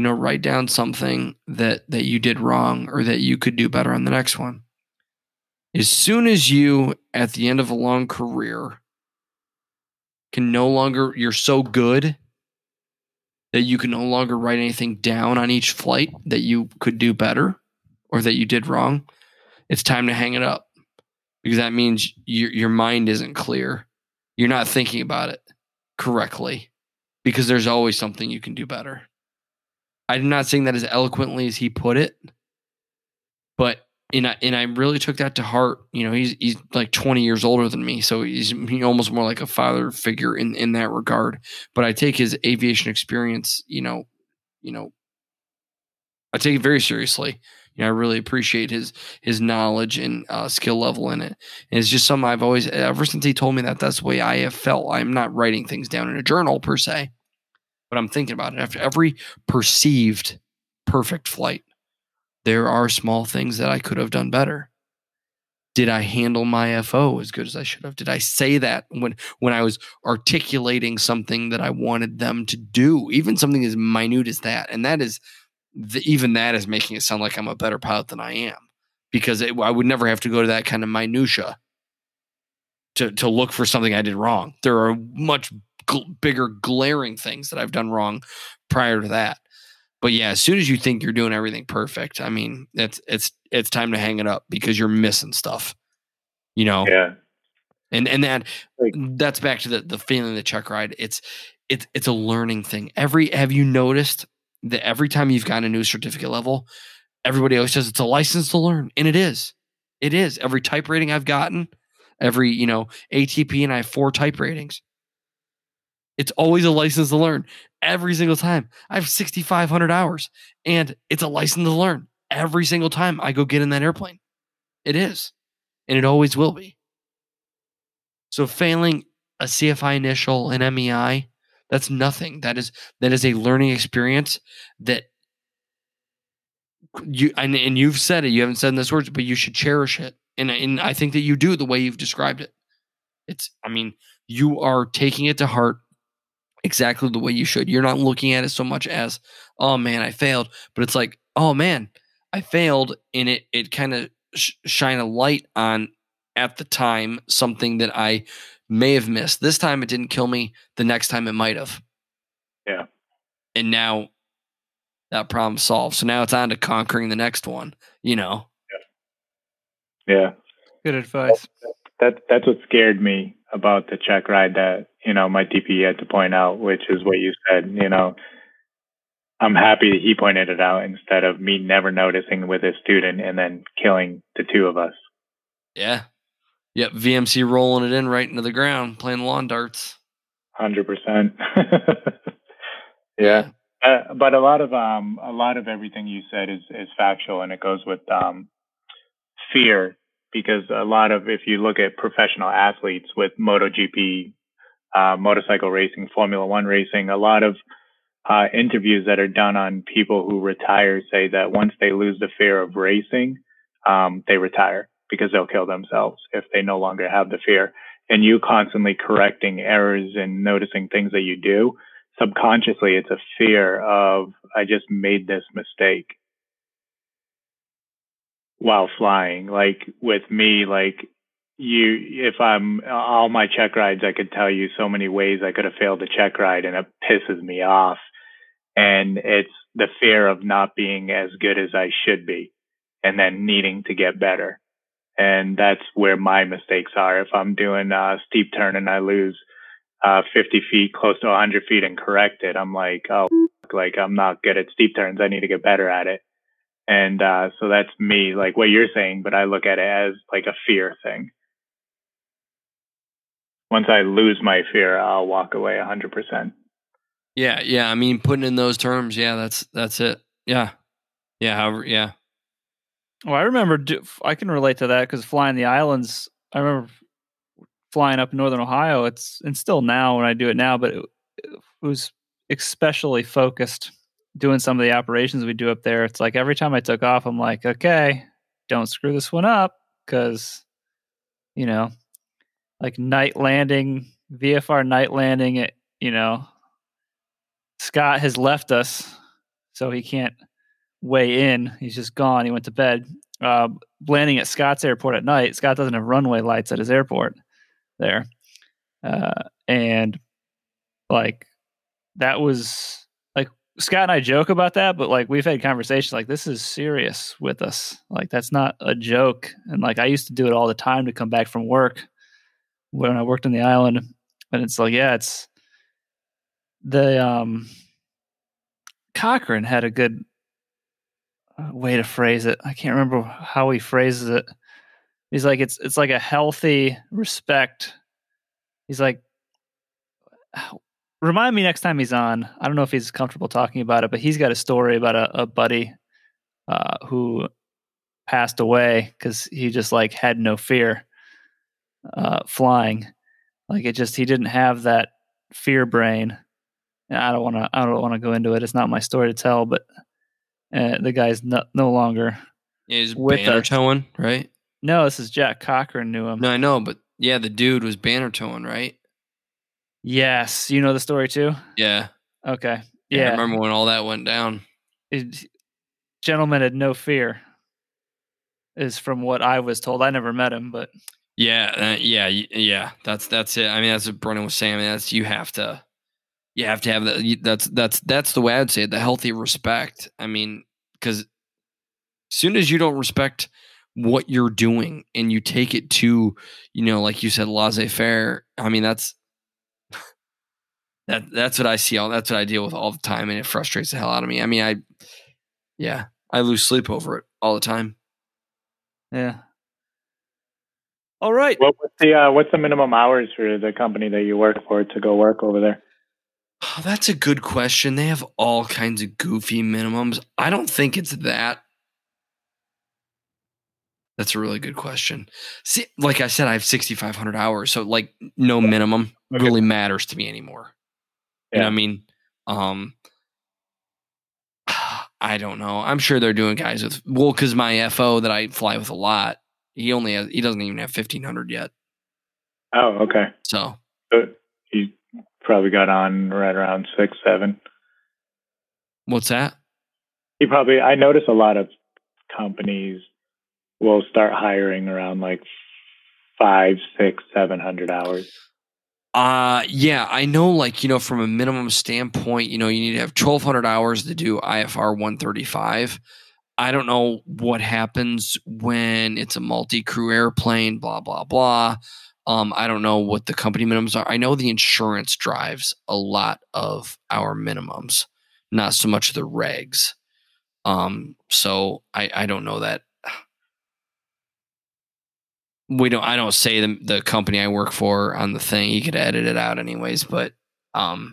you know write down something that that you did wrong or that you could do better on the next one as soon as you at the end of a long career can no longer you're so good that you can no longer write anything down on each flight that you could do better or that you did wrong, it's time to hang it up because that means your your mind isn't clear. You're not thinking about it correctly because there's always something you can do better. I'm not saying that as eloquently as he put it, but and I, and I really took that to heart. You know, he's he's like 20 years older than me, so he's he almost more like a father figure in in that regard. But I take his aviation experience, you know, you know, I take it very seriously. You know, I really appreciate his his knowledge and uh, skill level in it. And it's just something I've always ever since he told me that that's the way I have felt. I'm not writing things down in a journal per se, but I'm thinking about it after every perceived perfect flight there are small things that I could have done better. Did I handle my FO as good as I should have? Did I say that when when I was articulating something that I wanted them to do, even something as minute as that? And that is the, even that is making it sound like I'm a better pilot than I am because it, I would never have to go to that kind of minutia to to look for something I did wrong. There are much gl- bigger glaring things that I've done wrong prior to that but yeah, as soon as you think you're doing everything perfect, I mean, it's it's it's time to hang it up because you're missing stuff. You know, Yeah. and and that that's back to the the feeling of the check ride. It's it's it's a learning thing. Every have you noticed that every time you've gotten a new certificate level, everybody always says it's a license to learn, and it is. It is. Every type rating I've gotten, every you know ATP, and I have four type ratings. It's always a license to learn every single time. I have 6,500 hours and it's a license to learn every single time I go get in that airplane. It is. And it always will be. So failing a CFI initial and MEI, that's nothing. That is that is a learning experience that you and, and you've said it, you haven't said in this words, but you should cherish it. And, and I think that you do the way you've described it. It's I mean, you are taking it to heart exactly the way you should. You're not looking at it so much as, oh man, I failed, but it's like, oh man, I failed, and it it kind of sh- shine a light on at the time something that I may have missed. This time it didn't kill me. The next time it might have. Yeah. And now that problem solved. So now it's on to conquering the next one, you know. Yeah. Good advice. That that's what scared me about the check ride that, you know, my DP had to point out, which is what you said, you know. I'm happy that he pointed it out instead of me never noticing with a student and then killing the two of us. Yeah. Yep. VMC rolling it in right into the ground, playing lawn darts. Hundred percent. [LAUGHS] Yeah. Uh, but a lot of um a lot of everything you said is is factual and it goes with um fear because a lot of if you look at professional athletes with MotoGP, uh, motorcycle racing, Formula One racing, a lot of uh, interviews that are done on people who retire say that once they lose the fear of racing, um, they retire because they'll kill themselves if they no longer have the fear. And you constantly correcting errors and noticing things that you do, subconsciously, it's a fear of, I just made this mistake while flying. Like with me, like you, if I'm all my check rides, I could tell you so many ways I could have failed a check ride and it pisses me off. And it's the fear of not being as good as I should be and then needing to get better. And that's where my mistakes are. If I'm doing a steep turn and I lose uh, 50 feet, close to 100 feet and correct it, I'm like, oh, like I'm not good at steep turns. I need to get better at it. And uh, so that's me, like what you're saying, but I look at it as like a fear thing. Once I lose my fear, I'll walk away 100%. Yeah, yeah. I mean, putting in those terms, yeah, that's that's it. Yeah, yeah. However, yeah. Well, I remember do, I can relate to that because flying the islands. I remember flying up northern Ohio. It's and still now when I do it now, but it, it was especially focused doing some of the operations we do up there. It's like every time I took off, I'm like, okay, don't screw this one up because you know, like night landing, VFR night landing. It you know, Scott has left us, so he can't weigh in. He's just gone. He went to bed. Uh, landing at Scott's airport at night. Scott doesn't have runway lights at his airport there, uh, and like that was like Scott and I joke about that, but like we've had conversations like this is serious with us. Like that's not a joke. And like I used to do it all the time to come back from work when I worked on the island, and it's like yeah, it's the um Cochran had a good uh, way to phrase it. I can't remember how he phrases it. He's like it's it's like a healthy respect. He's like remind me next time he's on. I don't know if he's comfortable talking about it, but he's got a story about a, a buddy uh, who passed away because he just like had no fear uh, flying. Like it just he didn't have that fear brain. And I don't want to. I don't want to go into it. It's not my story to tell, but uh, the guy's no, no longer Is With banner us. towing, right? No, this is Jack Cochran knew him. No, I know, but yeah, the dude was banner towing, right? Yes, you know the story too. Yeah. Okay, yeah. I remember when all that went down. It- gentleman had no fear. Is from what I was told. I never met him, but Yeah, uh, yeah, yeah. That's that's it. I mean, that's what Brendan was saying. I mean, that's you have to, you have to have that. That's that's that's the way I'd say it. The healthy respect. I mean, because as soon as you don't respect what you're doing and you take it to, you know, like you said, laissez faire. I mean, that's that that's what I see. All that's what I deal with all the time, and it frustrates the hell out of me. I mean, I, yeah, I lose sleep over it all the time. yeah. All right. What, what's the uh, what's the minimum hours for the company that you work for to go work over there? Oh, that's a good question. They have all kinds of goofy minimums. I don't think it's that. That's a really good question. See, like I said, I have 6,500 hours. So, like, no minimum Okay. really matters to me anymore. You know I mean? Um, [SIGHS] I don't know. I'm sure they're doing guys with, well, because my FO that I fly with a lot, he only has, he doesn't even have 1,500 yet. Oh, okay. So, So he probably got on right around six, seven. what's that? He probably. I notice a lot of companies will start hiring around like five, six, seven hundred hours. Uh yeah, I know like, you know, from a minimum standpoint, you know, you need to have 1200 hours to do IFR 135. I don't know what happens when it's a multi-crew airplane, blah blah blah. Um, I don't know what the company minimums are. I know the insurance drives a lot of our minimums, not so much the regs. Um, so I, I don't know that we don't I don't say the the company I work for on the thing. You could edit it out anyways, but um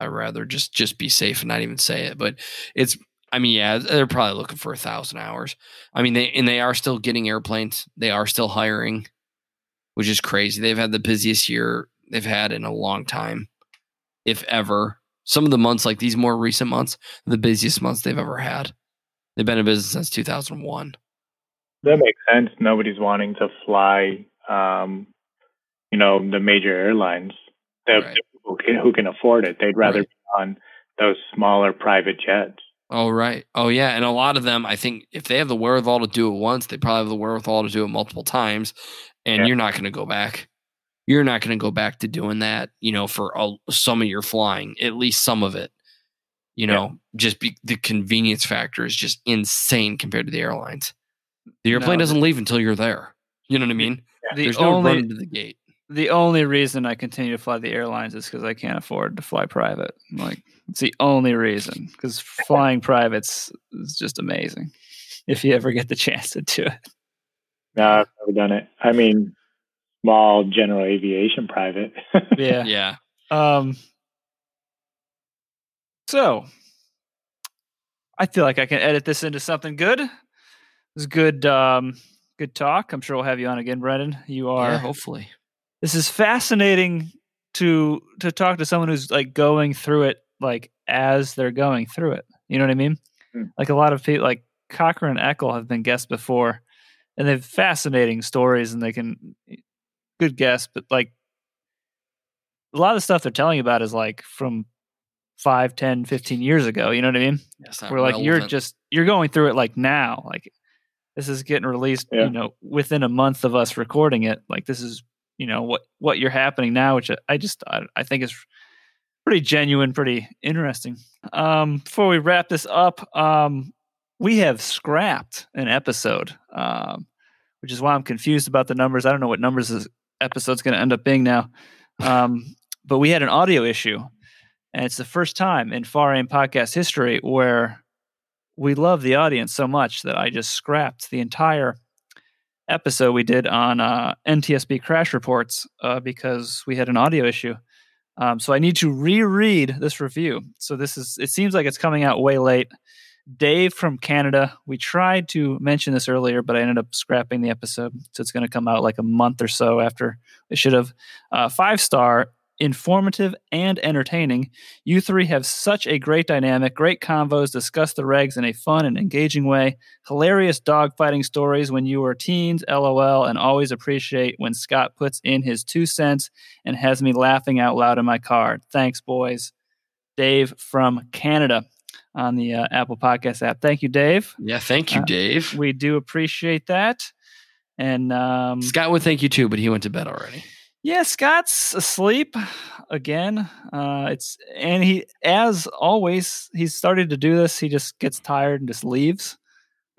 I'd rather just just be safe and not even say it. But it's I mean, yeah, they're probably looking for a thousand hours. I mean, they and they are still getting airplanes. They are still hiring, which is crazy. They've had the busiest year they've had in a long time, if ever. Some of the months, like these more recent months, the busiest months they've ever had. They've been in business since 2001. That makes sense. Nobody's wanting to fly, um, you know, the major airlines. Right. people can, who can afford it. They'd rather Right. be on those smaller private jets. Oh right. Oh yeah. And a lot of them, I think, if they have the wherewithal to do it once, they probably have the wherewithal to do it multiple times. And Yeah. you're not going to go back. You're not going to go back to doing that. You know, for a, some of your flying, at least some of it. You Yeah. know, just be, the convenience factor is just insane compared to the airlines. The airplane No, doesn't leave until you're there. You know what I mean? The There's no only run to the gate. the only reason I continue to fly the airlines is because I can't afford to fly private. Like it's the only reason because flying privates is just amazing. If you ever get the chance to do it, No, I've never done it. I mean, small general aviation private. [LAUGHS] yeah. Yeah. Um. So, I feel like I can edit this into something good. It was good. Um, good talk. I'm sure we'll have you on again, Brendan. You are. Yeah, hopefully. this is fascinating to to talk to someone who's like going through it like as they're going through it. You know what I mean? Hmm. Like a lot of people, like Cocker and Eckel have been guests before, and they've fascinating stories, and they can good guess, but like a lot of the stuff they're telling you about is like from 5 10 15 years ago you know what i mean That's not where like you're just you're going through it like now like this is getting released Yeah. you know within a month of us recording it like this is you know what what you're happening now which I- i just i, I think is pretty genuine pretty interesting. Um before we wrap this up um we have scrapped an episode um which is why i'm confused about the numbers. I don't know what numbers this episode's going to end up being now. Um [LAUGHS] but we had an audio issue and it's the first time in FAR/AIM podcast history where we love the audience so much that I just scrapped the entire episode we did on uh, NTSB crash reports uh, because we had an audio issue. Um, so I need to reread this review. So this is, it seems like it's coming out way late. Dave from Canada, we tried to mention this earlier, but I ended up scrapping the episode. So it's going to come out like a month or so after it should have. Uh, five star, informative, and entertaining. You three have such a great dynamic, great convos, discuss the regs in a fun and engaging way, hilarious dogfighting stories when you were teens, lol, and always appreciate when Scott puts in his two cents and has me laughing out loud in my car. Thanks, boys. Dave from Canada on the uh, Apple Podcast app. Thank you, Dave. Yeah, thank you, Uh, Dave. We do appreciate that. And um, Scott would thank you too, but he went to bed already. Yeah, Scott's asleep again. Uh, it's and he, as always, he's started to do this. He just gets tired and just leaves,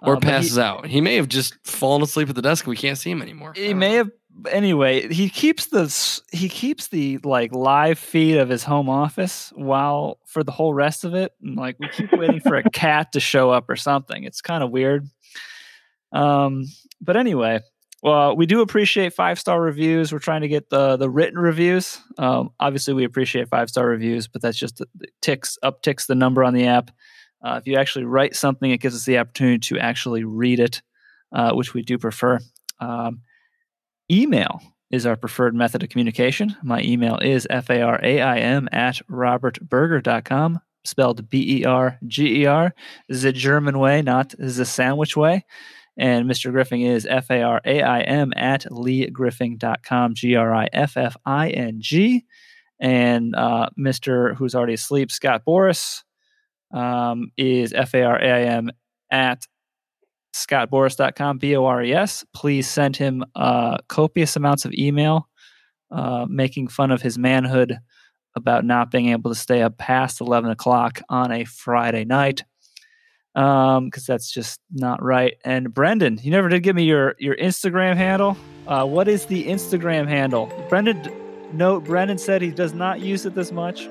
Or Uh, but he- passes out. He may have just fallen asleep at the desk and we can't see him anymore. He may know. have. Anyway, he keeps the he keeps the like live feed of his home office while for the whole rest of it, and like we keep waiting for a [LAUGHS] cat to show up or something. It's kind of weird. Um, but anyway, well, we do appreciate five star reviews. We're trying to get the the written reviews. Um, obviously, we appreciate five star reviews, but that's just ticks upticks the number on the app. Uh, if you actually write something, it gives us the opportunity to actually read it, uh, which we do prefer. Um, email is our preferred method of communication. My email is f-a-r-a-i-m at robertberger.com, spelled B-E-R-G-E-R, is the German way, not is the sandwich way. And Mr. Griffin is F-A-R-A-I-M at leegriffing.com, G-R-I-F-F-I-N-G. And uh, Mr. who's already asleep, Scott Bores, um, is F-A-R-A-I-M at scottbores.com, B O R E S. Please send him uh, copious amounts of email uh, making fun of his manhood about not being able to stay up past 11 o'clock on a Friday night because um, that's just not right. And Brendan, you never did give me your, your Instagram handle. Uh, what is the Instagram handle? Brendan, note, Brendan said he does not use it this much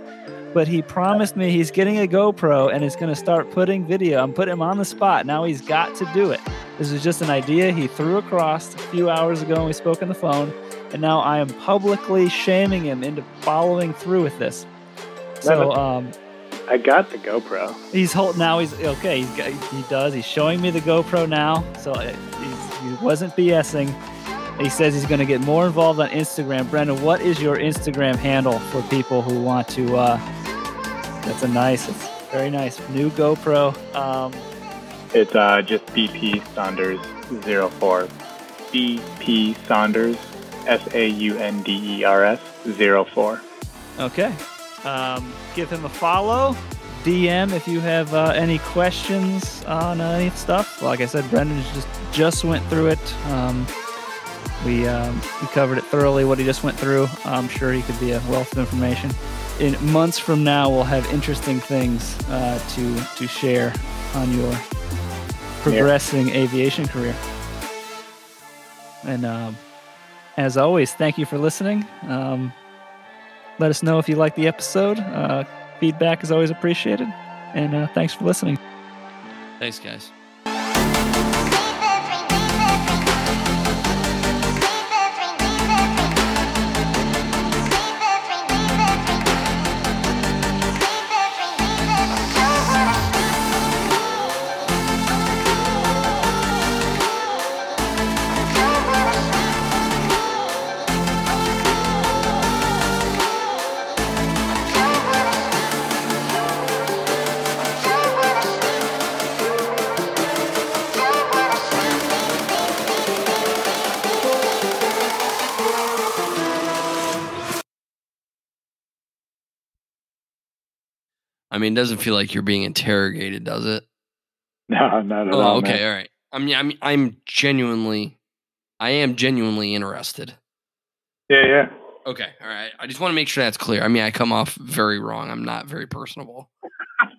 but he promised me he's getting a GoPro and is going to start putting video. I'm putting him on the spot. Now he's got to do it. This is just an idea he threw across a few hours ago when we spoke on the phone, and now I am publicly shaming him into following through with this. So, um, I got the GoPro. He's holding now. He's okay. He's got, he does. He's showing me the GoPro now. So he wasn't BSing. He says he's going to get more involved on Instagram. Brendan, what is your Instagram handle for people who want to uh, that's a nice. It's very nice. New GoPro. Um, it's uh, just BP Saunders 04. BP Saunders, S A U N D E R S 04. Okay. Um, give him a follow. DM if you have uh, any questions on uh, any stuff. Like I said, Brendan just just went through it. Um, we um, we covered it thoroughly. What he just went through. I'm sure he could be a wealth of information in months from now, we'll have interesting things uh, to to share on your progressing yeah. aviation career. And um, as always, thank you for listening. Let us know if you like the episode. Uh, feedback is always appreciated. And uh, thanks for listening. Thanks, guys. I mean, it doesn't feel like you're being interrogated, does it? [LAUGHS] No, not at oh, all. Okay, man. all right. I mean, I'm I'm genuinely, I am genuinely interested. Yeah, yeah. Okay, all right. I just want to make sure that's clear. I mean, I come off very wrong. I'm not very personable.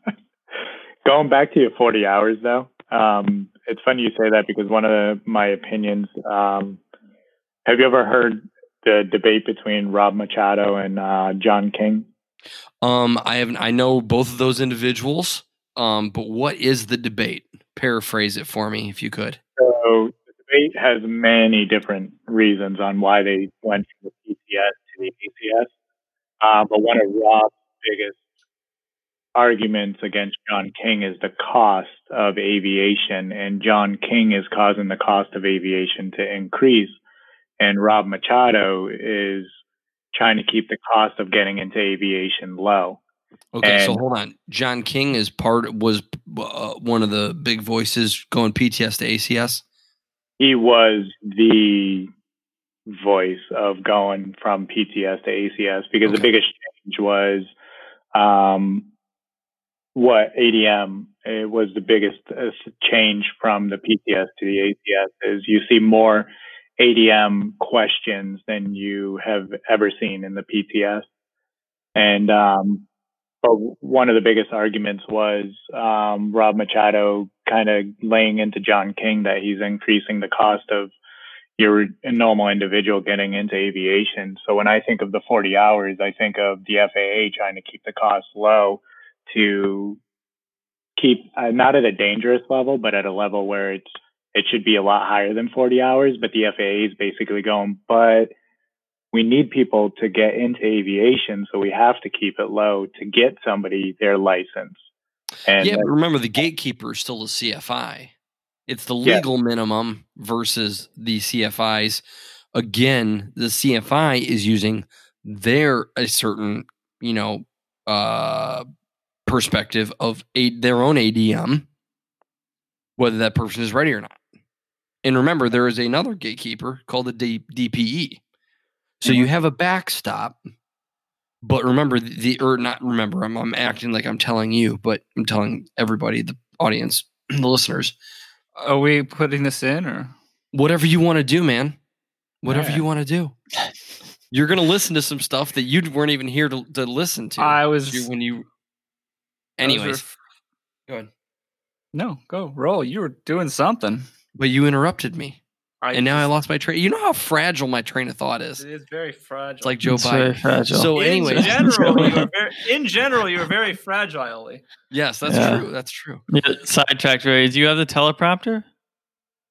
[LAUGHS] Going back to your 40 hours, though, um, it's funny you say that because one of the, my opinions. Um, have you ever heard the debate between Rod Machado and uh, John King? Um, I have I know both of those individuals. Um, but what is the debate? Paraphrase it for me, if you could. So the debate has many different reasons on why they went from the PTS to the ACS. Uh, but one of Rod's biggest arguments against John King is the cost of aviation, and John King is causing the cost of aviation to increase. And Rod Machado is trying to keep the cost of getting into aviation low. Okay, and, so hold on. John King is part was uh, one of the big voices going PTS to ACS. He was the voice of going from PTS to ACS because okay. the biggest change was um, what ADM it was the biggest uh, change from the PTS to the ACS is you see more ADM questions than you have ever seen in the PTS. And um, but one of the biggest arguments was um, Rod Machado kind of laying into John King that he's increasing the cost of your normal individual getting into aviation. So when I think of the 40 hours, I think of the FAA trying to keep the cost low to keep uh, not at a dangerous level, but at a level where it's it should be a lot higher than 40 hours, but the FAA is basically going, but we need people to get into aviation, so we have to keep it low to get somebody their license. And yeah, but remember the gatekeeper is still the CFI. It's the legal yeah. minimum versus the CFIs. Again, the CFI is using their a certain, you know, uh perspective of a, their own ADM, whether that person is ready or not. And remember, there is another gatekeeper called the D- DPE. So mm-hmm. you have a backstop, but remember the or not remember. I'm, I'm acting like I'm telling you, but I'm telling everybody, the audience, [CLEARS THROAT] the listeners. Are we putting this in or? Whatever you want to do, man. Whatever you want to do. [LAUGHS] You're gonna listen to some stuff that you weren't even here to, to listen to. I was. When you. Anyways, ref- go ahead. no, go roll. You were doing something. But you interrupted me, I and now I lost my train. You know how fragile my train of thought is. It is very fragile. It's like Joe It's very Biden. fragile. So, in anyways, general, you [LAUGHS] are very, in general, you are very fragile. yes, that's Yeah. true. That's true. Yeah, sidetracked. Ray. Do you have the teleprompter?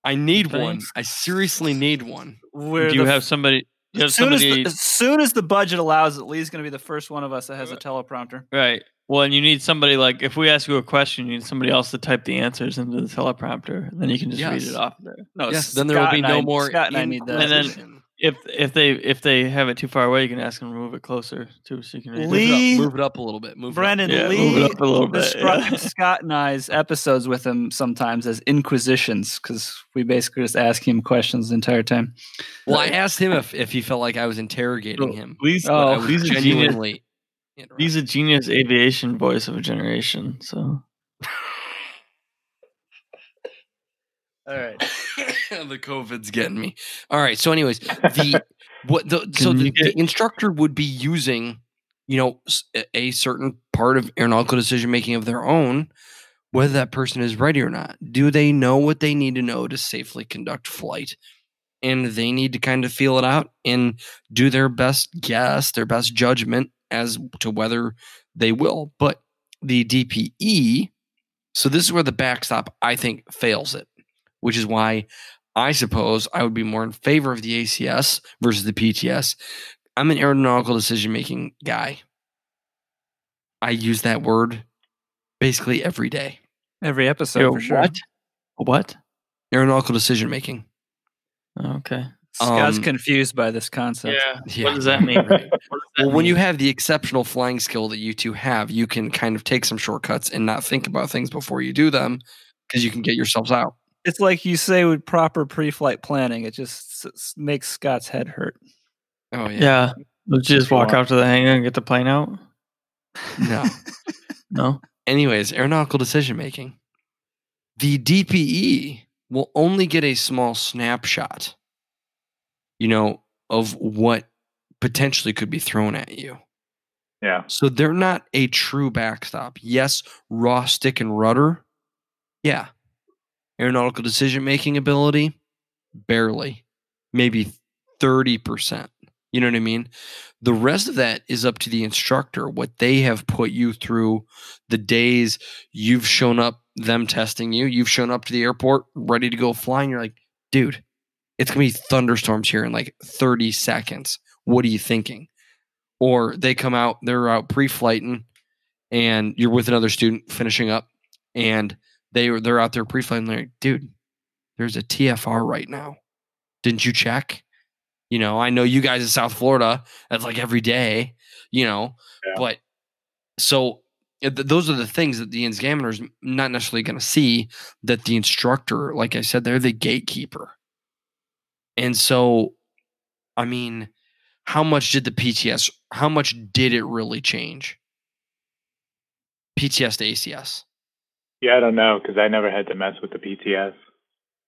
I need one. I seriously need one. We're do you the have somebody? You have as soon as, the, as soon as the budget allows it, Lee's going to be the first one of us that has a teleprompter. right. Well, and you need somebody like if we ask you a question, you need somebody else to type the answers into the teleprompter. and Then you can just read it off there. No, yes, then there will be no I- more. Scott and I need that. And then- inquisition. If if they if they have it too far away, you can ask them to move it closer too, so you can read it. move, it Lee- up, move it up a little bit. Move Brendan Yeah, Lee move it up a little bit, describes yeah. Scott and I's episodes with him sometimes as inquisitions because we basically just ask him questions the entire time. Well, I asked him if, if he felt like I was interrogating him. Lee's, but I Oh, was Lee's a genius. genuinely. He's a genius aviation voice of a generation. So All right. [LAUGHS] the COVID's getting me. All right. So, anyways, the [LAUGHS] what the so the, the instructor would be using, you know, a certain part of aeronautical decision making of their own, whether that person is ready or not. Do they know what they need to know to safely conduct flight? And they need to kind of feel it out and do their best guess, their best judgment as to whether they will. But the DPE, so this is where the backstop, I think, fails it, which is why I suppose I would be more in favor of the ACS versus the PTS. I'm an aeronautical decision making guy. I use that word basically every day. Every episode Yo, for sure. what? What? Aeronautical decision making. Okay. Scott's Um, confused by this concept. Yeah. What does that mean? [LAUGHS] What does that Well, when you have the exceptional flying skill that you two have, you can kind of take some shortcuts and not think about things before you do them because you can get yourselves out. It's like you say with proper pre-flight planning. It just s- s- makes Scott's head hurt. Oh, yeah. yeah, let's just walk Sure. out to the hangar and get the plane out. No. [LAUGHS] No. Anyways, aeronautical decision making. The DPE will only get a small snapshot, you know, of what potentially could be thrown at you. Yeah. So they're not a true backstop. Yes, raw stick and rudder. Yeah. Aeronautical decision making ability, barely. Maybe 30%. You know what I mean? The rest of that is up to the instructor, what they have put you through the days you've shown up, them testing you. You've shown up to the airport ready to go flying. You're like, dude, it's going to be thunderstorms here in like 30 seconds. What are you thinking? Or they come out, they're out pre flighting, and you're with another student finishing up, and they were they're out there pre flighting. They're like, dude, there's a TFR right now. Didn't you check? You know, I know you guys in South Florida, that's like every day, you know, Yeah. but so uh, those are the things that the examiner is not necessarily going to see that the instructor, like I said, they're the gatekeeper. And so, I mean, how much did the PTS, how much did it really change? PTS to ACS. Yeah, I don't know because I never had to mess with the PTS.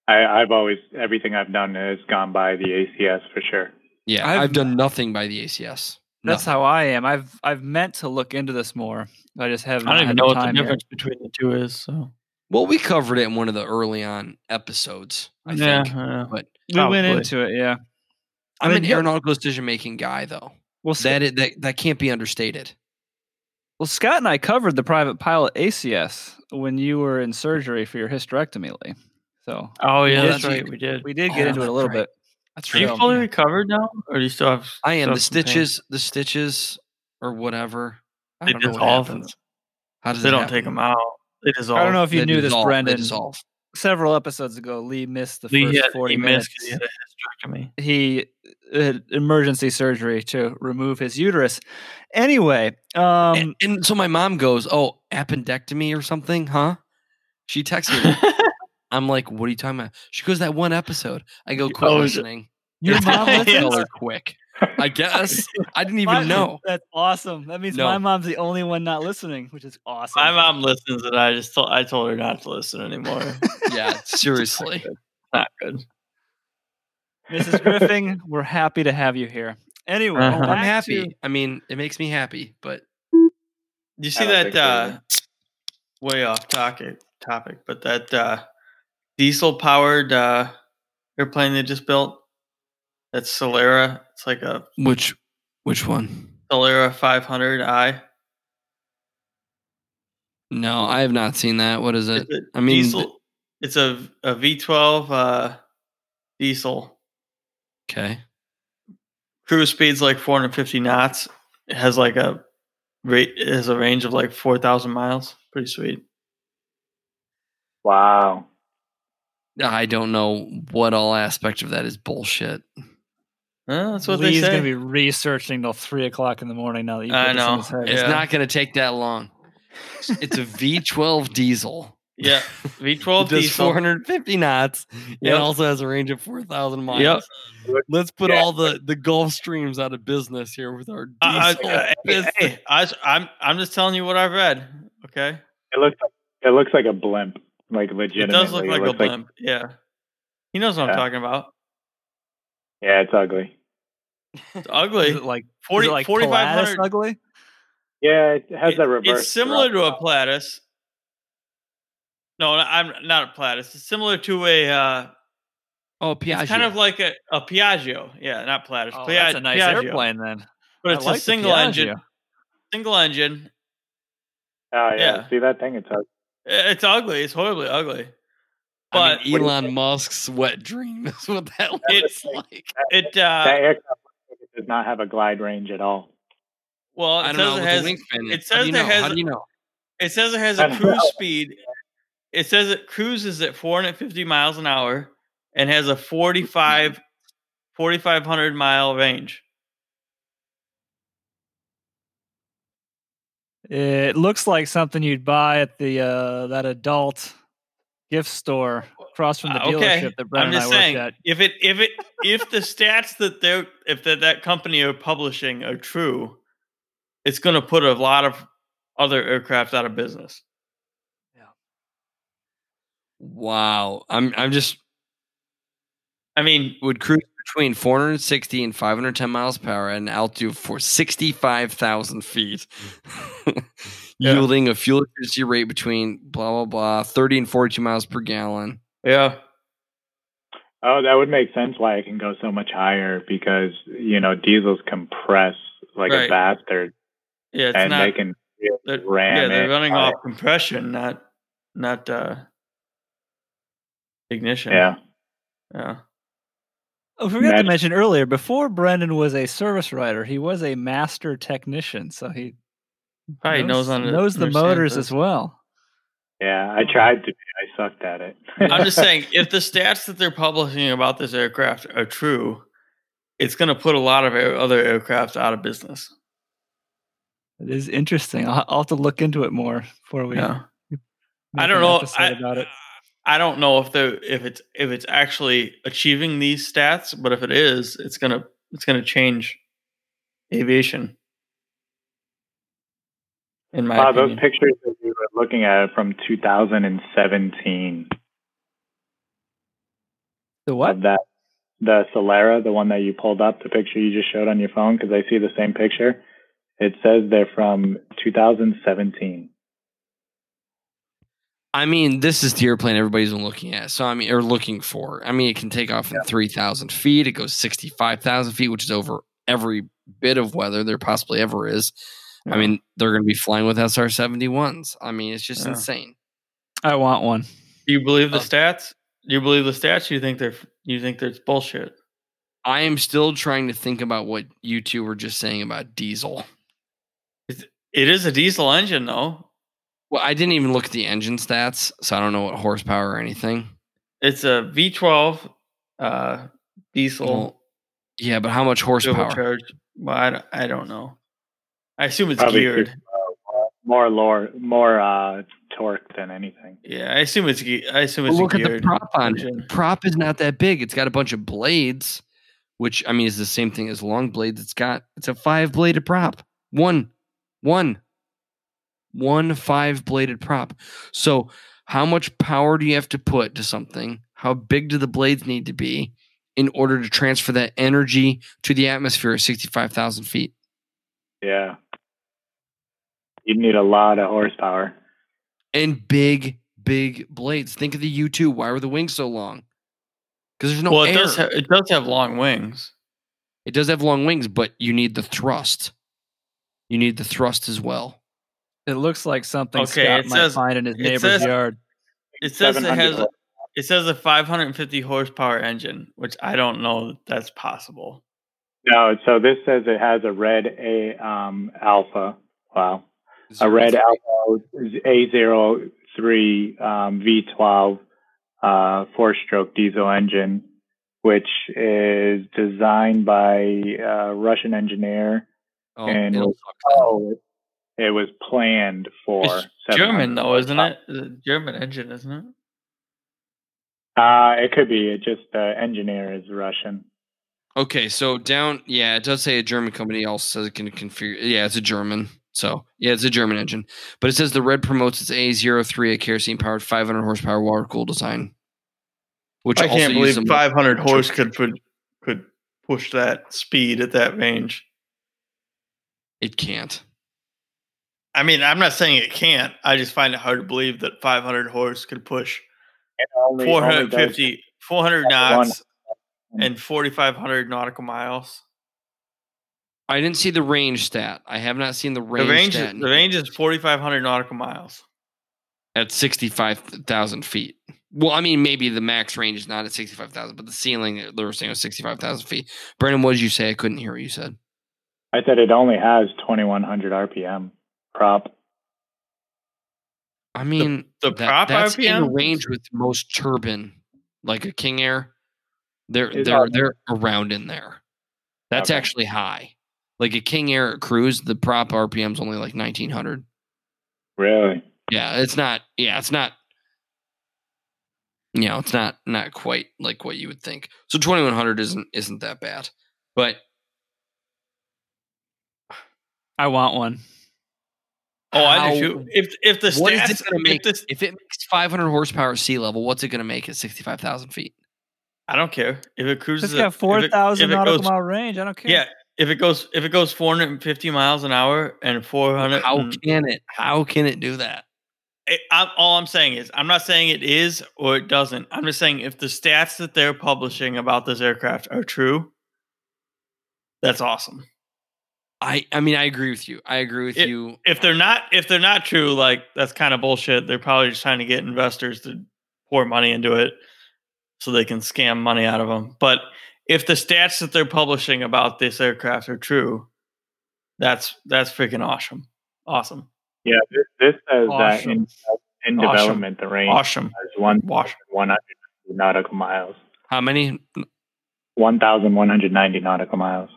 I, I've always everything I've done has gone by the ACS for sure. Yeah, I've- I've, done nothing by the ACS. That's Nothing. how I am. I've I've meant to look into this more. I just haven't. I don't even know what the time yet. difference between the two is. So Well, we covered it in one of the early on episodes, I yeah, think. yeah. But We went Probably. into it. Yeah. I'm mean, an yeah. aeronautical decision making guy, though. Well, That, is, that that can't be understated. Well, Scott and I covered the private pilot ACS when you were in surgery for your hysterectomy, Lee. So Oh yeah, that's get- right. We did. we did Oh, get into it a little right. bit. That's Are you So- fully recovered now, or do you still have? I am. The have some pain? stitches, the stitches, or whatever. I They don't know what dissolve. How does They it don't happen? take them out. They dissolve. I don't know if you They knew this, dissolve, they Brendan. dissolve. Several episodes ago, Lee missed the Lee first had, forty he minutes. missed 'cause he had a hysterectomy. he had emergency surgery to remove his uterus. Anyway, um, and, and so my mom goes, "Oh, appendectomy or something, huh?" She texts me. [LAUGHS] I'm like, "What are you talking about?" She goes, "That one episode." I go, "Quit Oh, listening." your mom [LAUGHS] Yeah. listens? Her quick. I guess I didn't My- even know. That's awesome. That means No. my mom's the only one not listening, which is awesome. My mom listens, and I just told I told her not to listen anymore. [LAUGHS] Yeah, seriously. not good. Mrs. Griffin, we're happy to have you here. Anyway, Uh-huh. I'm happy. to- I mean, it makes me happy, but You see that uh, way off topic topic, but that uh, diesel powered uh, airplane they just built. That's Celera. It's like a which which one? Celera 500i. No, I have not seen that. What is it? I mean, diesel. It's a a V12 uh, diesel. Okay. Cruise speed's like 450 knots. It has like a rate. It has a range of like 4,000 miles. Pretty sweet. Wow. I don't know what all aspect of that is bullshit. Uh, that's what Lee's they say. gonna be researching till three o'clock in the morning now that you put I this know. in his head. It's Yeah. not going to take that long. It's a V12 diesel. Yeah, [LAUGHS] V12 It does diesel. 450 knots. Yep. It also has a range of 4,000 miles. Yep. Let's put Yeah. all the, the Gulfstreams out of business here with our I, diesel. Uh, I, I- business. hey, I, I'm I'm just telling you what I've read. Okay, It looks it looks like a blimp, like legitimately. it does look like a looks like blimp. yeah, he knows what Yeah. I'm talking about. yeah, it's ugly. It's ugly. Is it like 40 is it like 4,500 ugly? Yeah, it has It- that reverse. It's similar to a thrust. Pilatus. No, I'm not a Pilatus. It's similar to a. Uh, oh, Piaggio. it's kind of like a, a Piaggio. Yeah, not Pilatus. Oh, Pia- that's a nice Piaggio. airplane then. but it's like a single engine. Single engine. Oh yeah. Yeah. see that thing? It's ugly. It's ugly. It's horribly ugly. I But mean, Elon Musk's wet dream [LAUGHS] is what that looks like. it. that Uh, aircraft looks like it does not have a glide range at all. well, I it don't know says it has. the it says it know? has- How do you know? It says it has I a don't cruise speed. It says it cruises at 450 miles an hour and has a 45 4500 mile range. It looks like something you'd buy at the uh, that adult gift store across from the Uh, dealership okay, that I'm Brendan and I just worked saying at. if it if it if the stats that they're if that that company are publishing are true, it's going to put a lot of other aircraft out of business. Wow. I'm I'm just I mean, would cruise between 460 and 510 miles per hour at an altitude for 65,000 feet, [LAUGHS] Yeah. yielding a fuel efficiency rate between blah blah blah 30 and 42 miles per gallon. yeah, Oh, that would make sense why it can go so much higher because you know diesels compress like Right. a bastard, yeah, it's and not. they can they're, ram yeah, they're it running high. off compression, not not uh, ignition. Yeah. yeah. Oh, I forgot to mention earlier, before Brendan was a service writer, he was a master technician, so he Probably knows, on knows the motors this. as well. Yeah, I tried to. I sucked at it. I'm just [LAUGHS] saying, if the stats that they're publishing about this aircraft are true, it's going to put a lot of air, other aircraft out of business. It is interesting. I'll, I'll have to look into it more before we. Yeah. make I don't an know. episode I, about it. I don't know if they if it's if it's actually achieving these stats, but if it is, it's gonna it's gonna change aviation. In my wow, those pictures that we were looking at are from 2017 The what? of that the Celera, the one that you pulled up, the picture you just showed on your phone, because I see the same picture. It says they're from 2017. I mean, this is the airplane everybody's been looking at. So I mean, or looking for. I mean, it can take off in three thousand feet. It goes sixty-five thousand feet, which is over every bit of weather there possibly ever is. I mean, they're going to be flying with SR seventy ones. I mean, it's just Yeah. insane. I want one. You believe the Uh, stats? You believe the stats? You think they're you think that's bullshit? I am still trying to think about what you two were just saying about diesel. It is a diesel engine, though. Well, I didn't even look at the engine stats, so I don't know what horsepower or anything. It's a V12 uh, diesel Well, yeah, but how much horsepower? turbocharged. Well, I, don't- I don't know. I assume it's Probably geared. uh, more lore, more uh, torque than anything. Yeah, I assume it's. I assume Well, it's look a at the geared. prop on it. The prop is not that big. It's got a bunch of blades, which I mean is the same thing as long blades. It's got it's a five bladed prop. One, one, one five bladed prop. So how much power do you have to put to something? How big do the blades need to be in order to transfer that energy to the atmosphere at 65,000 feet? Yeah. You'd need a lot of horsepower. And big, big blades. Think of the U2. Why were the wings so long? Because there's no well, it air. does. Ha- it does have long wings. it does have long wings, but you need the thrust. You need the thrust as well. It looks like something Okay, Scott it might says- find in his it neighbor's says- yard. It says it has. It says a 550 horsepower engine, which I don't know that that's possible. No, so this says it has a red A um, alpha. Wow. A red alpha A03 um, V12 uh, four stroke diesel engine, which is designed by a Russian engineer. Oh, and it'll was- suck. Oh, it, it was planned for It's German though, isn't it? It's a German engine, isn't it? Uh, it could be. It just the engineer is Russian. Okay, so down, yeah, it does say a German company. Also says it can configure. Yeah, it's a German. So yeah, it's a German engine. But it says the red promotes its A03, a kerosene powered 500 horsepower water cooled design. Which I also can't believe 500 horse could put, could push that speed at that range. It can't. I mean, I'm not saying it can't. I just find it hard to believe that 500 horse could push It only, only does 450, 400 one. knots mm-hmm. and 4,500 nautical miles. I didn't see the range stat. I have not seen the range, The range, stat the range is 4,500 nautical miles. at 65,000 feet. Well, I mean, maybe the max range is not at 65,000, but the ceiling they were saying was 65,000 feet. Brendan, what did you say? I couldn't hear what you said. I said it only has 2100 RPM prop. I mean, the that- prop that's in RPM? range with most turbine, like a King Air. They're Is they're that- they're around in there. That's Okay. actually high. Like a King Air cruise, the prop RPM is only like 1900. Really? Yeah, it's not. Yeah, it's not. You know, it's not not quite like what you would think. So 2100 isn't isn't that bad, but I want one. Oh, I do too. If if the What is stats, it going to if make? this- if it makes 500 horsepower sea level, what's it going to make at 65,000 feet? I don't care if it cruises. It's got at- if it- four thousand if it nautical mile range. I don't care. Yeah, if it goes if it goes 450 miles an hour and 400. How and- can it? How can it do that? it, I'm, all I'm saying is I'm not saying it is or it doesn't. I'm just saying if the stats that they're publishing about this aircraft are true, that's awesome. I I mean I agree with you. I agree with It- you. If they're not if they're not true, like that's kind of bullshit. They're probably just trying to get investors to pour money into it so they can scam money out of them. But if the stats that they're publishing about this aircraft are true, that's that's freaking awesome. Awesome. Yeah, this, this says that in, Awesome. in Awesome. development, the range Awesome. is one Wash. 100 nautical miles. How many? 1,190 nautical miles.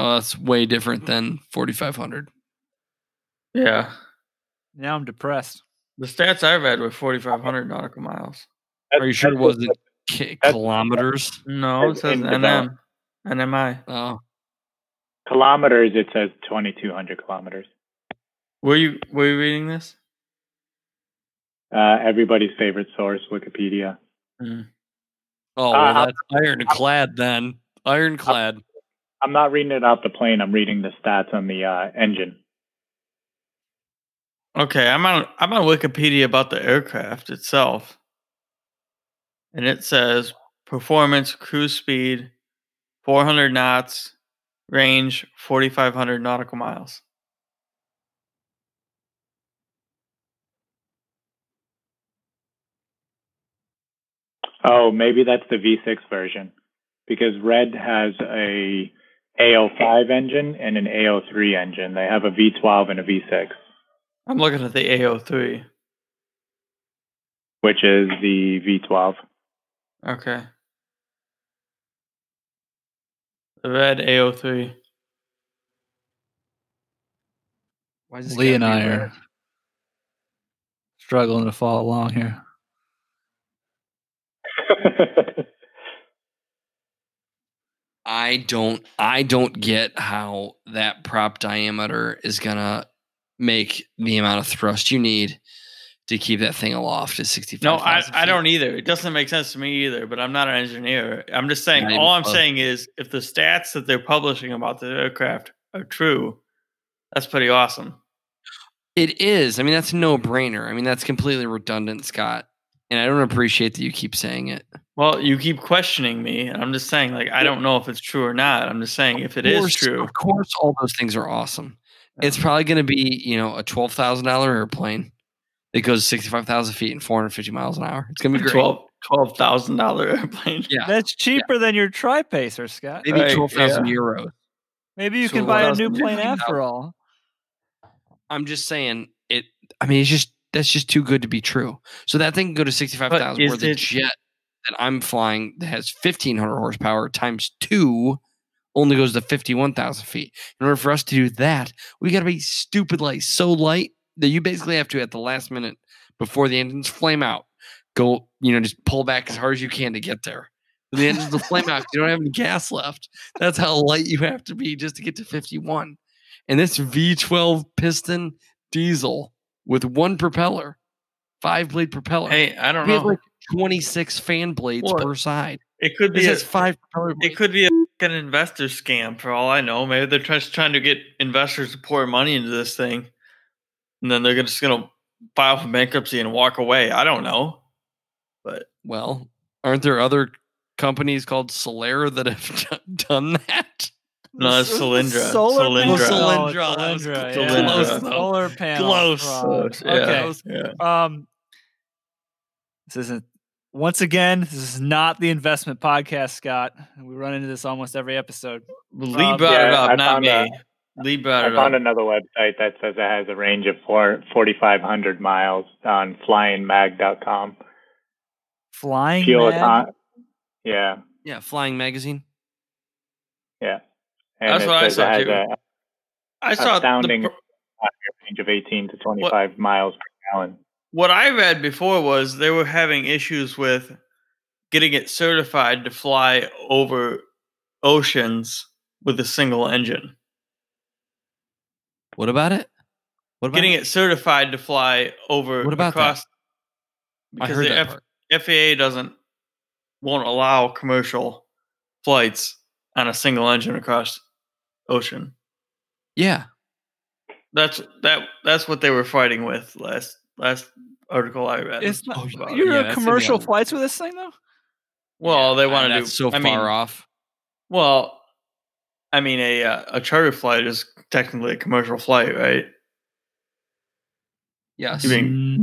Oh, that's way different than 4500. Yeah. Now I'm depressed. The stats I've had were 4,500 nautical miles. Are you sure it wasn't ki- that's- kilometers? No, it That's says NM. NMI. Oh, Kilometers, it says 2,200 kilometers. Were you were you reading this? Uh, everybody's favorite source, Wikipedia. oh, Uh, well, that's ironclad then. Ironclad. I'm not reading it off the plane. I'm reading the stats on the uh, engine. Okay, I'm on I'm on Wikipedia about the aircraft itself. And it says performance, cruise speed, 400 knots, range 4500 nautical miles. Oh, maybe that's the V6 version because Red has a AO5 engine and an AO3 engine. They have a V12 and a V6, I'm looking at the AO3. which is the V12. Okay. The red AO3. Why is this Lee and I red? are struggling to follow along here. [LAUGHS] I don't I don't get how that prop diameter is gonna make the amount of thrust you need to keep that thing aloft at 65. No, I, I don't either. It doesn't make sense to me either, but I'm not an engineer. I'm just saying, all I'm close. saying is if the stats that they're publishing about the aircraft are true, that's pretty awesome. It is. I mean, that's a no brainer. I mean, that's completely redundant, Scott. And I don't appreciate that you keep saying it. Well, you keep questioning me, and I'm just saying, like, I don't know if it's true or not. I'm just saying if it Of is true. Of course, all those things are awesome. It's probably going to be, you know, a twelve thousand dollar airplane that goes sixty five thousand feet and four hundred fifty miles an hour. It's going to be [LAUGHS] great. Twelve twelve thousand dollar airplane. Yeah, That's cheaper than your Tri-Pacer, Scott. maybe Right, twelve thousand yeah. euros. Maybe you So can buy a new plane after all. I'm just saying it. I mean, it's just that's just too good to be true. So that thing can go to sixty five thousand. is Where the it- jet that I'm flying that has fifteen hundred horsepower times two only goes to fifty one thousand feet. In order for us to do that, we got to be stupid light, so light that you basically have to at the last minute before the engines flame out, go you know just pull back as hard as you can to get there. The engines will flame out. You don't have any gas left. That's how light you have to be just to get to 51. And this V12 piston diesel with one propeller, five blade propeller. Hey, I don't we have know. like 26 fan blades What? per side. it could be This a, five propeller it could be a fucking investor scam for all I know. Maybe they're just trying to get investors to pour money into this thing, and then they're just gonna file for bankruptcy and walk away. I don't know, but Well, aren't there other companies called Solaire that have [LAUGHS] done that? No, that's S- Solyndra. Solar Solyndra. panels. Solyndra, Oh, that was Solyndra, close. yeah. Close, though. Solar panels. Close. Close. Yeah, Okay. yeah. Um, this isn't. Once again, this is not the investment podcast, Scott. We run into this almost every episode. Lee Um, brought it up, I not me. a- Lee brought I it found up. another website that says it has a range of four, 4,500 miles on flyingmag.com. Flying Fuel Mag? econ- Yeah, Yeah, Flying Magazine. yeah. And That's what I says saw, it has too. a I saw the, astounding- pr- range of 18 to 25 miles per gallon. what I read before was they were having issues with getting it certified to fly over oceans with a single engine. What about it? What about Getting it? it certified to fly over What about that? across I because heard the that F- part. FAA doesn't won't allow commercial flights on a single engine across ocean. Yeah. That's that that's what they were fighting with last last article I read. It's not, about you're yeah, doing that's in the commercial flights with this thing, though. well, they want to do so I far mean, off. Well, I mean, a uh, a charter flight is technically a commercial flight, right? Yes. You mean-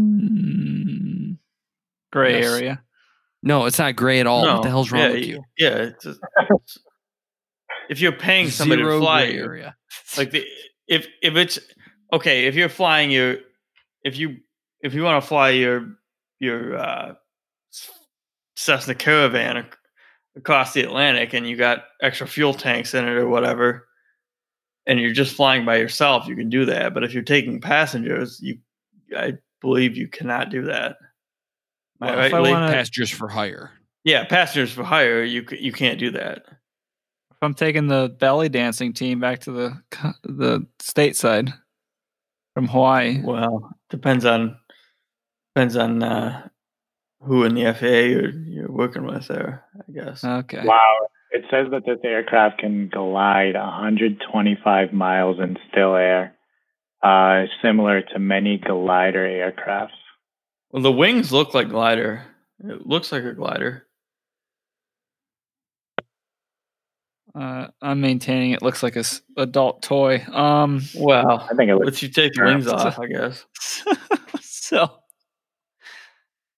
Mm, gray Yes. area. no, it's not gray at all. what the hell's wrong yeah, with you? Yeah, it's just- [LAUGHS] if you're paying somebody Zero to fly you, area. like the if if it's okay, if you're flying your if you if you want to fly your your uh, Cessna Caravan ac- across the Atlantic and you got extra fuel tanks in it or whatever, and you're just flying by yourself, you can do that. But if you're taking passengers, you I believe you cannot do that. Am I Well, right, if I Lee? wanna- Passengers for hire. yeah, passengers for hire, you you can't do that. If I'm taking the belly dancing team back to the the stateside from Hawaii, Well, depends on depends on uh, who in the FAA you're, you're working with there, I guess. okay. Wow. It says that this aircraft can glide 125 miles in still air, uh, similar to many glider aircrafts. Well, the wings look like glider. It looks like a glider. Uh, I'm maintaining it looks like a s- adult toy. Um, Well, I think it looks once you take the wings off, I guess. [LAUGHS] so